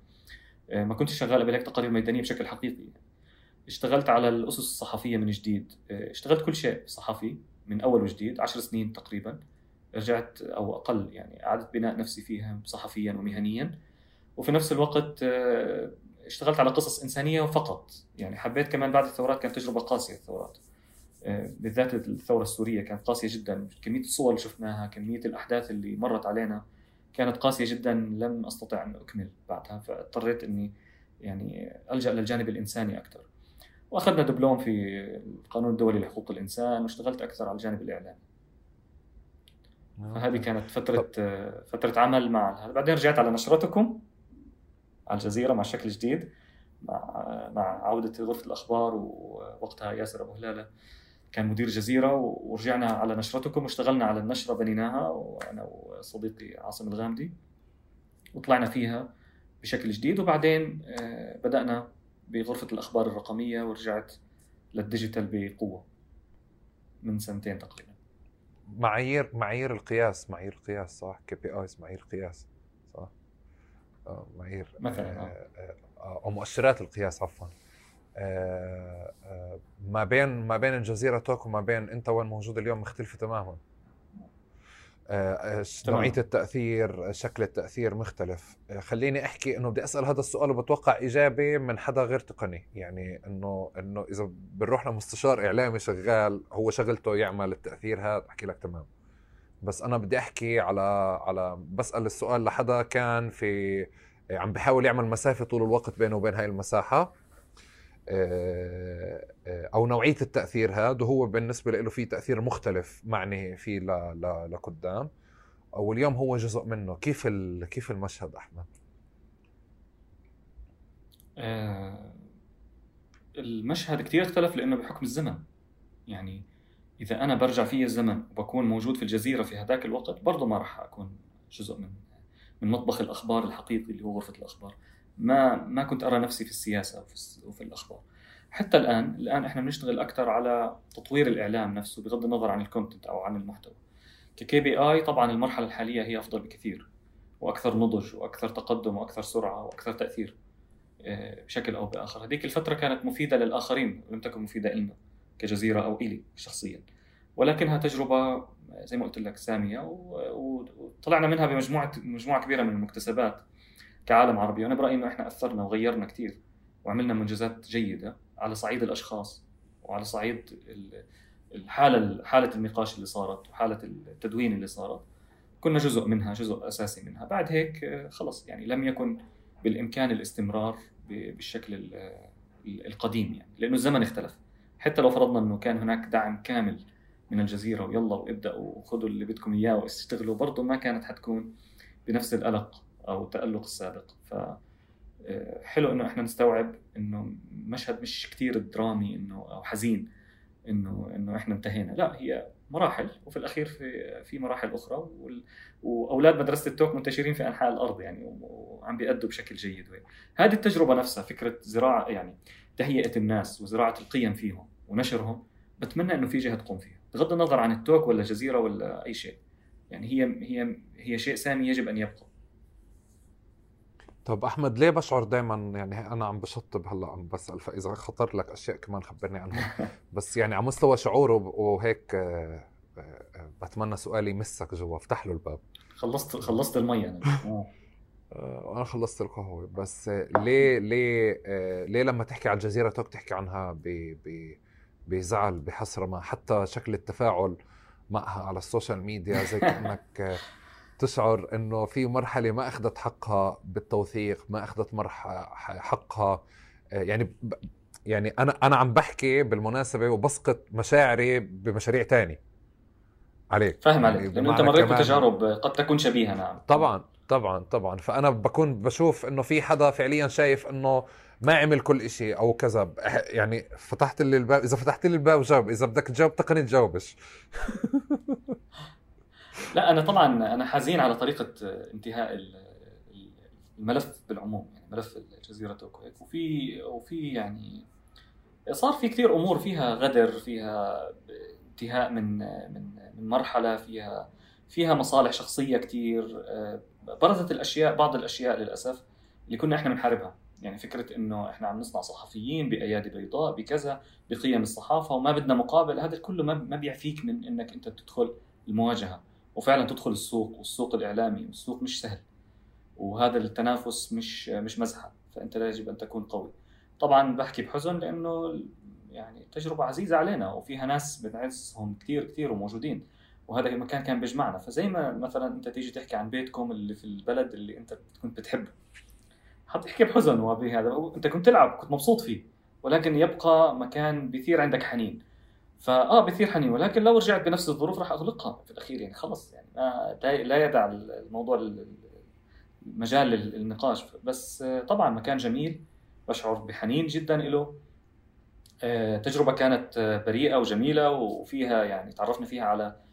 آه، ما كنتش شغال قبل هيك تقارير ميدانيه بشكل حقيقي. اشتغلت على الأسس الصحفية من جديد. اشتغلت كل شيء صحفي من أول وجديد عشر سنين تقريبا. رجعت أو أقل يعني اعدت بناء نفسي فيها صحفيا ومهنيا. وفي نفس الوقت آه، اشتغلت على قصص إنسانية فقط. يعني حبيت كمان بعد الثورات كانت تجربة قاسية الثورات. آه، بالذات الثورة السورية كانت قاسية جدا. كمية الصور اللي شفناها كمية الأحداث اللي مرت علينا كانت قاسية جدا. لم أستطع أن أكمل بعدها فاضطريت إني يعني ألجأ للجانب الإنساني أكثر. وأخذنا دبلوم في القانون الدولي لحقوق الإنسان واشتغلت أكثر على الجانب الإعلامي. فهذه كانت فترة فترة عمل مع هذا بعدين رجعت على نشرتكم. على الجزيرة مع شكل جديد مع مع عودة غرفة الأخبار ووقتها ياسر أبو هلالة كان مدير جزيرة ورجعنا على نشرتكم واشتغلنا على النشرة بنيناها وأنا وصديقي عاصم الغامدي وطلعنا فيها بشكل جديد وبعدين آه، بدأنا بغرفة الأخبار الرقمية ورجعت لل digital بقوة من سنتين تقريبا. معايير معايير القياس معايير القياس صح؟ KPIs معايير القياس. معايير مثلا آه. آه, آه، أو مؤشرات القياس عفوا. ما بين ما بين الجزيرة توك وما بين أنت وين موجود اليوم مختلفة تماما. نوعية التأثير شكل التأثير مختلف. خليني أحكي إنه بدي أسأل هذا السؤال وبتوقع إجابة من حدا غير تقني. يعني إنه إنه إذا بنروح لمستشار إعلامي شغال هو شغلته يعمل التأثير هذا؟ أحكي لك تمام. بس أنا بدي أحكي على على بسأل السؤال لحدا كان في عم بحاول يعمل مسافة طول الوقت بينه وبين هاي المساحة. آه، آه، أو نوعية التأثير هذا وهو بالنسبة له في تأثير مختلف معني فيه لقدام. واليوم هو جزء منه. كيف كيف المشهد أحمد؟ آه المشهد كثير اختلف لأنه بحكم الزمن. يعني إذا أنا برجع في الزمن وبكون موجود في الجزيرة في هذاك الوقت برضه ما راح أكون جزء من من مطبخ الأخبار الحقيقي اللي هو غرفة الأخبار. ما ما كنت أرى نفسي في السياسة وفي, وفي الأخبار. حتى الآن الآن إحنا بنشتغل أكثر على تطوير الإعلام نفسه بغض النظر عن الكونتنت أو عن المحتوى. ككي بي اي طبعا المرحلة الحالية هي أفضل بكثير وأكثر نضج وأكثر تقدم وأكثر سرعة وأكثر تأثير آه، بشكل أو بآخر. هذيك الفترة كانت مفيدة للآخرين لم تكن مفيدة لنا. كجزيرة أو إلي شخصيا. ولكنها تجربة زي ما قلت لك سامية وطلعنا منها بمجموعة مجموعة كبيرة من المكتسبات كعالم عربي. وأنا برايي انه إحنا أثرنا وغيرنا كثير وعملنا منجزات جيدة على صعيد الأشخاص وعلى صعيد الحالة حالة النقاش اللي صارت وحالة التدوين اللي صارت. كنا جزء منها جزء أساسي منها. بعد هيك خلص. يعني لم يكن بالإمكان الاستمرار بالشكل القديم يعني لأنه الزمن اختلف. حتى لو فرضنا إنه كان هناك دعم كامل من الجزيرة ويلا وابدأوا وخذوا اللي بدكم إياه واستغلوا برضه ما كانت حتكون بنفس الألق أو التالق السابق. ف آه، حلو إنه إحنا نستوعب إنه مشهد مش كثير درامي إنه أو حزين إنه إنه إحنا انتهينا. لا هي مراحل وفي الأخير في في مراحل أخرى وأولاد مدرسة التوك منتشرين في أنحاء الأرض يعني وعم بيأدوا بشكل جيد. هذه التجربة نفسها فكرة زراعة يعني تهيئة الناس وزراعة القيم فيهم ونشرهم بتمنى إنه في جهة تقوم فيها. بغض النظر عن التوك ولا جزيرة ولا أي شيء. يعني هي هي هي شيء سامي يجب أن يبقى. طب أحمد ليه بشعر دائما يعني أنا عم بشطب هلأ عم بسأل فإذا خطر لك أشياء كمان خبرني عنها. بس يعني على مستوى شعوره وهيك آه، آه، بتمنى سؤالي يمسك جوا. افتح له الباب. خلصت خلصت المي أنا. آه، وأنا خلصت القهوة. بس ليه ليه ليه لما تحكي على الجزيره توك تحكي عنها بزعل بحسرة ما حتى شكل التفاعل معها على ال social media زي كأنك تشعر إنه في مرحلة ما أخذت حقها بالتوثيق ما أخذت مرحله حقها. آه، يعني يعني أنا أنا عم بحكي بالمناسبة وبسقط مشاعري بمشاريع تاني عليك. فاهم عليك. يعني لأنه أنت مريت بتجارب قد تكون شبيهة نعم. طبعا. طبعا طبعا. فأنا بكون بشوف إنه في حدا فعليا شايف إنه ما عمل كل شيء أو كذا. يعني فتحت لي الباب إذا فتحت لي الباب جاوب إذا بدك تجاوب تقني تجاوبش. لا أنا طبعا أنا حزين على طريقة انتهاء الملف بالعموم يعني ملف الجزيرة توكو وفي وفي يعني صار في كثير أمور فيها غدر فيها انتهاء من من من مرحلة فيها فيها مصالح شخصية كثير برزت الأشياء بعض الأشياء للأسف اللي كنا إحنا بنحاربها. يعني فكرة إنه إحنا عم نصنع صحفيين بأيادي بيضاء بكذا بقيم الصحافة وما بدنا مقابل. هذا كله ما بيعفيك من إنك أنت تدخل المواجهة. وفعلا تدخل السوق والسوق الإعلامي والسوق مش سهل. وهذا التنافس مش مش مزحة. فأنت يجب أن تكون قوي. طبعا بحكي بحزن لأنه يعني تجربة عزيزة علينا وفيها ناس بنعزهم كثير كثير وموجودين. وهذا المكان كان بيجمعنا. فزي ما مثلا أنت تيجي تحكي عن بيتكم اللي في البلد اللي أنت كنت بتحبه حتحكي بحزن وبهذا أنت كنت تلعب كنت مبسوط فيه. ولكن يبقى مكان بيثير عندك حنين. فآه بثير حنين. ولكن لو رجعت بنفس الظروف راح أغلقها في الأخير. يعني خلص. يعني ما لا يدع الموضوع مجال للنقاش. بس طبعا مكان جميل. بشعر بحنين جدا له آه، تجربة كانت بريئة وجميلة. وفيها يعني تعرفنا فيها على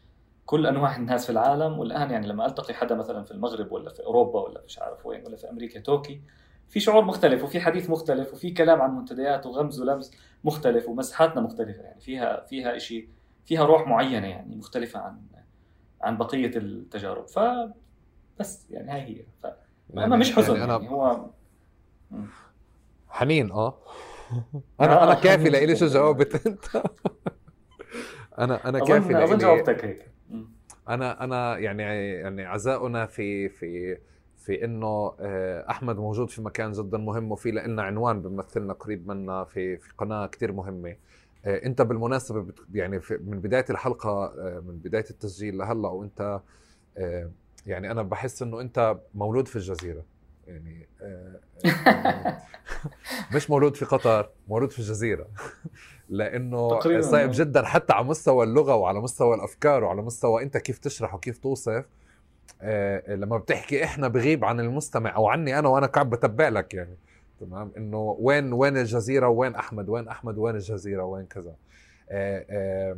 كل أنواع الناس في العالم والآن يعني لما ألتقي حدا مثلا في المغرب ولا في أوروبا ولا مش عارف وين ولا في أمريكا توكي في شعور مختلف وفي حديث مختلف وفي كلام عن منتديات وغمز ولمس مختلف ومسحاتنا مختلفة. يعني فيها فيها شيء فيها روح معينة يعني مختلفة عن عن بقية التجارب. ف بس يعني هاي هي. ف... أنا مش حزن يعني, أنا... يعني هو حنين آه. أنا أنا كافي لإلي شو جاوبت أنت؟ أنا أنا كافي أظن اظن جاوبتك هيك. أنا أنا يعني يعني عزاؤنا في في في إنه آه، أحمد موجود في مكان جدا مهم وفي لنا عنوان بيمثلنا قريب منا في في قناة كثير مهمة. آه، أنت بالمناسبة يعني من بداية الحلقة آه، من بداية التسجيل لهلأ وأنت يعني أنا بحس إنه أنت مولود في الجزيرة. يعني مش مولود في قطر مولود في الجزيرة. لأنه صعب جدا حتى على مستوى اللغة وعلى مستوى الأفكار وعلى مستوى أنت كيف تشرح وكيف توصف. آه لما بتحكي إحنا بغيب عن المستمع أو عني أنا وأنا قاعد بتبع لك يعني تمام؟ إنه وين وين الجزيرة؟ وين أحمد؟ وين أحمد؟ وين الجزيرة؟ وين كذا؟ آه آه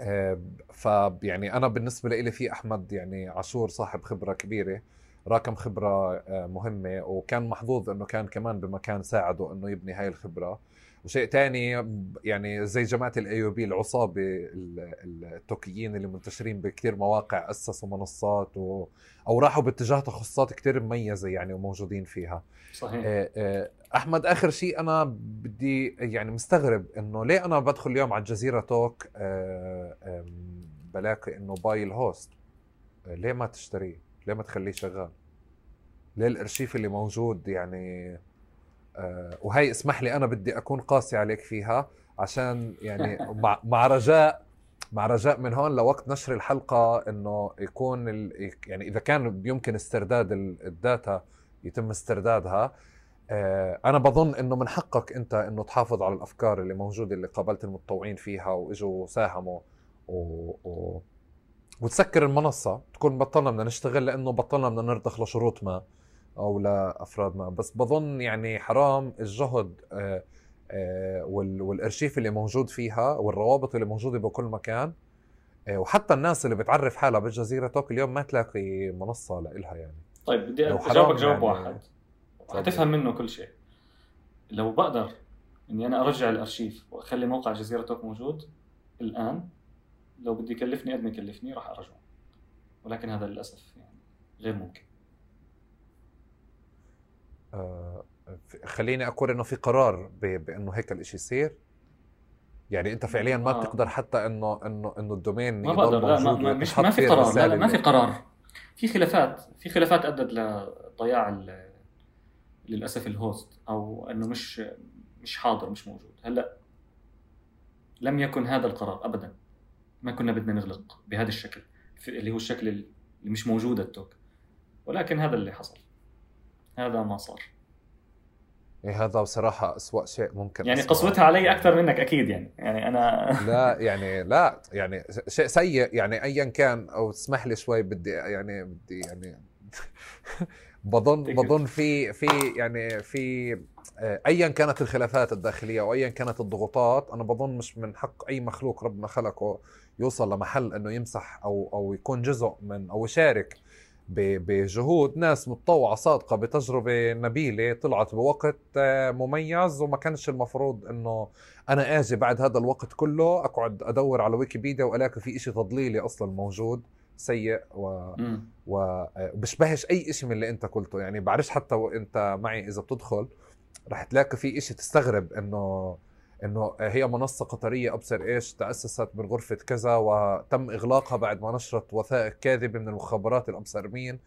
آه فيعني أنا بالنسبة لي في أحمد يعني عاشور صاحب خبرة كبيرة راكم خبرة آه، مهمة وكان محظوظ إنه كان كمان بمكان ساعده إنه يبني هاي الخبرة. وشيء تاني يعني زي جماعة الايوبي العصابة التوكيين اللي منتشرين بكثير مواقع اسسوا منصات و... أو راحوا باتجاه تخصصات كثير مميزة يعني وموجودين فيها. صحيح. آه، آه، أحمد آخر شيء أنا بدي يعني مستغرب إنه ليه أنا بدخل اليوم على الجزيرة Talk آه، بلاقي إنه buy ال host ليه ما تشتريه؟ ليه ما تخليه شغال؟ ليه الأرشيف اللي موجود يعني وهي اسمح لي أنا بدي أكون قاسي عليك فيها عشان يعني مع, رجاء مع رجاء من هون لوقت نشر الحلقة إنه يكون يعني إذا كان يمكن استرداد الداتا يتم استردادها. آه أنا بظن إنه من حقك أنت إنه تحافظ على الأفكار اللي موجودة اللي قابلت المتطوعين فيها وإجوا ساهموا و... و... وتسكر المنصة تكون بطلنا بدنا نشتغل لأنه بطلنا بدنا نرضخ لشروط ما. أو لافراد ما. بس بظن يعني حرام الجهد آه، آه، والارشيف اللي موجود فيها والروابط اللي موجودة بكل مكان آه، وحتى الناس اللي بتعرف حالها بالجزيرة توك اليوم ما تلاقي منصة لإلها يعني. طيب بدي أجاوبك جواب يعني. واحد. حتفهم منه كل شيء. لو بقدر إني أنا أرجع الأرشيف وأخلي موقع جزيرة توك موجود الآن لو بدي يكلفني قد ما يكلفني راح أرجعه. ولكن هذا للأسف يعني غير ممكن. خليني أقول إنه في قرار بإنه هيك الإشي يصير. يعني أنت فعليا ما آه. بتقدر حتى إنه إنه إنه ال domain ما بقدر لا ما, ما, مش ما في قرار لا, لا ما في قرار. في خلافات في خلافات أدت لضياع للأسف ال host أو إنه مش مش حاضر مش موجود. هلأ لم يكن هذا القرار ابدا. ما كنا بدنا نغلق بهذا الشكل اللي هو الشكل اللي مش موجود ال Talk. ولكن هذا اللي حصل. هذا ما صار. إيه هذا بصراحة أسوأ شيء ممكن يعني قسوتها علي أكثر منك أكيد يعني. يعني أنا لا يعني لا يعني شيء سيء يعني أيا كان أو تسمح لي شوي بدي يعني بدي يعني بظن بظن في في يعني في آه، ايا كانت الخلافات الداخلية أو ايا كانت الضغوطات أنا بظن مش من حق أي مخلوق ربنا خلقه يوصل لمحل إنه يمسح أو أو يكون جزء من أو يشارك بجهود ناس متطوعة صادقة بتجربة نبيلة طلعت بوقت آه، مميز وما كانش المفروض إنه أنا آجي بعد هذا الوقت كله أقعد أدور على ويكيبيديا وألاقي في إشي تضليلي أصلا موجود سيء و وبشبهش آه، أي شيء من اللي أنت قلته. يعني بعرفش حتى وانت معي إذا بتدخل رح تلاقي في شيء تستغرب إنه إنه هي منصة قطرية أبصر إيش تأسست من غرفة كذا وتم إغلاقها بعد ما نشرت وثائق كاذبة من المخابرات الابصر مين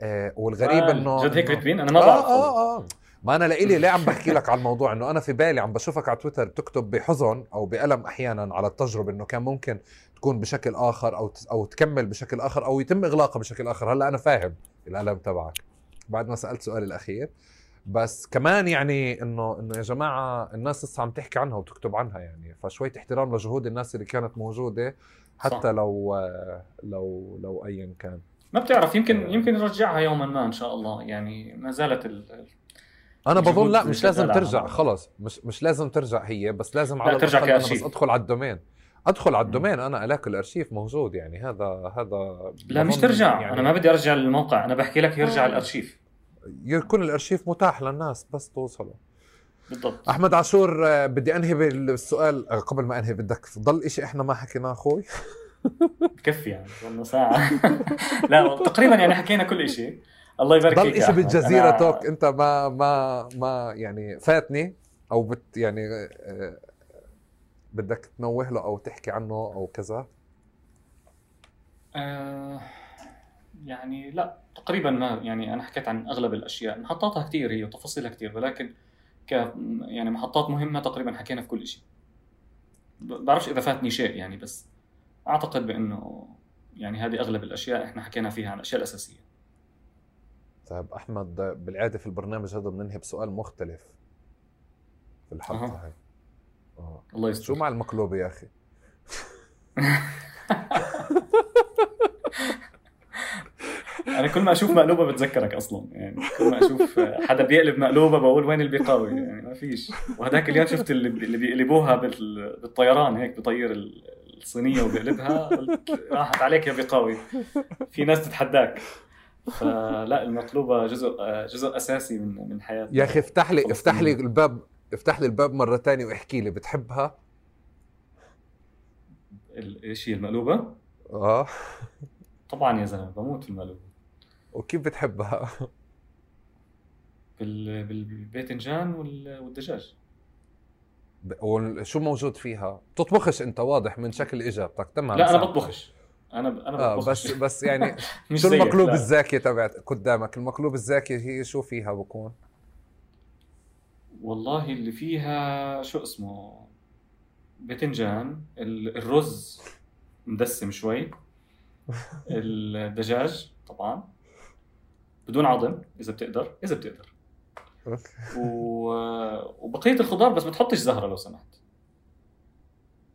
آه والغريب آه إنه جد هيك كاتبين أنا ما بعرف آه آه آه. ما أنا لإلي ليه عم بحكي لك على الموضوع؟ إنه أنا في بالي عم بشوفك على تويتر بتكتب بحزن أو بألم أحيانا على التجربة إنه كان ممكن تكون بشكل آخر أو أو تكمل بشكل آخر أو يتم إغلاقها بشكل آخر. هلأ أنا فاهم الألم تبعك. بعد ما سألت سؤالي الأخير بس كمان يعني إنه إنه يا جماعة الناس لسه عم تحكي عنها وتكتب عنها يعني فشوية احترام لجهود الناس اللي كانت موجودة حتى صح. لو لو لو ايا كان. ما بتعرف يمكن آه. يمكن نرجعها يوما ما إن شاء الله يعني ما زالت ال... أنا بظن لا مش لازم ترجع خلص. مش مش لازم ترجع هي بس لازم على ترجع أنا بس أدخل على ال domain. أدخل على ال domain أنا الاقي الأرشيف موجود يعني هذا هذا لا مش ترجع. يعني أنا ما بدي أرجع للموقع أنا بحكي لك يرجع آه. الأرشيف. يكون الأرشيف متاح للناس بس توصلوا. بالضبط. أحمد عاشور آه، بدي أنهي بالسؤال آه، قبل ما أنهي بدك ضل شيء إحنا ما حكيناه أخوي. بكفي يعني والله ساعة. لا تقريبا يعني حكينا كل شيء الله يبارك فيك ضل شيء بالجزيرة أنا... توك أنت ما ما ما يعني فاتني أو بت يعني آه، بدك تنوه له أو تحكي عنه أو كذا؟ أه يعني لا تقريبا ما يعني أنا حكيت عن أغلب الأشياء. محطاتها كثير هي وتفاصيلها كثير ولكن ك يعني محطات مهمة تقريبا حكينا في كل شيء بعرفش إذا فاتني شيء يعني بس أعتقد بإنه يعني هذه أغلب الأشياء إحنا حكينا فيها عن الأشياء الأساسية. طيب أحمد بالعادة في البرنامج هذا بننهي بسؤال مختلف في الحلقة أه. هاي. آه. الله يستر. شو مع المقلوبه يا أخي؟ أنا كل ما أشوف مقلوبة بتذكرك أصلا. يعني كل ما أشوف حدا بيقلب مقلوبة بقول وين البقاوي يعني ما فيش. وهذاك اليوم شفت اللي بيقلبوها بالطيران هيك بطير الصينية وبيقلبها. قلت راحت عليك يا بقاوي في ناس تتحداك. فلا المقلوبة جزء جزء أساسي من من حياتنا. يا أخي افتح لي افتح لي الباب افتح لي الباب مرة ثانية واحكي لي. بتحبها؟ إيش هي المقلوبة؟ آه. طبعا يا زلمة بموت في المقلوبة. وكيف بتحبها؟ بال... بالباذنجان والدجاج. وشو موجود فيها؟ بتطبخش انت واضح من شكل إجابتك. تمام لا أنا بطبخش. أنا أنا آه بس بس يعني شو المقلوب الزاكي تبعت قدامك؟ المقلوب الزاكي هي شو فيها بكون؟ والله اللي فيها شو اسمه؟ باذنجان الرز مدسم شوي. الدجاج طبعا. بدون عظم إذا بتقدر إذا بتقدر. و... وبقية الخضار بس ما تحطش زهرة لو سمحت.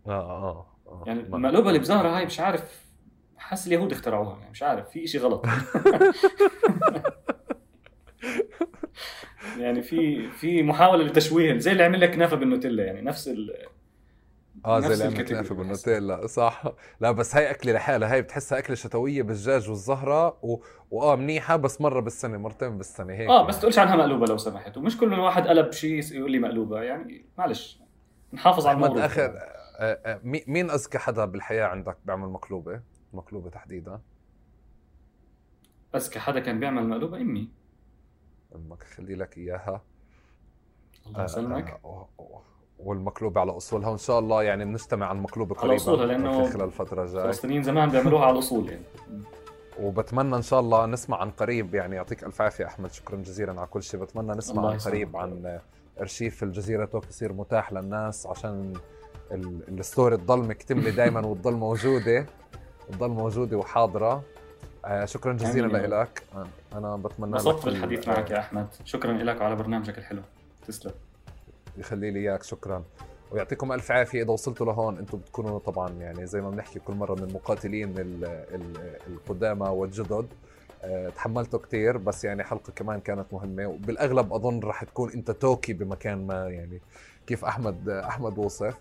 آه آه, آه. يعني المقلوبه اللي بزهرة هاي مش عارف حاسس اليهود اخترعوها يعني مش عارف في شيء غلط. يعني في في محاولة لتشويه زي اللي عمل لك كنافه بالنوتيلا يعني نفس ال آه زي اللي كنافه بالنوتيلا صح. لا بس هاي أكلة لحالها. هاي بتحسها أكلة شتوية بالدجاج والزهرة و... وآه منيحة بس مرة بالسنة مرتين بالسنة هيك آه بس تقولش عنها مقلوبة لو سمحت. ومش كل واحد قلب شيء يقول لي مقلوبة. يعني معلش. نحافظ على الموضوع. اخر آه، آه، مين أذكى حدا بالحياة عندك بيعمل مقلوبة؟ مقلوبة تحديدا. أذكى حدا كان بيعمل مقلوبة؟ إمي. أمك خلي لك إياها. الله يسلمك. آه. والمقلوبة على أصولها وإن شاء الله يعني بنجتمع على المقلوبة قريبا على أصولها لأنه خلال الفترة الجاية الفلسطينيين زمان بيعملوها على الأصول يعني. وبتمنى إن شاء الله نسمع عن قريب يعني يعطيك ألف عافية أحمد شكرا جزيلا على كل شيء. بتمنى نسمع عن قريب عن إرشيف الجزيرة توك يصير متاح للناس عشان الستوري تضل مكتمله دائما وتضل موجودة. تضل موجودة وحاضرة. آه شكرا جزيلا لك. أنا بتمنى انبسطت بالحديث معك يا أحمد. شكرا لك وعلى برنامجك الحلو. تسلم. يخلي لي إياك شكرا. ويعطيكم ألف عافية إذا وصلتوا لهون. أنتم بتكونوا طبعا يعني زي ما بنحكي كل مرة من المقاتلين القدامى والجدد. آه، تحملته كثير بس يعني حلقة كمان كانت مهمة. وبالأغلب أظن راح تكون أنت توكي بمكان ما يعني كيف أحمد أحمد وصف.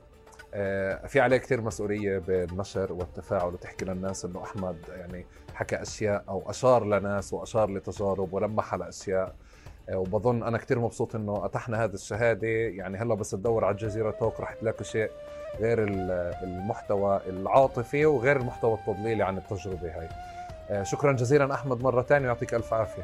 آه، في عليه كثير مسؤولية بالنشر والتفاعل وتحكي للناس إنه أحمد يعني حكى أشياء أو أشار لناس وأشار لتجارب ولمح على أشياء. وبظن أنا كثير مبسوط إنه اتحنا هذه الشهادة. يعني هلأ بس تدور على الجزيرة توك رح تلاقي شيء غير المحتوى العاطفي وغير المحتوى التضليلي عن التجربة هاي. آه، شكرا جزيلا أحمد مرة ثانية ويعطيك ألف عافية.